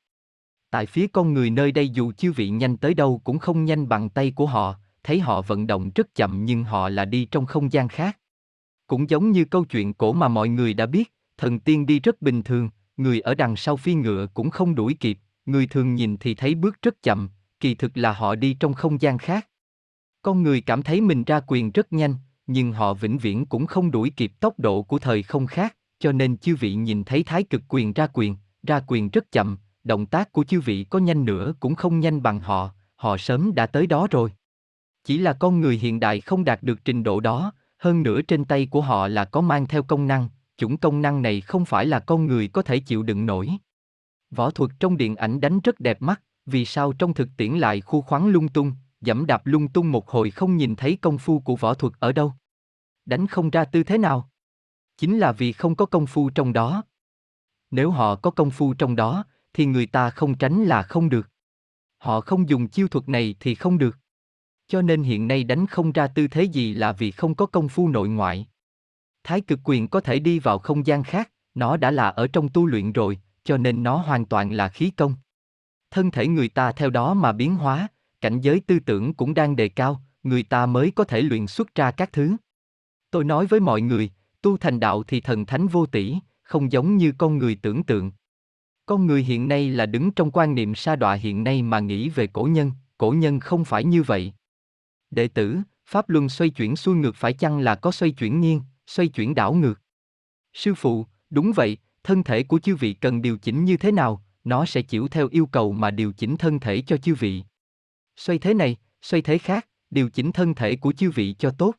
Tại phía con người nơi đây dù chư vị nhanh tới đâu cũng không nhanh bằng tay của họ, thấy họ vận động rất chậm nhưng họ là đi trong không gian khác. Cũng giống như câu chuyện cổ mà mọi người đã biết, thần tiên đi rất bình thường, người ở đằng sau phi ngựa cũng không đuổi kịp, người thường nhìn thì thấy bước rất chậm, kỳ thực là họ đi trong không gian khác. Con người cảm thấy mình ra quyền rất nhanh, nhưng họ vĩnh viễn cũng không đuổi kịp tốc độ của thời không khác, cho nên chư vị nhìn thấy thái cực quyền ra quyền, ra quyền rất chậm, động tác của chư vị có nhanh nữa cũng không nhanh bằng họ, họ sớm đã tới đó rồi. Chỉ là con người hiện đại không đạt được trình độ đó, hơn nữa trên tay của họ là có mang theo công năng, chủng công năng này không phải là con người có thể chịu đựng nổi. Võ thuật trong điện ảnh đánh rất đẹp mắt, vì sao trong thực tiễn lại khu khoáng lung tung, dẫm đạp lung tung một hồi không nhìn thấy công phu của võ thuật ở đâu? Đánh không ra tư thế nào? Chính là vì không có công phu trong đó. Nếu họ có công phu trong đó, thì người ta không tránh là không được. Họ không dùng chiêu thuật này thì không được. Cho nên hiện nay đánh không ra tư thế gì là vì không có công phu nội ngoại. Thái cực quyền có thể đi vào không gian khác, nó đã là ở trong tu luyện rồi, cho nên nó hoàn toàn là khí công. Thân thể người ta theo đó mà biến hóa, cảnh giới tư tưởng cũng đang đề cao, người ta mới có thể luyện xuất ra các thứ. Tôi nói với mọi người, tu thành đạo thì thần thánh vô tỷ, không giống như con người tưởng tượng. Con người hiện nay là đứng trong quan niệm sa đọa hiện nay mà nghĩ về cổ nhân, cổ nhân không phải như vậy. Đệ tử, Pháp luân xoay chuyển xuôi ngược phải chăng là có xoay chuyển nghiêng, xoay chuyển đảo ngược? Sư phụ, đúng vậy, thân thể của chư vị cần điều chỉnh như thế nào, nó sẽ chịu theo yêu cầu mà điều chỉnh thân thể cho chư vị. Xoay thế này, xoay thế khác, điều chỉnh thân thể của chư vị cho tốt.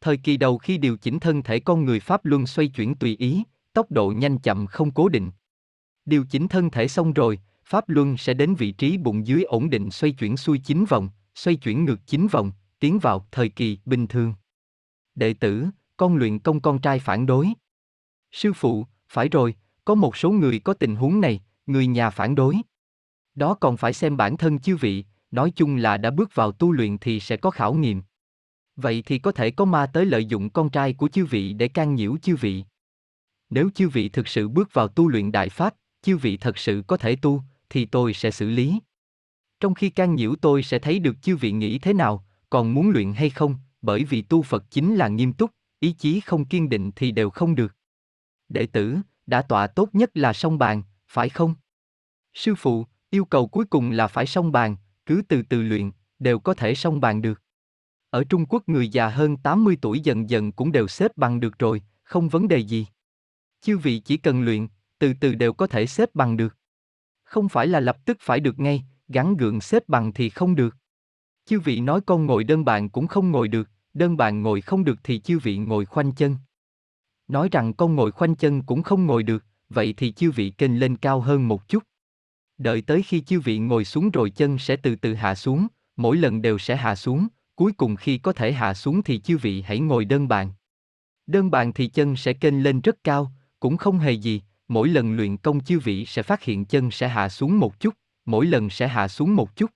Thời kỳ đầu khi điều chỉnh thân thể con người Pháp luân xoay chuyển tùy ý, tốc độ nhanh chậm không cố định. Điều chỉnh thân thể xong rồi, Pháp Luân sẽ đến vị trí bụng dưới ổn định xoay chuyển xuôi 9 vòng, xoay chuyển ngược 9 vòng, tiến vào thời kỳ bình thường. Đệ tử, con luyện công con trai phản đối. Sư phụ, phải rồi, có một số người có tình huống này, người nhà phản đối. Đó còn phải xem bản thân chư vị, nói chung là đã bước vào tu luyện thì sẽ có khảo nghiệm. Vậy thì có thể có ma tới lợi dụng con trai của chư vị để can nhiễu chư vị. Nếu chư vị thực sự bước vào tu luyện đại pháp, chư vị thật sự có thể tu, thì tôi sẽ xử lý. Trong khi can nhiễu tôi sẽ thấy được chư vị nghĩ thế nào, còn muốn luyện hay không, bởi vì tu Phật chính là nghiêm túc, ý chí không kiên định thì đều không được. Đệ tử, đã tọa tốt nhất là song bàn, phải không? Sư phụ, yêu cầu cuối cùng là phải song bàn, cứ từ từ luyện, đều có thể song bàn được. Ở Trung Quốc người già hơn 80 tuổi dần dần cũng đều xếp bằng được rồi, không vấn đề gì. Chư vị chỉ cần luyện, từ từ đều có thể xếp bằng được. Không phải là lập tức phải được ngay, gắn gượng xếp bằng thì không được. Chư vị nói con ngồi đơn bàn cũng không ngồi được, đơn bàn ngồi không được thì chư vị ngồi khoanh chân. Nói rằng con ngồi khoanh chân cũng không ngồi được, vậy thì chư vị kênh lên cao hơn một chút. Đợi tới khi chư vị ngồi xuống rồi chân sẽ từ từ hạ xuống, mỗi lần đều sẽ hạ xuống, cuối cùng khi có thể hạ xuống thì chư vị hãy ngồi đơn bàn. Đơn bàn thì chân sẽ kênh lên rất cao, cũng không hề gì, mỗi lần luyện công chư vị sẽ phát hiện chân sẽ hạ xuống một chút, mỗi lần sẽ hạ xuống một chút.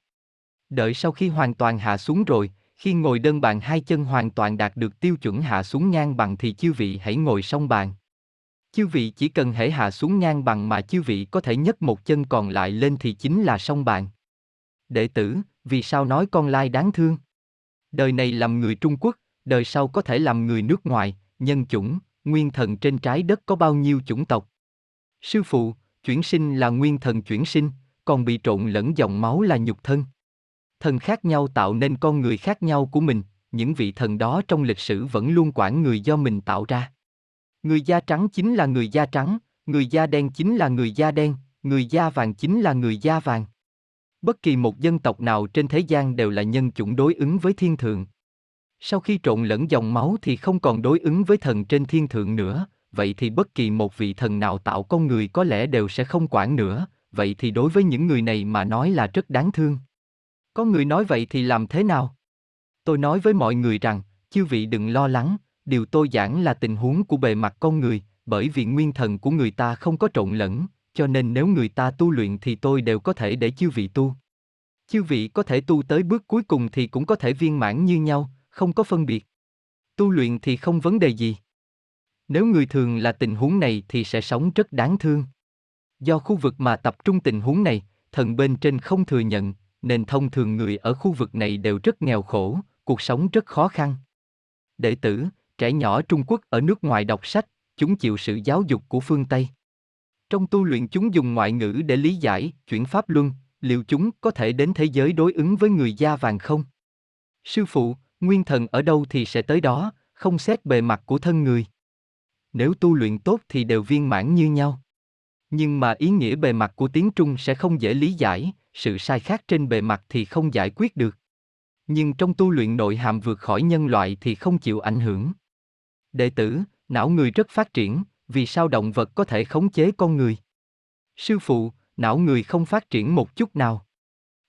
Đợi sau khi hoàn toàn hạ xuống rồi, khi ngồi đơn bàn hai chân hoàn toàn đạt được tiêu chuẩn hạ xuống ngang bằng thì chư vị hãy ngồi song bàn. Chư vị chỉ cần hãy hạ xuống ngang bằng mà chư vị có thể nhấc một chân còn lại lên thì chính là song bàn. Đệ tử, vì sao nói con lai đáng thương? Đời này làm người Trung Quốc, đời sau có thể làm người nước ngoài, nhân chủng, nguyên thần trên trái đất có bao nhiêu chủng tộc? Sư phụ, chuyển sinh là nguyên thần chuyển sinh, còn bị trộn lẫn dòng máu là nhục thân. Thần khác nhau tạo nên con người khác nhau của mình, những vị thần đó trong lịch sử vẫn luôn quản người do mình tạo ra. Người da trắng chính là người da trắng, người da đen chính là người da đen, người da vàng chính là người da vàng. Bất kỳ một dân tộc nào trên thế gian đều là nhân chủng đối ứng với thiên thượng. Sau khi trộn lẫn dòng máu thì không còn đối ứng với thần trên thiên thượng nữa, vậy thì bất kỳ một vị thần nào tạo con người có lẽ đều sẽ không quản nữa, vậy thì đối với những người này mà nói là rất đáng thương. Có người nói vậy thì làm thế nào? Tôi nói với mọi người rằng, chư vị đừng lo lắng, điều tôi giảng là tình huống của bề mặt con người, bởi vì nguyên thần của người ta không có trộn lẫn, cho nên nếu người ta tu luyện thì tôi đều có thể để chư vị tu. Chư vị có thể tu tới bước cuối cùng thì cũng có thể viên mãn như nhau, không có phân biệt. Tu luyện thì không vấn đề gì. Nếu người thường là tình huống này thì sẽ sống rất đáng thương. Do khu vực mà tập trung tình huống này, thần bên trên không thừa nhận, nên thông thường người ở khu vực này đều rất nghèo khổ, cuộc sống rất khó khăn. Đệ tử, trẻ nhỏ Trung Quốc ở nước ngoài đọc sách, chúng chịu sự giáo dục của phương Tây. Trong tu luyện chúng dùng ngoại ngữ để lý giải, chuyển pháp luân, liệu chúng có thể đến thế giới đối ứng với người da vàng không? Sư phụ, nguyên thần ở đâu thì sẽ tới đó, không xét bề mặt của thân người. Nếu tu luyện tốt thì đều viên mãn như nhau. Nhưng mà ý nghĩa bề mặt của tiếng Trung sẽ không dễ lý giải, sự sai khác trên bề mặt thì không giải quyết được. Nhưng trong tu luyện nội hàm vượt khỏi nhân loại thì không chịu ảnh hưởng. Đệ tử, não người rất phát triển, vì sao động vật có thể khống chế con người? Sư phụ, não người không phát triển một chút nào.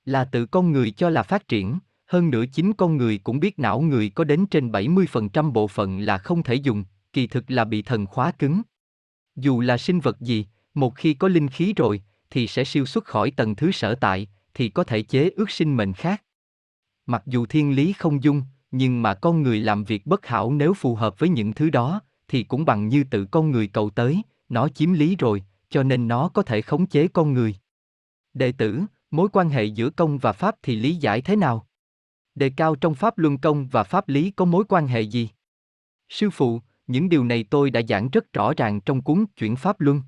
Là tự con người cho là phát triển, hơn nữa chính con người cũng biết não người có đến trên 70% bộ phận là không thể dùng, kỳ thực là bị thần khóa cứng. Dù là sinh vật gì, một khi có linh khí rồi, thì sẽ siêu xuất khỏi tầng thứ sở tại, thì có thể chế ước sinh mệnh khác. Mặc dù thiên lý không dung, nhưng mà con người làm việc bất hảo nếu phù hợp với những thứ đó, thì cũng bằng như tự con người cầu tới, nó chiếm lý rồi, cho nên nó có thể khống chế con người. Đệ tử, mối quan hệ giữa công và pháp thì lý giải thế nào? Đề cao trong pháp luân công và pháp lý có mối quan hệ gì? Sư phụ, những điều này tôi đã giảng rất rõ ràng trong cuốn Chuyển Pháp Luân.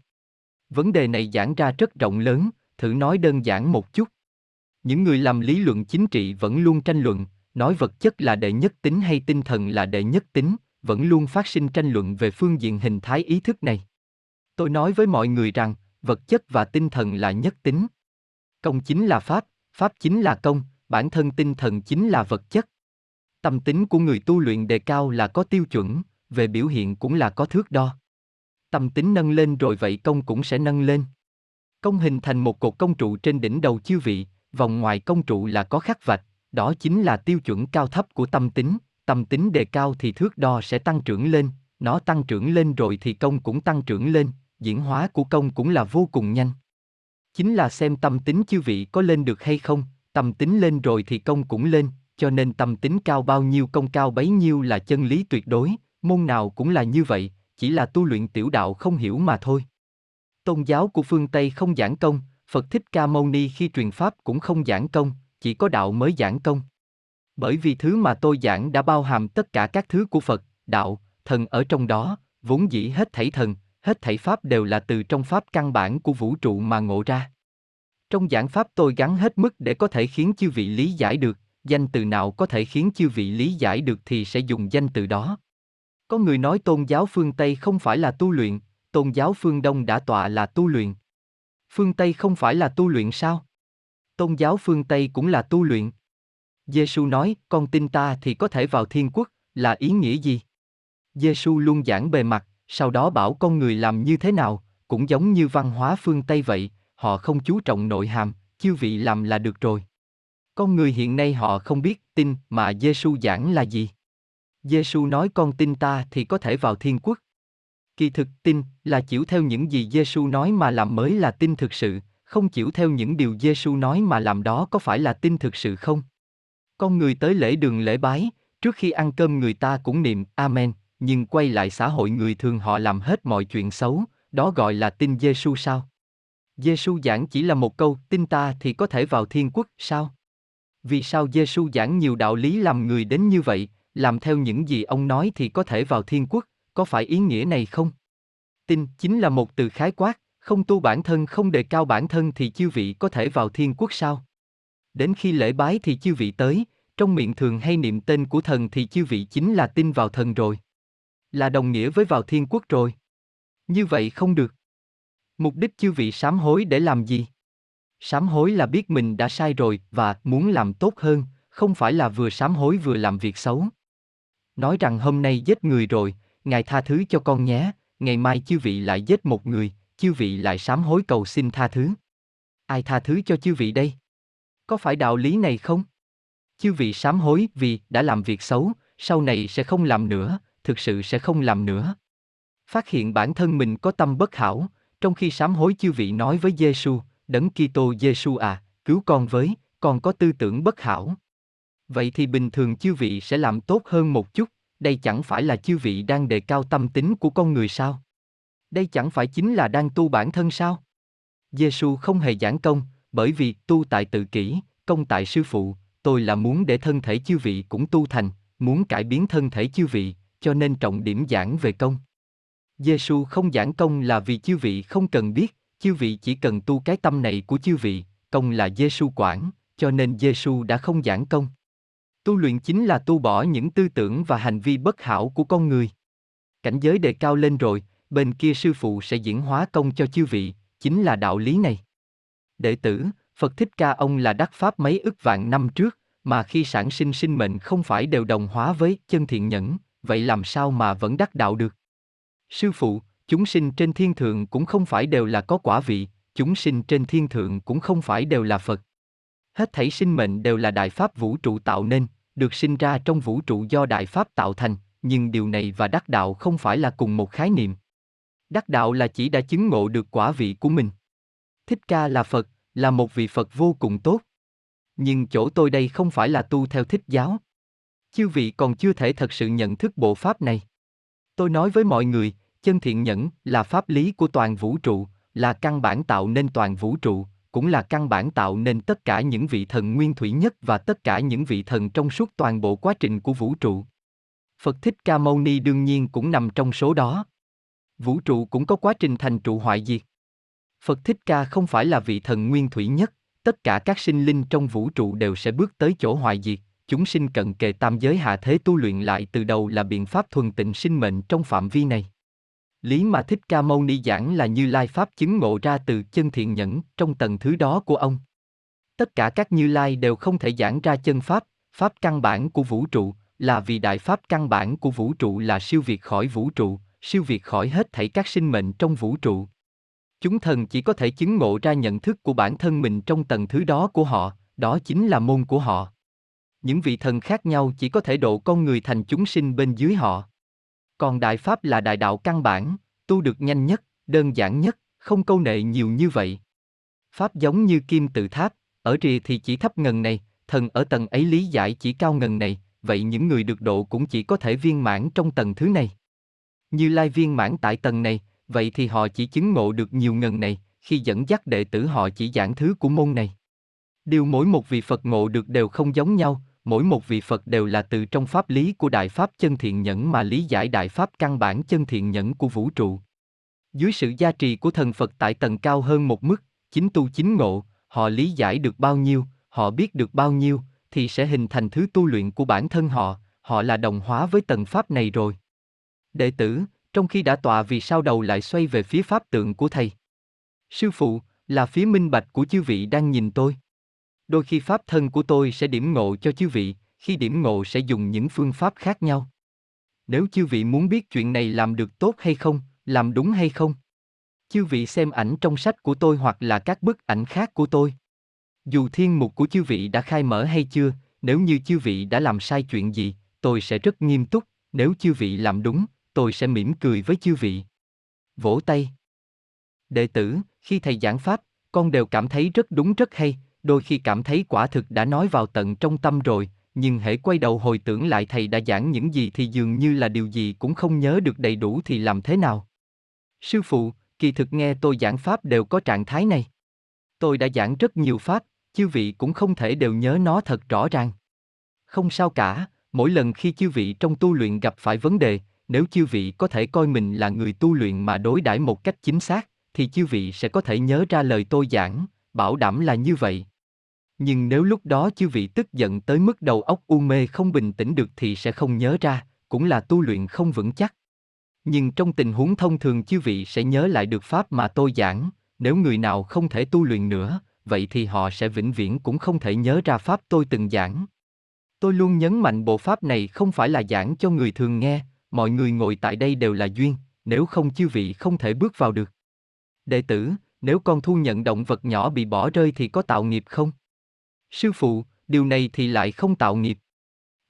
Vấn đề này giảng ra rất rộng lớn, thử nói đơn giản một chút. Những người làm lý luận chính trị vẫn luôn tranh luận, nói vật chất là đệ nhất tính hay tinh thần là đệ nhất tính, vẫn luôn phát sinh tranh luận về phương diện hình thái ý thức này. Tôi nói với mọi người rằng, vật chất và tinh thần là nhất tính. Công chính là pháp, pháp chính là công, bản thân tinh thần chính là vật chất. Tâm tính của người tu luyện đề cao là có tiêu chuẩn, về biểu hiện cũng là có thước đo. Tâm tính nâng lên rồi vậy công cũng sẽ nâng lên. Công hình thành một cột công trụ trên đỉnh đầu chư vị, vòng ngoài công trụ là có khắc vạch, đó chính là tiêu chuẩn cao thấp của tâm tính, tâm tính đề cao thì thước đo sẽ tăng trưởng lên, nó tăng trưởng lên rồi thì công cũng tăng trưởng lên, diễn hóa của công cũng là vô cùng nhanh. Chính là xem tâm tính chư vị có lên được hay không, tâm tính lên rồi thì công cũng lên, cho nên tâm tính cao bao nhiêu công cao bấy nhiêu là chân lý tuyệt đối, môn nào cũng là như vậy, chỉ là tu luyện tiểu đạo không hiểu mà thôi. Tôn giáo của phương Tây không giảng công, Phật Thích Ca Mâu Ni khi truyền pháp cũng không giảng công, chỉ có đạo mới giảng công. Bởi vì thứ mà tôi giảng đã bao hàm tất cả các thứ của Phật, đạo, thần ở trong đó, vốn dĩ hết thảy thần, hết thảy pháp đều là từ trong pháp căn bản của vũ trụ mà ngộ ra. Trong giảng pháp tôi gắn hết mức để có thể khiến chư vị lý giải được, danh từ nào có thể khiến chư vị lý giải được thì sẽ dùng danh từ đó. Có người nói tôn giáo phương Tây không phải là tu luyện, tôn giáo phương Đông đã tọa là tu luyện. Phương Tây không phải là tu luyện sao? Tôn giáo phương Tây cũng là tu luyện. Giêsu nói, con tin ta thì có thể vào thiên quốc, là ý nghĩa gì? Giêsu luôn giảng bề mặt, sau đó bảo con người làm như thế nào, cũng giống như văn hóa phương Tây vậy, họ không chú trọng nội hàm, chư vị làm là được rồi. Con người hiện nay họ không biết tin mà Giêsu giảng là gì. Giêsu nói con tin ta thì có thể vào thiên quốc. Kỳ thực tin là chịu theo những gì Giêsu nói mà làm mới là tin thực sự, không chịu theo những điều Giêsu nói mà làm đó có phải là tin thực sự không? Con người tới lễ đường lễ bái, trước khi ăn cơm người ta cũng niệm Amen, nhưng quay lại xã hội người thường họ làm hết mọi chuyện xấu, đó gọi là tin Giêsu sao? Giêsu giảng chỉ là một câu, tin ta thì có thể vào thiên quốc, sao? Vì sao Giêsu giảng nhiều đạo lý làm người đến như vậy, làm theo những gì ông nói thì có thể vào thiên quốc, có phải ý nghĩa này không? Tin chính là một từ khái quát, không tu bản thân không đề cao bản thân thì chư vị có thể vào thiên quốc sao? Đến khi lễ bái thì chư vị tới, trong miệng thường hay niệm tên của thần thì chư vị chính là tin vào thần rồi. Là đồng nghĩa với vào thiên quốc rồi. Như vậy không được. Mục đích chư vị sám hối để làm gì? Sám hối là biết mình đã sai rồi và muốn làm tốt hơn, không phải là vừa sám hối vừa làm việc xấu. Nói rằng hôm nay giết người rồi, Ngài tha thứ cho con nhé, ngày mai chư vị lại giết một người, chư vị lại sám hối cầu xin tha thứ. Ai tha thứ cho chư vị đây? Có phải đạo lý này không? Chư vị sám hối vì đã làm việc xấu, sau này sẽ không làm nữa, thực sự sẽ không làm nữa. Phát hiện bản thân mình có tâm bất hảo, trong khi sám hối chư vị nói với Giêsu, đấng Kitô Giêsu à, cứu con với, con có tư tưởng bất hảo. Vậy thì bình thường chư vị sẽ làm tốt hơn một chút, đây chẳng phải là chư vị đang đề cao tâm tính của con người sao? Đây chẳng phải chính là đang tu bản thân sao? Giêsu không hề giảng công, bởi vì tu tại tự kỷ, công tại sư phụ, tôi là muốn để thân thể chư vị cũng tu thành, muốn cải biến thân thể chư vị, cho nên trọng điểm giảng về công. Giêsu không giảng công là vì chư vị không cần biết, chư vị chỉ cần tu cái tâm này của chư vị, công là Giêsu quản, cho nên Giêsu đã không giảng công. Tu luyện chính là tu bỏ những tư tưởng và hành vi bất hảo của con người. Cảnh giới đề cao lên rồi, bên kia sư phụ sẽ diễn hóa công cho chư vị, chính là đạo lý này. Đệ tử, Phật Thích Ca ông là đắc pháp mấy ức vạn năm trước, mà khi sản sinh sinh mệnh không phải đều đồng hóa với chân thiện nhẫn, vậy làm sao mà vẫn đắc đạo được? Sư phụ, chúng sinh trên thiên thượng cũng không phải đều là có quả vị, chúng sinh trên thiên thượng cũng không phải đều là Phật. Hết thảy sinh mệnh đều là đại pháp vũ trụ tạo nên, được sinh ra trong vũ trụ do đại pháp tạo thành, nhưng điều này và đắc đạo không phải là cùng một khái niệm. Đắc đạo là chỉ đã chứng ngộ được quả vị của mình. Thích ca là Phật, là một vị Phật vô cùng tốt. Nhưng chỗ tôi đây không phải là tu theo thích giáo. Chư vị còn chưa thể thật sự nhận thức bộ pháp này. Tôi nói với mọi người, chân thiện nhẫn là pháp lý của toàn vũ trụ, là căn bản tạo nên toàn vũ trụ, cũng là căn bản tạo nên tất cả những vị thần nguyên thủy nhất và tất cả những vị thần trong suốt toàn bộ quá trình của vũ trụ. Phật Thích Ca Mâu Ni đương nhiên cũng nằm trong số đó. Vũ trụ cũng có quá trình thành trụ hoại diệt. Phật Thích Ca không phải là vị thần nguyên thủy nhất, tất cả các sinh linh trong vũ trụ đều sẽ bước tới chỗ hoại diệt, chúng sinh cận kề tam giới hạ thế tu luyện lại từ đầu là biện pháp thuần tịnh sinh mệnh trong phạm vi này. Lý mà Thích Ca Mâu Ni giảng là như lai pháp chứng ngộ ra từ chân thiện nhẫn trong tầng thứ đó của ông. Tất cả các như lai đều không thể giảng ra chân pháp, pháp căn bản của vũ trụ, là vì đại pháp căn bản của vũ trụ là siêu việt khỏi vũ trụ, siêu việt khỏi hết thảy các sinh mệnh trong vũ trụ. Chúng thần chỉ có thể chứng ngộ ra nhận thức của bản thân mình trong tầng thứ đó của họ, đó chính là môn của họ. Những vị thần khác nhau chỉ có thể độ con người thành chúng sinh bên dưới họ. Còn Đại Pháp là đại đạo căn bản, tu được nhanh nhất, đơn giản nhất, không câu nệ nhiều như vậy. Pháp giống như kim tự tháp, ở rìa thì chỉ thấp ngần này, thần ở tầng ấy lý giải chỉ cao ngần này, vậy những người được độ cũng chỉ có thể viên mãn trong tầng thứ này. Như Lai viên mãn tại tầng này, vậy thì họ chỉ chứng ngộ được nhiều ngần này, khi dẫn dắt đệ tử họ chỉ giảng thứ của môn này. Điều mỗi một vị Phật ngộ được đều không giống nhau, mỗi một vị Phật đều là từ trong pháp lý của Đại Pháp chân thiện nhẫn mà lý giải Đại Pháp căn bản chân thiện nhẫn của vũ trụ. Dưới sự gia trì của thần Phật tại tầng cao hơn một mức, chính tu chính ngộ, họ lý giải được bao nhiêu, họ biết được bao nhiêu, thì sẽ hình thành thứ tu luyện của bản thân họ, họ là đồng hóa với tầng Pháp này rồi. Đệ tử, trong khi đã tọa vì sao đầu lại xoay về phía Pháp tượng của thầy? Sư phụ, là phía minh bạch của chư vị đang nhìn tôi. Đôi khi Pháp thân của tôi sẽ điểm ngộ cho chư vị, khi điểm ngộ sẽ dùng những phương pháp khác nhau. Nếu chư vị muốn biết chuyện này làm được tốt hay không, làm đúng hay không, chư vị xem ảnh trong sách của tôi hoặc là các bức ảnh khác của tôi. Dù thiên mục của chư vị đã khai mở hay chưa, nếu như chư vị đã làm sai chuyện gì, tôi sẽ rất nghiêm túc, nếu chư vị làm đúng, tôi sẽ mỉm cười với chư vị. Vỗ tay. Đệ tử, khi thầy giảng pháp, con đều cảm thấy rất đúng rất hay, đôi khi cảm thấy quả thực đã nói vào tận trong tâm rồi, nhưng hễ quay đầu hồi tưởng lại thầy đã giảng những gì thì dường như là điều gì cũng không nhớ được đầy đủ thì làm thế nào? Sư phụ, kỳ thực nghe tôi giảng pháp đều có trạng thái này. Tôi đã giảng rất nhiều pháp, chư vị cũng không thể đều nhớ nó thật rõ ràng. Không sao cả, mỗi lần khi chư vị trong tu luyện gặp phải vấn đề, nếu chư vị có thể coi mình là người tu luyện mà đối đãi một cách chính xác, thì chư vị sẽ có thể nhớ ra lời tôi giảng, bảo đảm là như vậy. Nhưng nếu lúc đó chư vị tức giận tới mức đầu óc u mê không bình tĩnh được thì sẽ không nhớ ra, cũng là tu luyện không vững chắc. Nhưng trong tình huống thông thường chư vị sẽ nhớ lại được pháp mà tôi giảng, nếu người nào không thể tu luyện nữa, vậy thì họ sẽ vĩnh viễn cũng không thể nhớ ra pháp tôi từng giảng. Tôi luôn nhấn mạnh bộ pháp này không phải là giảng cho người thường nghe, mọi người ngồi tại đây đều là duyên, nếu không chư vị không thể bước vào được. Đệ tử, nếu con thu nhận động vật nhỏ bị bỏ rơi thì có tạo nghiệp không? Sư phụ, điều này thì lại không tạo nghiệp.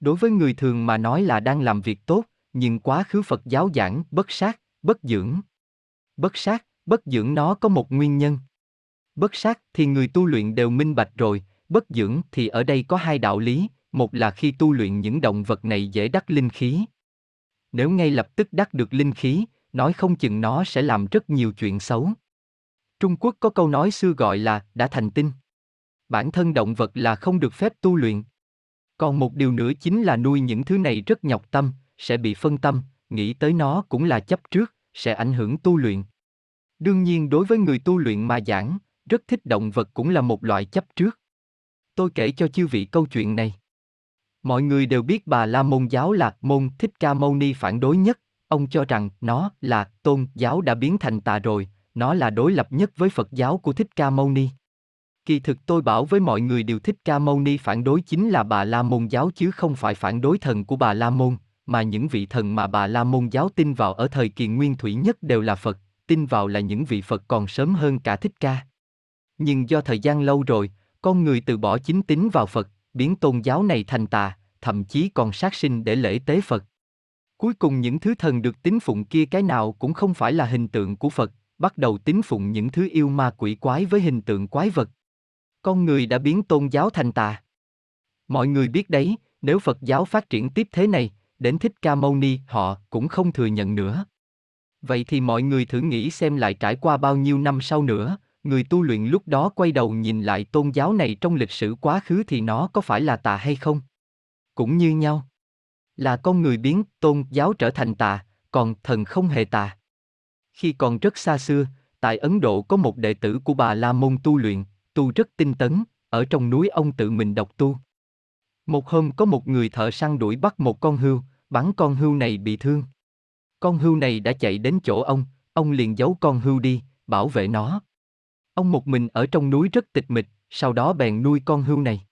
Đối với người thường mà nói là đang làm việc tốt, nhưng quá khứ Phật giáo giảng bất sát, bất dưỡng. Bất sát, bất dưỡng nó có một nguyên nhân. Bất sát thì người tu luyện đều minh bạch rồi, bất dưỡng thì ở đây có hai đạo lý, một là khi tu luyện những động vật này dễ đắc linh khí. Nếu ngay lập tức đắc được linh khí, nói không chừng nó sẽ làm rất nhiều chuyện xấu. Trung Quốc có câu nói xưa gọi là đã thành tinh. Bản thân động vật là không được phép tu luyện. Còn một điều nữa chính là nuôi những thứ này rất nhọc tâm, sẽ bị phân tâm, nghĩ tới nó cũng là chấp trước, sẽ ảnh hưởng tu luyện. Đương nhiên đối với người tu luyện mà giảng, rất thích động vật cũng là một loại chấp trước. Tôi kể cho chư vị câu chuyện này. Mọi người đều biết bà La Môn giáo là môn Thích Ca Mâu Ni phản đối nhất, ông cho rằng nó là tôn giáo đã biến thành tà rồi, nó là đối lập nhất với Phật giáo của Thích Ca Mâu Ni. Kỳ thực tôi bảo với mọi người điều Thích Ca Mâu Ni phản đối chính là bà La Môn giáo chứ không phải phản đối thần của bà La Môn, mà những vị thần mà bà La Môn giáo tin vào ở thời kỳ nguyên thủy nhất đều là Phật, tin vào là những vị Phật còn sớm hơn cả Thích Ca. Nhưng do thời gian lâu rồi, con người từ bỏ chính tín vào Phật, biến tôn giáo này thành tà, thậm chí còn sát sinh để lễ tế Phật. Cuối cùng những thứ thần được tín phụng kia cái nào cũng không phải là hình tượng của Phật, bắt đầu tín phụng những thứ yêu ma quỷ quái với hình tượng quái vật. Con người đã biến tôn giáo thành tà. Mọi người biết đấy, nếu Phật giáo phát triển tiếp thế này, đến Thích Ca Mâu Ni họ cũng không thừa nhận nữa. Vậy thì mọi người thử nghĩ xem lại trải qua bao nhiêu năm sau nữa, người tu luyện lúc đó quay đầu nhìn lại tôn giáo này trong lịch sử quá khứ thì nó có phải là tà hay không? Cũng như nhau. Là con người biến tôn giáo trở thành tà, còn thần không hề tà. Khi còn rất xa xưa, tại Ấn Độ có một đệ tử của bà La Môn tu luyện, tu rất tinh tấn, ở trong núi ông tự mình độc tu. Một hôm có một người thợ săn đuổi bắt một con hươu, bắn con hươu này bị thương. Con hươu này đã chạy đến chỗ ông, ông liền giấu con hươu đi, bảo vệ nó. Ông một mình ở trong núi rất tịch mịch, sau đó bèn nuôi con hươu này.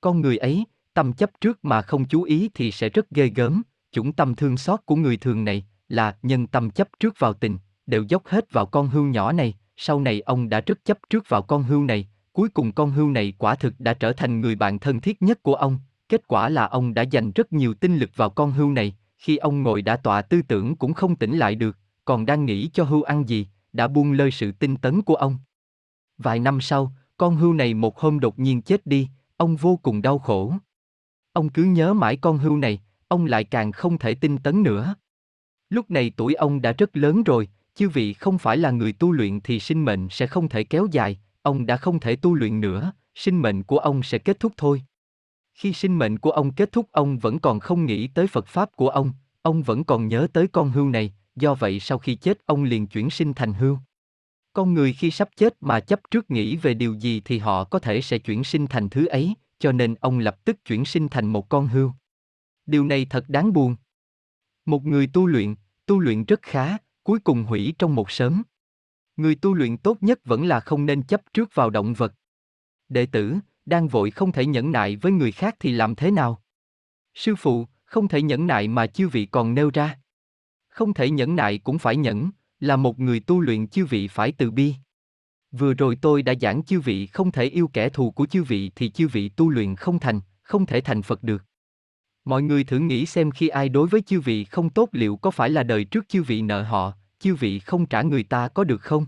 Con người ấy, tâm chấp trước mà không chú ý thì sẽ rất ghê gớm, chủng tâm thương xót của người thường này, là nhân tâm chấp trước vào tình, đều dốc hết vào con hươu nhỏ này, sau này ông đã rất chấp trước vào con hươu này, cuối cùng con hươu này quả thực đã trở thành người bạn thân thiết nhất của ông, kết quả là ông đã dành rất nhiều tinh lực vào con hươu này, khi ông ngồi đã tọa tư tưởng cũng không tỉnh lại được, còn đang nghĩ cho hươu ăn gì, đã buông lơi sự tinh tấn của ông. Vài năm sau, con hươu này một hôm đột nhiên chết đi, ông vô cùng đau khổ. Ông cứ nhớ mãi con hươu này, ông lại càng không thể tinh tấn nữa. Lúc này tuổi ông đã rất lớn rồi, chư vị không phải là người tu luyện thì sinh mệnh sẽ không thể kéo dài, ông đã không thể tu luyện nữa, sinh mệnh của ông sẽ kết thúc thôi. Khi sinh mệnh của ông kết thúc ông vẫn còn không nghĩ tới Phật Pháp của ông, ông vẫn còn nhớ tới con hươu này, do vậy sau khi chết ông liền chuyển sinh thành hươu. Con người khi sắp chết mà chấp trước nghĩ về điều gì thì họ có thể sẽ chuyển sinh thành thứ ấy, cho nên ông lập tức chuyển sinh thành một con hươu. Điều này thật đáng buồn. Một người tu luyện, tu luyện rất khá, cuối cùng hủy trong một sớm. Người tu luyện tốt nhất vẫn là không nên chấp trước vào động vật. Đệ tử, đang vội không thể nhẫn nại với người khác thì làm thế nào? Sư phụ, không thể nhẫn nại mà chư vị còn nêu ra. Không thể nhẫn nại cũng phải nhẫn, là một người tu luyện chư vị phải từ bi. Vừa rồi tôi đã giảng chư vị không thể yêu kẻ thù của chư vị thì chư vị tu luyện không thành, không thể thành Phật được. Mọi người thử nghĩ xem khi ai đối với chư vị không tốt liệu có phải là đời trước chư vị nợ họ, chư vị không trả người ta có được không?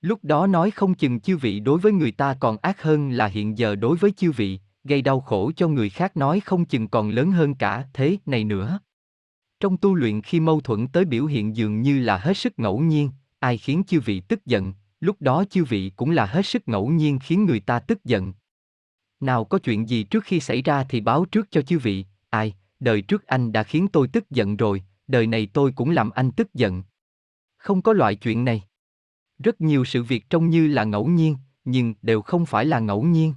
Lúc đó nói không chừng chư vị đối với người ta còn ác hơn là hiện giờ đối với chư vị, gây đau khổ cho người khác nói không chừng còn lớn hơn cả thế này nữa. Trong tu luyện khi mâu thuẫn tới biểu hiện dường như là hết sức ngẫu nhiên, ai khiến chư vị tức giận, lúc đó chư vị cũng là hết sức ngẫu nhiên khiến người ta tức giận. Nào có chuyện gì trước khi xảy ra thì báo trước cho chư vị, ai, đời trước anh đã khiến tôi tức giận rồi, đời này tôi cũng làm anh tức giận. Không có loại chuyện này. Rất nhiều sự việc trông như là ngẫu nhiên, nhưng đều không phải là ngẫu nhiên.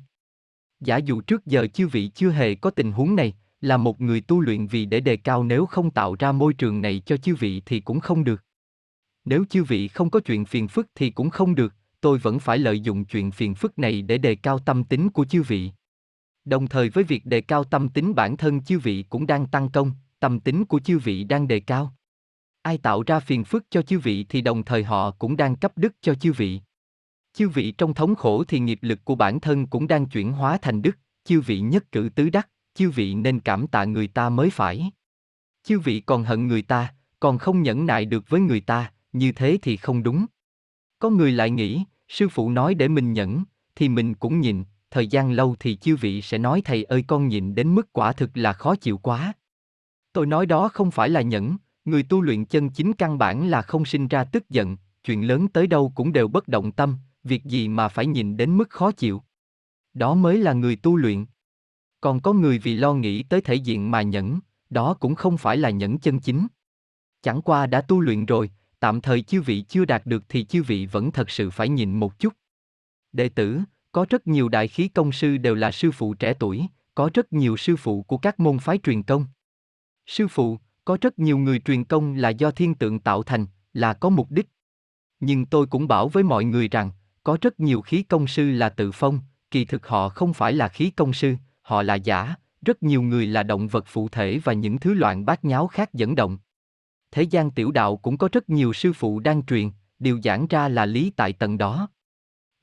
Giả dụ trước giờ chư vị chưa hề có tình huống này, là một người tu luyện vì để đề cao nếu không tạo ra môi trường này cho chư vị thì cũng không được. Nếu chư vị không có chuyện phiền phức thì cũng không được, tôi vẫn phải lợi dụng chuyện phiền phức này để đề cao tâm tính của chư vị. Đồng thời với việc đề cao tâm tính bản thân chư vị cũng đang tăng công, tâm tính của chư vị đang đề cao. Ai tạo ra phiền phức cho chư vị thì đồng thời họ cũng đang cấp đức cho chư vị. Chư vị trong thống khổ thì nghiệp lực của bản thân cũng đang chuyển hóa thành đức, chư vị nhất cử tứ đắc, chư vị nên cảm tạ người ta mới phải. Chư vị còn hận người ta, còn không nhẫn nại được với người ta, như thế thì không đúng. Có người lại nghĩ, sư phụ nói để mình nhẫn, thì mình cũng nhìn, thời gian lâu thì chư vị sẽ nói thầy ơi con nhịn đến mức quả thực là khó chịu quá. Tôi nói đó không phải là nhẫn, người tu luyện chân chính căn bản là không sinh ra tức giận, chuyện lớn tới đâu cũng đều bất động tâm, việc gì mà phải nhìn đến mức khó chịu. Đó mới là người tu luyện. Còn có người vì lo nghĩ tới thể diện mà nhẫn, đó cũng không phải là nhẫn chân chính. Chẳng qua đã tu luyện rồi, tạm thời chư vị chưa đạt được thì chư vị vẫn thật sự phải nhìn một chút. Đệ tử, có rất nhiều đại khí công sư đều là sư phụ trẻ tuổi, có rất nhiều sư phụ của các môn phái truyền công. Sư phụ, có rất nhiều người truyền công là do thiên tượng tạo thành, là có mục đích. Nhưng tôi cũng bảo với mọi người rằng, có rất nhiều khí công sư là tự phong, kỳ thực họ không phải là khí công sư, họ là giả, rất nhiều người là động vật phụ thể và những thứ loạn bát nháo khác dẫn động. Thế gian tiểu đạo cũng có rất nhiều sư phụ đang truyền, điều giảng ra là lý tại tầng đó.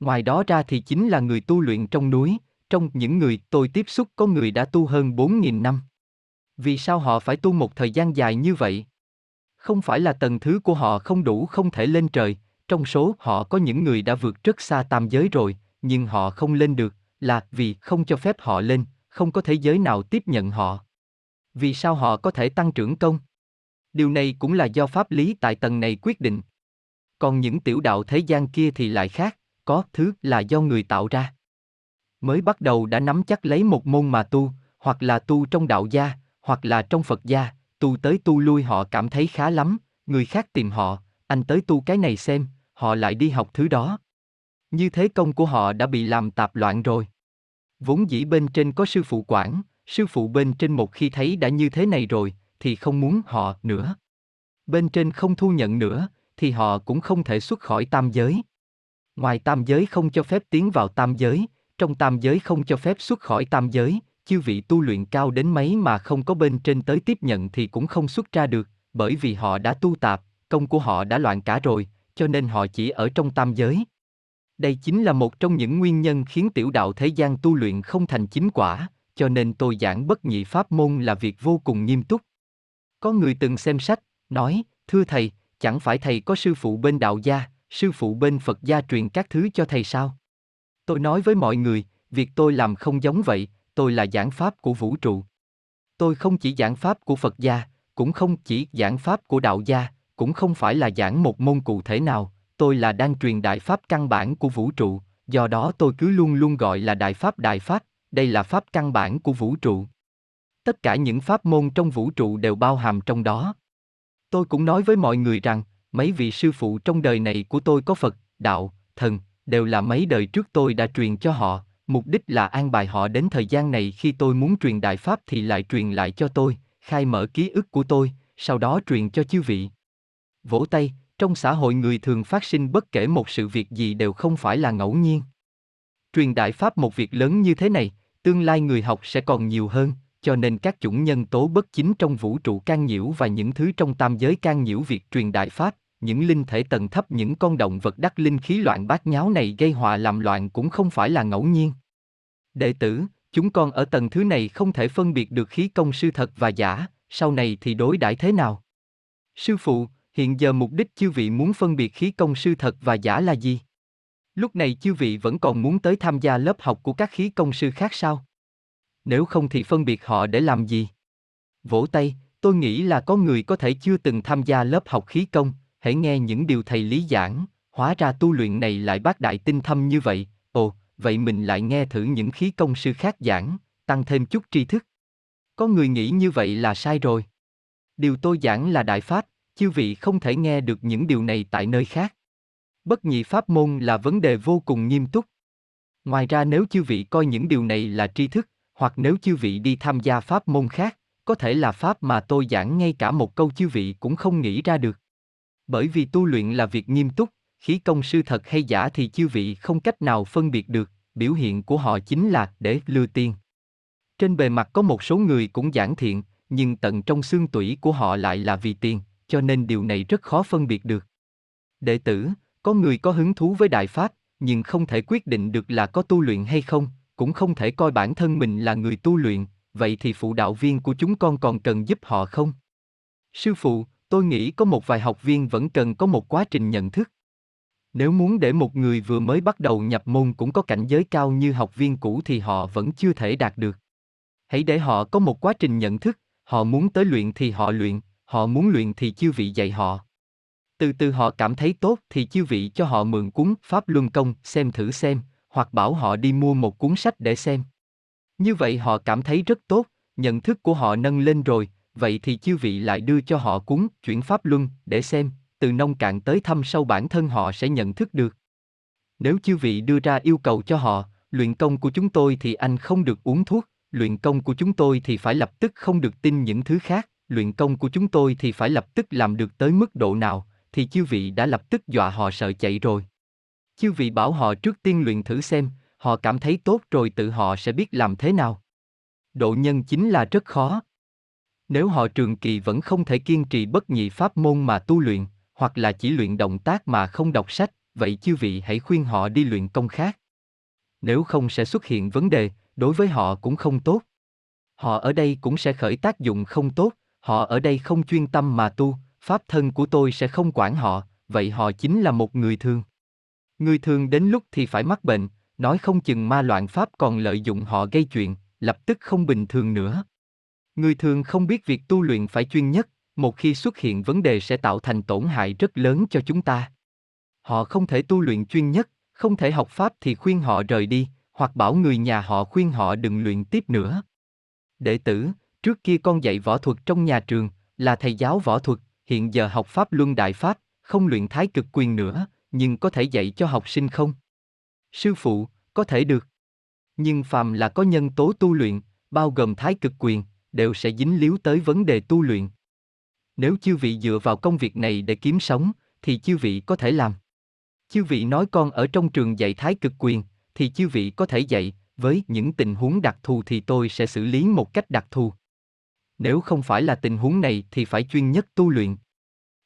Ngoài đó ra thì chính là người tu luyện trong núi, trong những người tôi tiếp xúc có người đã tu hơn 4.000 năm. Vì sao họ phải tu một thời gian dài như vậy? Không phải là tầng thứ của họ không đủ không thể lên trời, trong số họ có những người đã vượt rất xa tam giới rồi, nhưng họ không lên được, là vì không cho phép họ lên, không có thế giới nào tiếp nhận họ. Vì sao họ có thể tăng trưởng công? Điều này cũng là do pháp lý tại tầng này quyết định. Còn những tiểu đạo thế gian kia thì lại khác, có thứ là do người tạo ra. Mới bắt đầu đã nắm chắc lấy một môn mà tu, hoặc là tu trong đạo gia, hoặc là trong Phật gia, tu tới tu lui họ cảm thấy khá lắm, người khác tìm họ, anh tới tu cái này xem, họ lại đi học thứ đó. Như thế công của họ đã bị làm tạp loạn rồi. Vốn dĩ bên trên có sư phụ quản, sư phụ bên trên một khi thấy đã như thế này rồi, thì không muốn họ nữa. Bên trên không thu nhận nữa, thì họ cũng không thể xuất khỏi tam giới. Ngoài tam giới không cho phép tiến vào tam giới, trong tam giới không cho phép xuất khỏi tam giới, chư vị tu luyện cao đến mấy mà không có bên trên tới tiếp nhận thì cũng không xuất ra được, bởi vì họ đã tu tạp, công của họ đã loạn cả rồi, cho nên họ chỉ ở trong tam giới. Đây chính là một trong những nguyên nhân khiến tiểu đạo thế gian tu luyện không thành chính quả, cho nên tôi giảng bất nhị pháp môn là việc vô cùng nghiêm túc. Có người từng xem sách, nói, thưa thầy, chẳng phải thầy có sư phụ bên đạo gia, sư phụ bên Phật gia truyền các thứ cho thầy sao? Tôi nói với mọi người, việc tôi làm không giống vậy, tôi là giảng pháp của vũ trụ. Tôi không chỉ giảng pháp của Phật gia, cũng không chỉ giảng pháp của đạo gia, cũng không phải là giảng một môn cụ thể nào, tôi là đang truyền đại pháp căn bản của vũ trụ, do đó tôi cứ luôn luôn gọi là đại pháp đại pháp, đây là pháp căn bản của vũ trụ. Tất cả những pháp môn trong vũ trụ đều bao hàm trong đó. Tôi cũng nói với mọi người rằng, mấy vị sư phụ trong đời này của tôi có Phật, đạo, thần, đều là mấy đời trước tôi đã truyền cho họ, mục đích là an bài họ đến thời gian này khi tôi muốn truyền đại pháp thì lại truyền lại cho tôi, khai mở ký ức của tôi, sau đó truyền cho chư vị. Vỗ tay, trong xã hội người thường phát sinh bất kể một sự việc gì đều không phải là ngẫu nhiên. Truyền đại pháp một việc lớn như thế này, tương lai người học sẽ còn nhiều hơn, cho nên các chủng nhân tố bất chính trong vũ trụ can nhiễu và những thứ trong tam giới can nhiễu việc truyền đại pháp, những linh thể tầng thấp những con động vật đắc linh khí loạn bát nháo này gây họa làm loạn cũng không phải là ngẫu nhiên. Đệ tử, chúng con ở tầng thứ này không thể phân biệt được khí công sư thật và giả, sau này thì đối đãi thế nào? Sư phụ, hiện giờ mục đích chư vị muốn phân biệt khí công sư thật và giả là gì? Lúc này chư vị vẫn còn muốn tới tham gia lớp học của các khí công sư khác sao? Nếu không thì phân biệt họ để làm gì? Vỗ tay, tôi nghĩ là có người có thể chưa từng tham gia lớp học khí công, hãy nghe những điều thầy lý giảng, hóa ra tu luyện này lại bác đại tinh thâm như vậy, ồ, vậy mình lại nghe thử những khí công sư khác giảng, tăng thêm chút tri thức. Có người nghĩ như vậy là sai rồi. Điều tôi giảng là đại pháp, chư vị không thể nghe được những điều này tại nơi khác. Bất nhị pháp môn là vấn đề vô cùng nghiêm túc. Ngoài ra nếu chư vị coi những điều này là tri thức, hoặc nếu chư vị đi tham gia pháp môn khác, có thể là pháp mà tôi giảng ngay cả một câu chư vị cũng không nghĩ ra được. Bởi vì tu luyện là việc nghiêm túc, khí công sư thật hay giả thì chư vị không cách nào phân biệt được, biểu hiện của họ chính là để lừa tiền. Trên bề mặt có một số người cũng giảng thiện, nhưng tận trong xương tủy của họ lại là vì tiền, cho nên điều này rất khó phân biệt được. Đệ tử, có người có hứng thú với đại pháp, nhưng không thể quyết định được là có tu luyện hay không, cũng không thể coi bản thân mình là người tu luyện, vậy thì phụ đạo viên của chúng con còn cần giúp họ không? Sư phụ, tôi nghĩ có một vài học viên vẫn cần có một quá trình nhận thức. Nếu muốn để một người vừa mới bắt đầu nhập môn cũng có cảnh giới cao như học viên cũ thì họ vẫn chưa thể đạt được. Hãy để họ có một quá trình nhận thức, họ muốn tới luyện thì họ luyện, họ muốn luyện thì chư vị dạy họ. Từ từ họ cảm thấy tốt thì chư vị cho họ mượn cuốn Pháp Luân Công xem thử xem, hoặc bảo họ đi mua một cuốn sách để xem. Như vậy họ cảm thấy rất tốt, nhận thức của họ nâng lên rồi, vậy thì chư vị lại đưa cho họ cuốn Chuyển Pháp Luân để xem, từ nông cạn tới thâm sâu bản thân họ sẽ nhận thức được. Nếu chư vị đưa ra yêu cầu cho họ, luyện công của chúng tôi thì anh không được uống thuốc, luyện công của chúng tôi thì phải lập tức không được tin những thứ khác, luyện công của chúng tôi thì phải lập tức làm được tới mức độ nào, thì chư vị đã lập tức dọa họ sợ chạy rồi. Chư vị bảo họ trước tiên luyện thử xem, họ cảm thấy tốt rồi tự họ sẽ biết làm thế nào. Độ nhân chính là rất khó. Nếu họ trường kỳ vẫn không thể kiên trì bất nhị pháp môn mà tu luyện, hoặc là chỉ luyện động tác mà không đọc sách, vậy chư vị hãy khuyên họ đi luyện công khác. Nếu không sẽ xuất hiện vấn đề, đối với họ cũng không tốt. Họ ở đây cũng sẽ khởi tác dụng không tốt, họ ở đây không chuyên tâm mà tu, pháp thân của tôi sẽ không quản họ, vậy họ chính là một người thường. Người thường đến lúc thì phải mắc bệnh, nói không chừng ma loạn pháp còn lợi dụng họ gây chuyện, lập tức không bình thường nữa. Người thường không biết việc tu luyện phải chuyên nhất, một khi xuất hiện vấn đề sẽ tạo thành tổn hại rất lớn cho chúng ta. Họ không thể tu luyện chuyên nhất, không thể học pháp thì khuyên họ rời đi, hoặc bảo người nhà họ khuyên họ đừng luyện tiếp nữa. Đệ tử, trước kia con dạy võ thuật trong nhà trường, là thầy giáo võ thuật, hiện giờ học pháp luân đại pháp, không luyện thái cực quyền nữa, nhưng có thể dạy cho học sinh không? Sư phụ, có thể được. Nhưng phàm là có nhân tố tu luyện, bao gồm thái cực quyền, đều sẽ dính líu tới vấn đề tu luyện. Nếu chư vị dựa vào công việc này để kiếm sống, thì chư vị có thể làm. Chư vị nói con ở trong trường dạy thái cực quyền, thì chư vị có thể dạy, với những tình huống đặc thù thì tôi sẽ xử lý một cách đặc thù. Nếu không phải là tình huống này thì phải chuyên nhất tu luyện.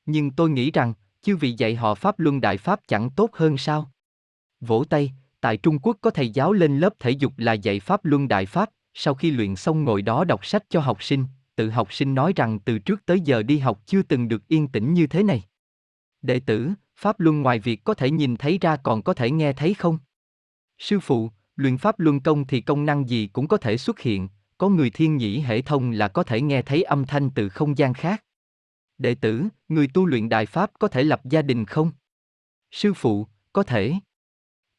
Nhưng tôi nghĩ rằng, chư vị dạy họ Pháp Luân Đại Pháp chẳng tốt hơn sao? Vỗ tay, tại Trung Quốc có thầy giáo lên lớp thể dục là dạy Pháp Luân Đại Pháp, sau khi luyện xong ngồi đó đọc sách cho học sinh, tự học sinh nói rằng từ trước tới giờ đi học chưa từng được yên tĩnh như thế này. Đệ tử, Pháp Luân ngoài việc có thể nhìn thấy ra còn có thể nghe thấy không? Sư phụ, luyện Pháp Luân công thì công năng gì cũng có thể xuất hiện, có người thiên nhĩ hệ thông là có thể nghe thấy âm thanh từ không gian khác. Đệ tử, người tu luyện đại pháp có thể lập gia đình không? Sư phụ, có thể.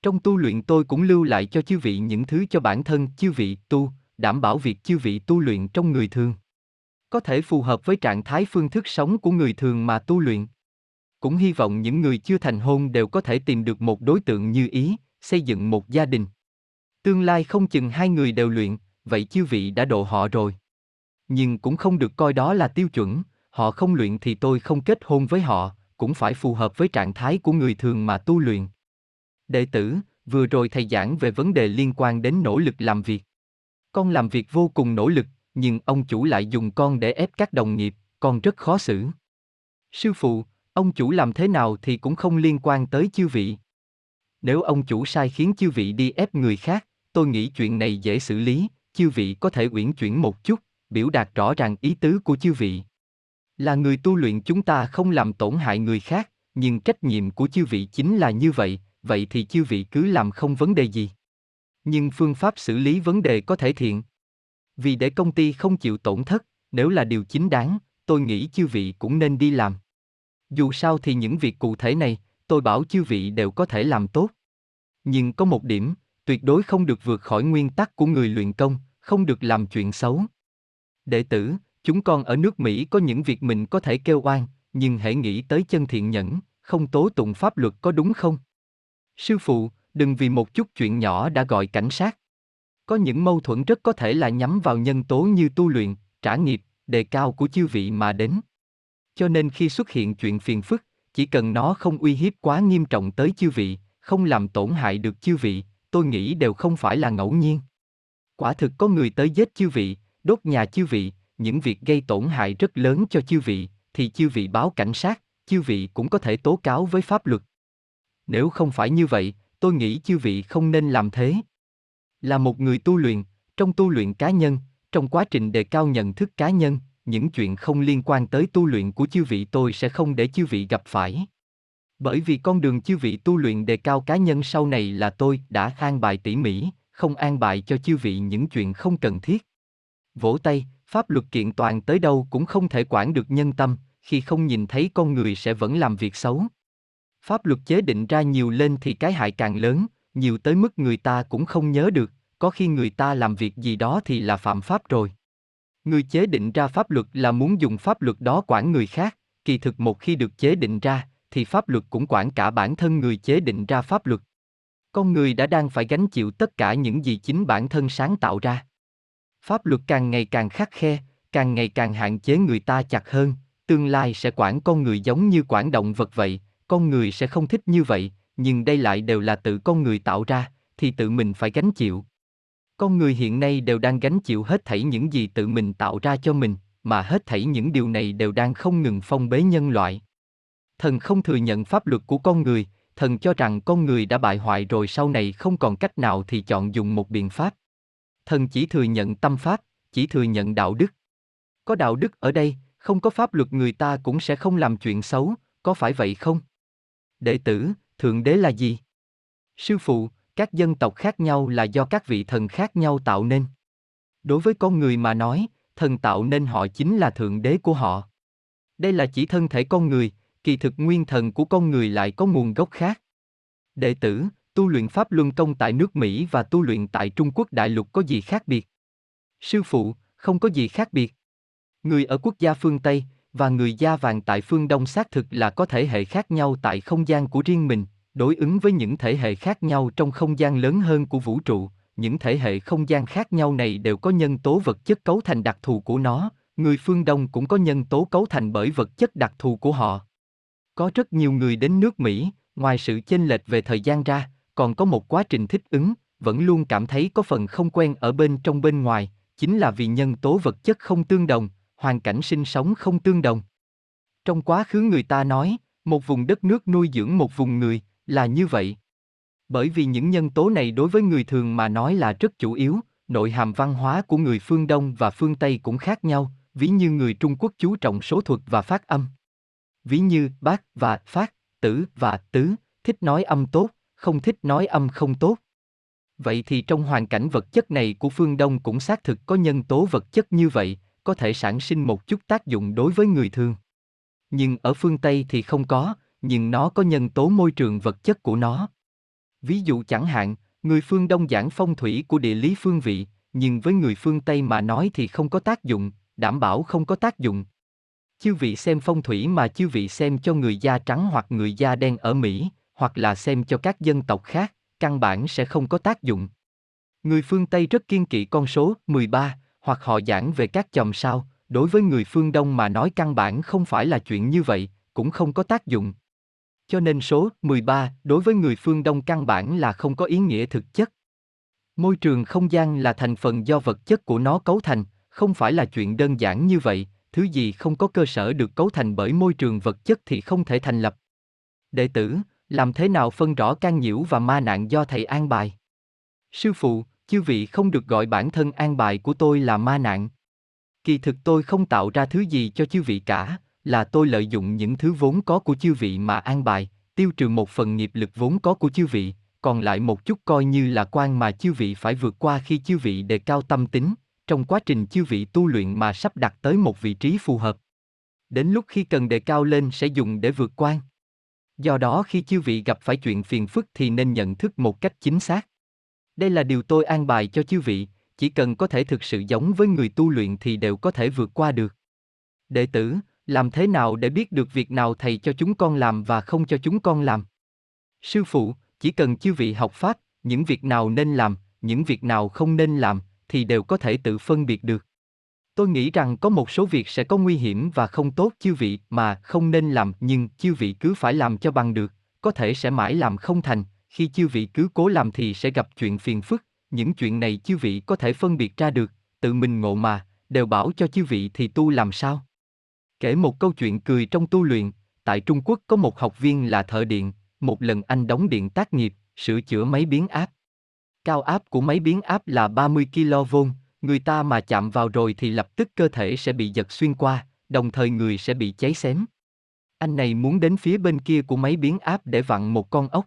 Trong tu luyện tôi cũng lưu lại cho chư vị những thứ cho bản thân chư vị tu, đảm bảo việc chư vị tu luyện trong người thường. Có thể phù hợp với trạng thái phương thức sống của người thường mà tu luyện. Cũng hy vọng những người chưa thành hôn đều có thể tìm được một đối tượng như ý, xây dựng một gia đình. Tương lai không chừng hai người đều luyện, vậy chư vị đã độ họ rồi. Nhưng cũng không được coi đó là tiêu chuẩn, họ không luyện thì tôi không kết hôn với họ, cũng phải phù hợp với trạng thái của người thường mà tu luyện. Đệ tử, vừa rồi thầy giảng về vấn đề liên quan đến nỗ lực làm việc. Con làm việc vô cùng nỗ lực, nhưng ông chủ lại dùng con để ép các đồng nghiệp, con rất khó xử. Sư phụ, ông chủ làm thế nào thì cũng không liên quan tới chư vị. Nếu ông chủ sai khiến chư vị đi ép người khác, tôi nghĩ chuyện này dễ xử lý, chư vị có thể uyển chuyển một chút, biểu đạt rõ ràng ý tứ của chư vị. Là người tu luyện chúng ta không làm tổn hại người khác, nhưng trách nhiệm của chư vị chính là như vậy, vậy thì chư vị cứ làm không vấn đề gì. Nhưng phương pháp xử lý vấn đề có thể thiện. Vì để công ty không chịu tổn thất, nếu là điều chính đáng, tôi nghĩ chư vị cũng nên đi làm. Dù sao thì những việc cụ thể này, tôi bảo chư vị đều có thể làm tốt. Nhưng có một điểm, tuyệt đối không được vượt khỏi nguyên tắc của người luyện công, không được làm chuyện xấu. Đệ tử, chúng con ở nước Mỹ có những việc mình có thể kêu oan, nhưng hãy nghĩ tới chân thiện nhẫn, không tố tụng pháp luật có đúng không? Sư phụ, đừng vì một chút chuyện nhỏ đã gọi cảnh sát. Có những mâu thuẫn rất có thể là nhắm vào nhân tố như tu luyện, trả nghiệp, đề cao của chư vị mà đến. Cho nên khi xuất hiện chuyện phiền phức, chỉ cần nó không uy hiếp quá nghiêm trọng tới chư vị, không làm tổn hại được chư vị, tôi nghĩ đều không phải là ngẫu nhiên. Quả thực có người tới giết chư vị, đốt nhà chư vị, những việc gây tổn hại rất lớn cho chư vị, thì chư vị báo cảnh sát, chư vị cũng có thể tố cáo với pháp luật. Nếu không phải như vậy, tôi nghĩ chư vị không nên làm thế. Là một người tu luyện, trong tu luyện cá nhân, trong quá trình đề cao nhận thức cá nhân, những chuyện không liên quan tới tu luyện của chư vị tôi sẽ không để chư vị gặp phải. Bởi vì con đường chư vị tu luyện đề cao cá nhân sau này là tôi đã an bài tỉ mỉ, không an bài cho chư vị những chuyện không cần thiết. Vỗ tay, pháp luật kiện toàn tới đâu cũng không thể quản được nhân tâm, khi không nhìn thấy con người sẽ vẫn làm việc xấu. Pháp luật chế định ra nhiều lên thì cái hại càng lớn, nhiều tới mức người ta cũng không nhớ được, có khi người ta làm việc gì đó thì là phạm pháp rồi. Người chế định ra pháp luật là muốn dùng pháp luật đó quản người khác, kỳ thực một khi được chế định ra, thì pháp luật cũng quản cả bản thân người chế định ra pháp luật. Con người đã đang phải gánh chịu tất cả những gì chính bản thân sáng tạo ra. Pháp luật càng ngày càng khắc khe, càng ngày càng hạn chế người ta chặt hơn, tương lai sẽ quản con người giống như quản động vật vậy, con người sẽ không thích như vậy, nhưng đây lại đều là tự con người tạo ra, thì tự mình phải gánh chịu. Con người hiện nay đều đang gánh chịu hết thảy những gì tự mình tạo ra cho mình, mà hết thảy những điều này đều đang không ngừng phong bế nhân loại. Thần không thừa nhận pháp luật của con người, thần cho rằng con người đã bại hoại rồi sau này không còn cách nào thì chọn dùng một biện pháp. Thần chỉ thừa nhận tâm pháp, chỉ thừa nhận đạo đức. Có đạo đức ở đây, không có pháp luật người ta cũng sẽ không làm chuyện xấu, có phải vậy không? Đệ tử, Thượng Đế là gì? Sư phụ, các dân tộc khác nhau là do các vị thần khác nhau tạo nên. Đối với con người mà nói, thần tạo nên họ chính là Thượng Đế của họ. Đây là chỉ thân thể con người, kỳ thực nguyên thần của con người lại có nguồn gốc khác. Đệ tử, tu luyện Pháp Luân Công tại nước Mỹ và tu luyện tại Trung Quốc đại lục có gì khác biệt? Sư phụ, không có gì khác biệt. Người ở quốc gia phương Tây và người da vàng tại phương Đông xác thực là có thể hệ khác nhau tại không gian của riêng mình, đối ứng với những thể hệ khác nhau trong không gian lớn hơn của vũ trụ, những thể hệ không gian khác nhau này đều có nhân tố vật chất cấu thành đặc thù của nó, người phương Đông cũng có nhân tố cấu thành bởi vật chất đặc thù của họ. Có rất nhiều người đến nước Mỹ, ngoài sự chênh lệch về thời gian ra, còn có một quá trình thích ứng, vẫn luôn cảm thấy có phần không quen ở bên trong bên ngoài, chính là vì nhân tố vật chất không tương đồng, hoàn cảnh sinh sống không tương đồng. Trong quá khứ người ta nói, một vùng đất nước nuôi dưỡng một vùng người, là như vậy. Bởi vì những nhân tố này đối với người thường mà nói là rất chủ yếu, nội hàm văn hóa của người phương Đông và phương Tây cũng khác nhau, ví như người Trung Quốc chú trọng số thuật và phát âm. Ví như bác và phát, tử và tứ, thích nói âm tốt, không thích nói âm không tốt. Vậy thì trong hoàn cảnh vật chất này của phương Đông cũng xác thực có nhân tố vật chất như vậy, có thể sản sinh một chút tác dụng đối với người thường. Nhưng ở phương Tây thì không có, nhưng nó có nhân tố môi trường vật chất của nó. Ví dụ chẳng hạn, người phương Đông giảng phong thủy của địa lý phương vị, nhưng với người phương Tây mà nói thì không có tác dụng, đảm bảo không có tác dụng. Chư vị xem phong thủy mà chư vị xem cho người da trắng hoặc người da đen ở Mỹ, hoặc là xem cho các dân tộc khác, căn bản sẽ không có tác dụng. Người phương Tây rất kiên kỵ con số 13, hoặc họ giảng về các chòm sao, đối với người phương Đông mà nói căn bản không phải là chuyện như vậy, cũng không có tác dụng. Cho nên số 13 đối với người phương Đông căn bản là không có ý nghĩa thực chất. Môi trường không gian là thành phần do vật chất của nó cấu thành, không phải là chuyện đơn giản như vậy, thứ gì không có cơ sở được cấu thành bởi môi trường vật chất thì không thể thành lập. Đệ tử, làm thế nào phân rõ can nhiễu và ma nạn do thầy an bài? Sư phụ, chư vị không được gọi bản thân an bài của tôi là ma nạn. Kỳ thực tôi không tạo ra thứ gì cho chư vị cả, là tôi lợi dụng những thứ vốn có của chư vị mà an bài, tiêu trừ một phần nghiệp lực vốn có của chư vị, còn lại một chút coi như là quan mà chư vị phải vượt qua khi chư vị đề cao tâm tính, trong quá trình chư vị tu luyện mà sắp đặt tới một vị trí phù hợp. Đến lúc khi cần đề cao lên sẽ dùng để vượt quan. Do đó khi chư vị gặp phải chuyện phiền phức thì nên nhận thức một cách chính xác. Đây là điều tôi an bài cho chư vị, chỉ cần có thể thực sự giống với người tu luyện thì đều có thể vượt qua được. Đệ tử, làm thế nào để biết được việc nào thầy cho chúng con làm và không cho chúng con làm? Sư phụ, chỉ cần chư vị học pháp, những việc nào nên làm, những việc nào không nên làm, thì đều có thể tự phân biệt được. Tôi nghĩ rằng có một số việc sẽ có nguy hiểm và không tốt chư vị mà không nên làm nhưng chư vị cứ phải làm cho bằng được, có thể sẽ mãi làm không thành, khi chư vị cứ cố làm thì sẽ gặp chuyện phiền phức, những chuyện này chư vị có thể phân biệt ra được, tự mình ngộ mà, đều bảo cho chư vị thì tu làm sao? Kể một câu chuyện cười trong tu luyện, tại Trung Quốc có một học viên là thợ điện, một lần anh đóng điện tác nghiệp, sửa chữa máy biến áp. Cao áp của máy biến áp là 30 kV, người ta mà chạm vào rồi thì lập tức cơ thể sẽ bị giật xuyên qua, đồng thời người sẽ bị cháy xém. Anh này muốn đến phía bên kia của máy biến áp để vặn một con ốc.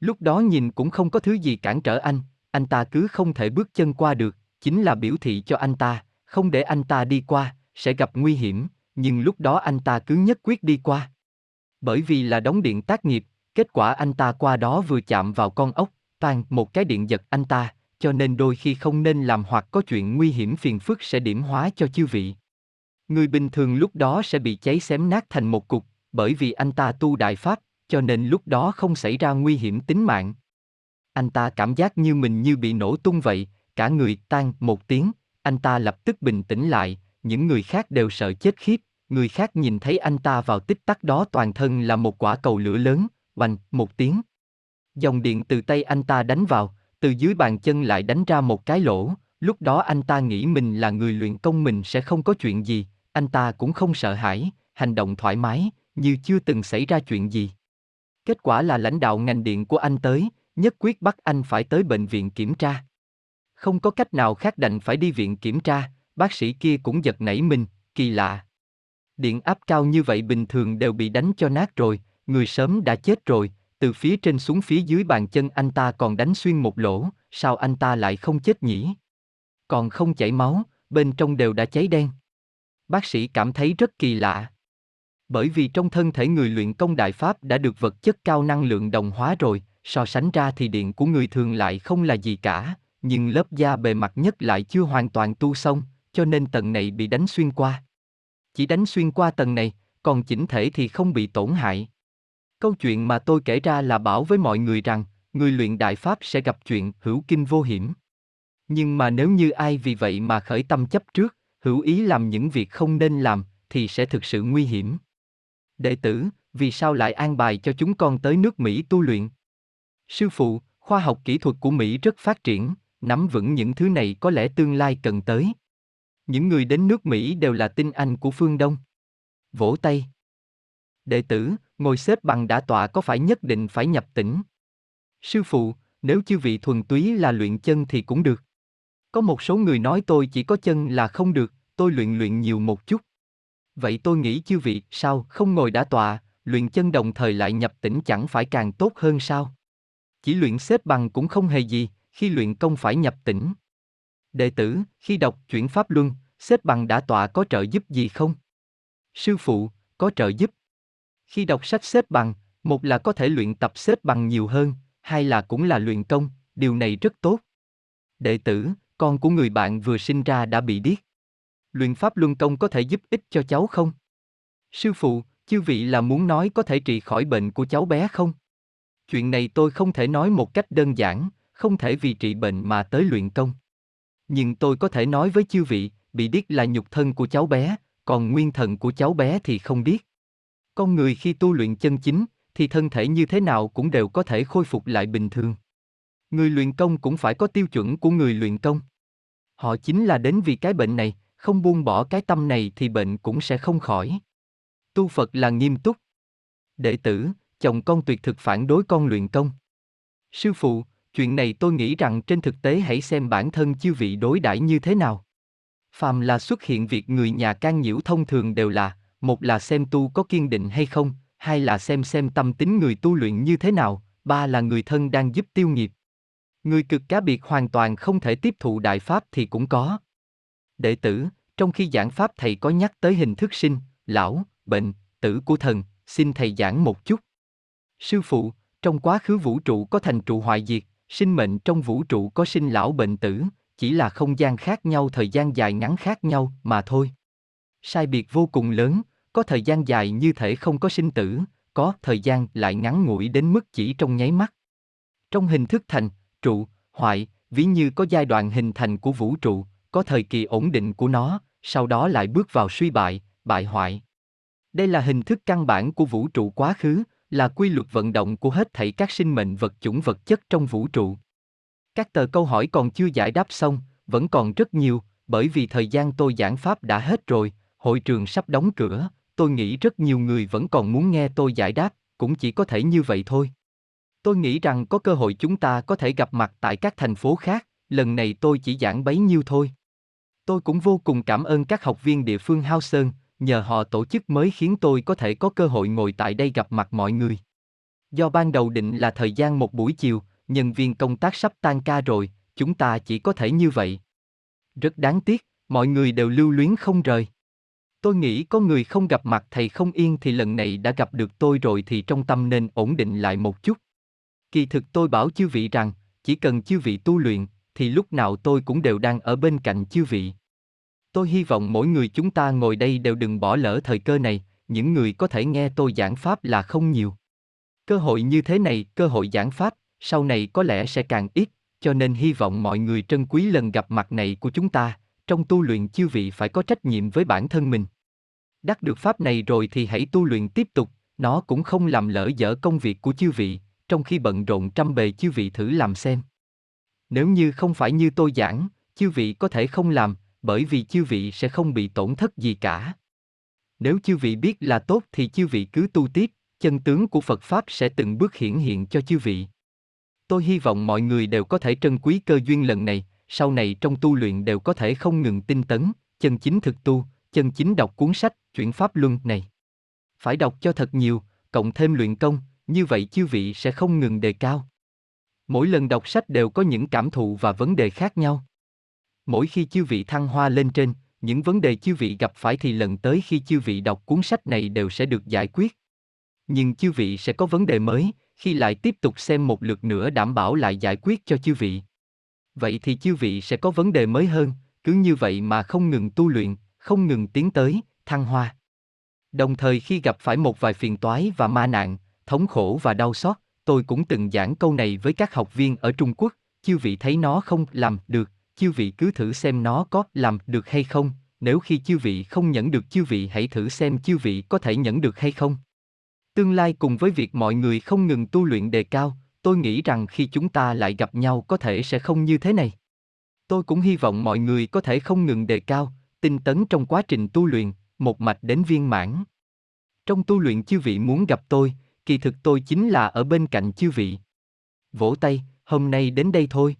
Lúc đó nhìn cũng không có thứ gì cản trở anh, anh ta cứ không thể bước chân qua được, chính là biểu thị cho anh ta, không để anh ta đi qua, sẽ gặp nguy hiểm, nhưng lúc đó anh ta cứ nhất quyết đi qua. Bởi vì là đóng điện tác nghiệp, kết quả anh ta qua đó vừa chạm vào con ốc, toàn một cái điện giật anh ta, cho nên đôi khi không nên làm hoặc có chuyện nguy hiểm phiền phức sẽ điểm hóa cho chư vị. Người bình thường lúc đó sẽ bị cháy xém nát thành một cục, bởi vì anh ta tu đại pháp, cho nên lúc đó không xảy ra nguy hiểm tính mạng. Anh ta cảm giác như mình như bị nổ tung vậy, cả người tan một tiếng, anh ta lập tức bình tĩnh lại, những người khác đều sợ chết khiếp, người khác nhìn thấy anh ta vào tích tắc đó toàn thân là một quả cầu lửa lớn, oanh, một tiếng. Dòng điện từ tay anh ta đánh vào, từ dưới bàn chân lại đánh ra một cái lỗ, lúc đó anh ta nghĩ mình là người luyện công mình sẽ không có chuyện gì, anh ta cũng không sợ hãi, hành động thoải mái, như chưa từng xảy ra chuyện gì. Kết quả là lãnh đạo ngành điện của anh tới, nhất quyết bắt anh phải tới bệnh viện kiểm tra. Không có cách nào khác đành phải đi viện kiểm tra, bác sĩ kia cũng giật nảy mình, kỳ lạ. Điện áp cao như vậy bình thường đều bị đánh cho nát rồi, người sớm đã chết rồi, từ phía trên xuống phía dưới bàn chân anh ta còn đánh xuyên một lỗ, sao anh ta lại không chết nhỉ? Còn không chảy máu, bên trong đều đã cháy đen. Bác sĩ cảm thấy rất kỳ lạ. Bởi vì trong thân thể người luyện công đại pháp đã được vật chất cao năng lượng đồng hóa rồi, so sánh ra thì điện của người thường lại không là gì cả, nhưng lớp da bề mặt nhất lại chưa hoàn toàn tu xong, cho nên tầng này bị đánh xuyên qua. Chỉ đánh xuyên qua tầng này, còn chỉnh thể thì không bị tổn hại. Câu chuyện mà tôi kể ra là bảo với mọi người rằng, người luyện đại pháp sẽ gặp chuyện hữu kinh vô hiểm. Nhưng mà nếu như ai vì vậy mà khởi tâm chấp trước, hữu ý làm những việc không nên làm, thì sẽ thực sự nguy hiểm. Đệ tử, vì sao lại an bài cho chúng con tới nước Mỹ tu luyện? Sư phụ, khoa học kỹ thuật của Mỹ rất phát triển, nắm vững những thứ này có lẽ tương lai cần tới. Những người đến nước Mỹ đều là tinh anh của phương Đông. Vỗ tay. Đệ tử, ngồi xếp bằng đã tọa có phải nhất định phải nhập tỉnh? Sư phụ, nếu chư vị thuần túy là luyện chân thì cũng được. Có một số người nói tôi chỉ có chân là không được, tôi luyện luyện nhiều một chút. Vậy tôi nghĩ chư vị, sao không ngồi đã tọa, luyện chân đồng thời lại nhập tĩnh chẳng phải càng tốt hơn sao? Chỉ luyện xếp bằng cũng không hề gì, khi luyện công phải nhập tĩnh Đệ tử, khi đọc chuyển pháp luân, xếp bằng đã tọa có trợ giúp gì không? Sư phụ, có trợ giúp. Khi đọc sách xếp bằng, một là có thể luyện tập xếp bằng nhiều hơn, hai là cũng là luyện công, điều này rất tốt. Đệ tử, con của người bạn vừa sinh ra đã bị điếc. Luyện pháp luân công có thể giúp ích cho cháu không? Sư phụ, chư vị là muốn nói có thể trị khỏi bệnh của cháu bé không? Chuyện này tôi không thể nói một cách đơn giản, không thể vì trị bệnh mà tới luyện công. Nhưng tôi có thể nói với chư vị, bị điếc là nhục thân của cháu bé, còn nguyên thần của cháu bé thì không biết. Con người khi tu luyện chân chính, thì thân thể như thế nào cũng đều có thể khôi phục lại bình thường. Người luyện công cũng phải có tiêu chuẩn của người luyện công. Họ chính là đến vì cái bệnh này, không buông bỏ cái tâm này thì bệnh cũng sẽ không khỏi. Tu Phật là nghiêm túc. Đệ tử, chồng con tuyệt thực phản đối con luyện công. Sư phụ, chuyện này tôi nghĩ rằng trên thực tế hãy xem bản thân chư vị đối đãi như thế nào. Phàm là xuất hiện việc người nhà can nhiễu thông thường đều là, một là xem tu có kiên định hay không, hai là xem xem tâm tính người tu luyện như thế nào, ba là người thân đang giúp tiêu nghiệp. Người cực cá biệt hoàn toàn không thể tiếp thụ đại pháp thì cũng có. Đệ tử, trong khi giảng pháp thầy có nhắc tới hình thức sinh, lão, bệnh, tử của thần, xin thầy giảng một chút. Sư phụ, trong quá khứ vũ trụ có thành trụ hoại diệt, sinh mệnh trong vũ trụ có sinh lão bệnh tử, chỉ là không gian khác nhau thời gian dài ngắn khác nhau mà thôi. Sai biệt vô cùng lớn, có thời gian dài như thể không có sinh tử, có thời gian lại ngắn ngủi đến mức chỉ trong nháy mắt. Trong hình thức thành, trụ, hoại, ví như có giai đoạn hình thành của vũ trụ, có thời kỳ ổn định của nó, sau đó lại bước vào suy bại, bại hoại. Đây là hình thức căn bản của vũ trụ quá khứ, là quy luật vận động của hết thảy các sinh mệnh vật chủng vật chất trong vũ trụ. Các tờ câu hỏi còn chưa giải đáp xong, vẫn còn rất nhiều, bởi vì thời gian tôi giảng pháp đã hết rồi, hội trường sắp đóng cửa, tôi nghĩ rất nhiều người vẫn còn muốn nghe tôi giải đáp, cũng chỉ có thể như vậy thôi. Tôi nghĩ rằng có cơ hội chúng ta có thể gặp mặt tại các thành phố khác, lần này tôi chỉ giảng bấy nhiêu thôi. Tôi cũng vô cùng cảm ơn các học viên địa phương Hao Sơn, nhờ họ tổ chức mới khiến tôi có thể có cơ hội ngồi tại đây gặp mặt mọi người. Do ban đầu định là thời gian một buổi chiều, nhân viên công tác sắp tan ca rồi, chúng ta chỉ có thể như vậy. Rất đáng tiếc, mọi người đều lưu luyến không rời. Tôi nghĩ có người không gặp mặt thầy không yên thì lần này đã gặp được tôi rồi thì trong tâm nên ổn định lại một chút. Kỳ thực tôi bảo chư vị rằng, chỉ cần chư vị tu luyện, thì lúc nào tôi cũng đều đang ở bên cạnh chư vị. Tôi hy vọng mỗi người chúng ta ngồi đây đều đừng bỏ lỡ thời cơ này, những người có thể nghe tôi giảng pháp là không nhiều. Cơ hội như thế này, cơ hội giảng pháp, sau này có lẽ sẽ càng ít, cho nên hy vọng mọi người trân quý lần gặp mặt này của chúng ta, trong tu luyện chư vị phải có trách nhiệm với bản thân mình. Đắc được pháp này rồi thì hãy tu luyện tiếp tục, nó cũng không làm lỡ dở công việc của chư vị, trong khi bận rộn trăm bề chư vị thử làm xem. Nếu như không phải như tôi giảng, chư vị có thể không làm, bởi vì chư vị sẽ không bị tổn thất gì cả. Nếu chư vị biết là tốt thì chư vị cứ tu tiếp, chân tướng của Phật Pháp sẽ từng bước hiển hiện cho chư vị. Tôi hy vọng mọi người đều có thể trân quý cơ duyên lần này, sau này trong tu luyện đều có thể không ngừng tinh tấn, chân chính thực tu, chân chính đọc cuốn sách, chuyển pháp luân này. Phải đọc cho thật nhiều, cộng thêm luyện công, như vậy chư vị sẽ không ngừng đề cao. Mỗi lần đọc sách đều có những cảm thụ và vấn đề khác nhau. Mỗi khi chư vị thăng hoa lên trên, những vấn đề chư vị gặp phải thì lần tới khi chư vị đọc cuốn sách này đều sẽ được giải quyết. Nhưng chư vị sẽ có vấn đề mới, khi lại tiếp tục xem một lượt nữa đảm bảo lại giải quyết cho chư vị. Vậy thì chư vị sẽ có vấn đề mới hơn, cứ như vậy mà không ngừng tu luyện, không ngừng tiến tới, thăng hoa. Đồng thời khi gặp phải một vài phiền toái và ma nạn, thống khổ và đau xót, tôi cũng từng giảng câu này với các học viên ở Trung Quốc, chư vị thấy nó không làm được, chư vị cứ thử xem nó có làm được hay không, nếu khi chư vị không nhận được chư vị hãy thử xem chư vị có thể nhận được hay không. Tương lai cùng với việc mọi người không ngừng tu luyện đề cao, tôi nghĩ rằng khi chúng ta lại gặp nhau có thể sẽ không như thế này. Tôi cũng hy vọng mọi người có thể không ngừng đề cao, tinh tấn trong quá trình tu luyện, một mạch đến viên mãn. Trong tu luyện chư vị muốn gặp tôi, kỳ thực tôi chính là ở bên cạnh chư vị. Vỗ tay, hôm nay đến đây thôi.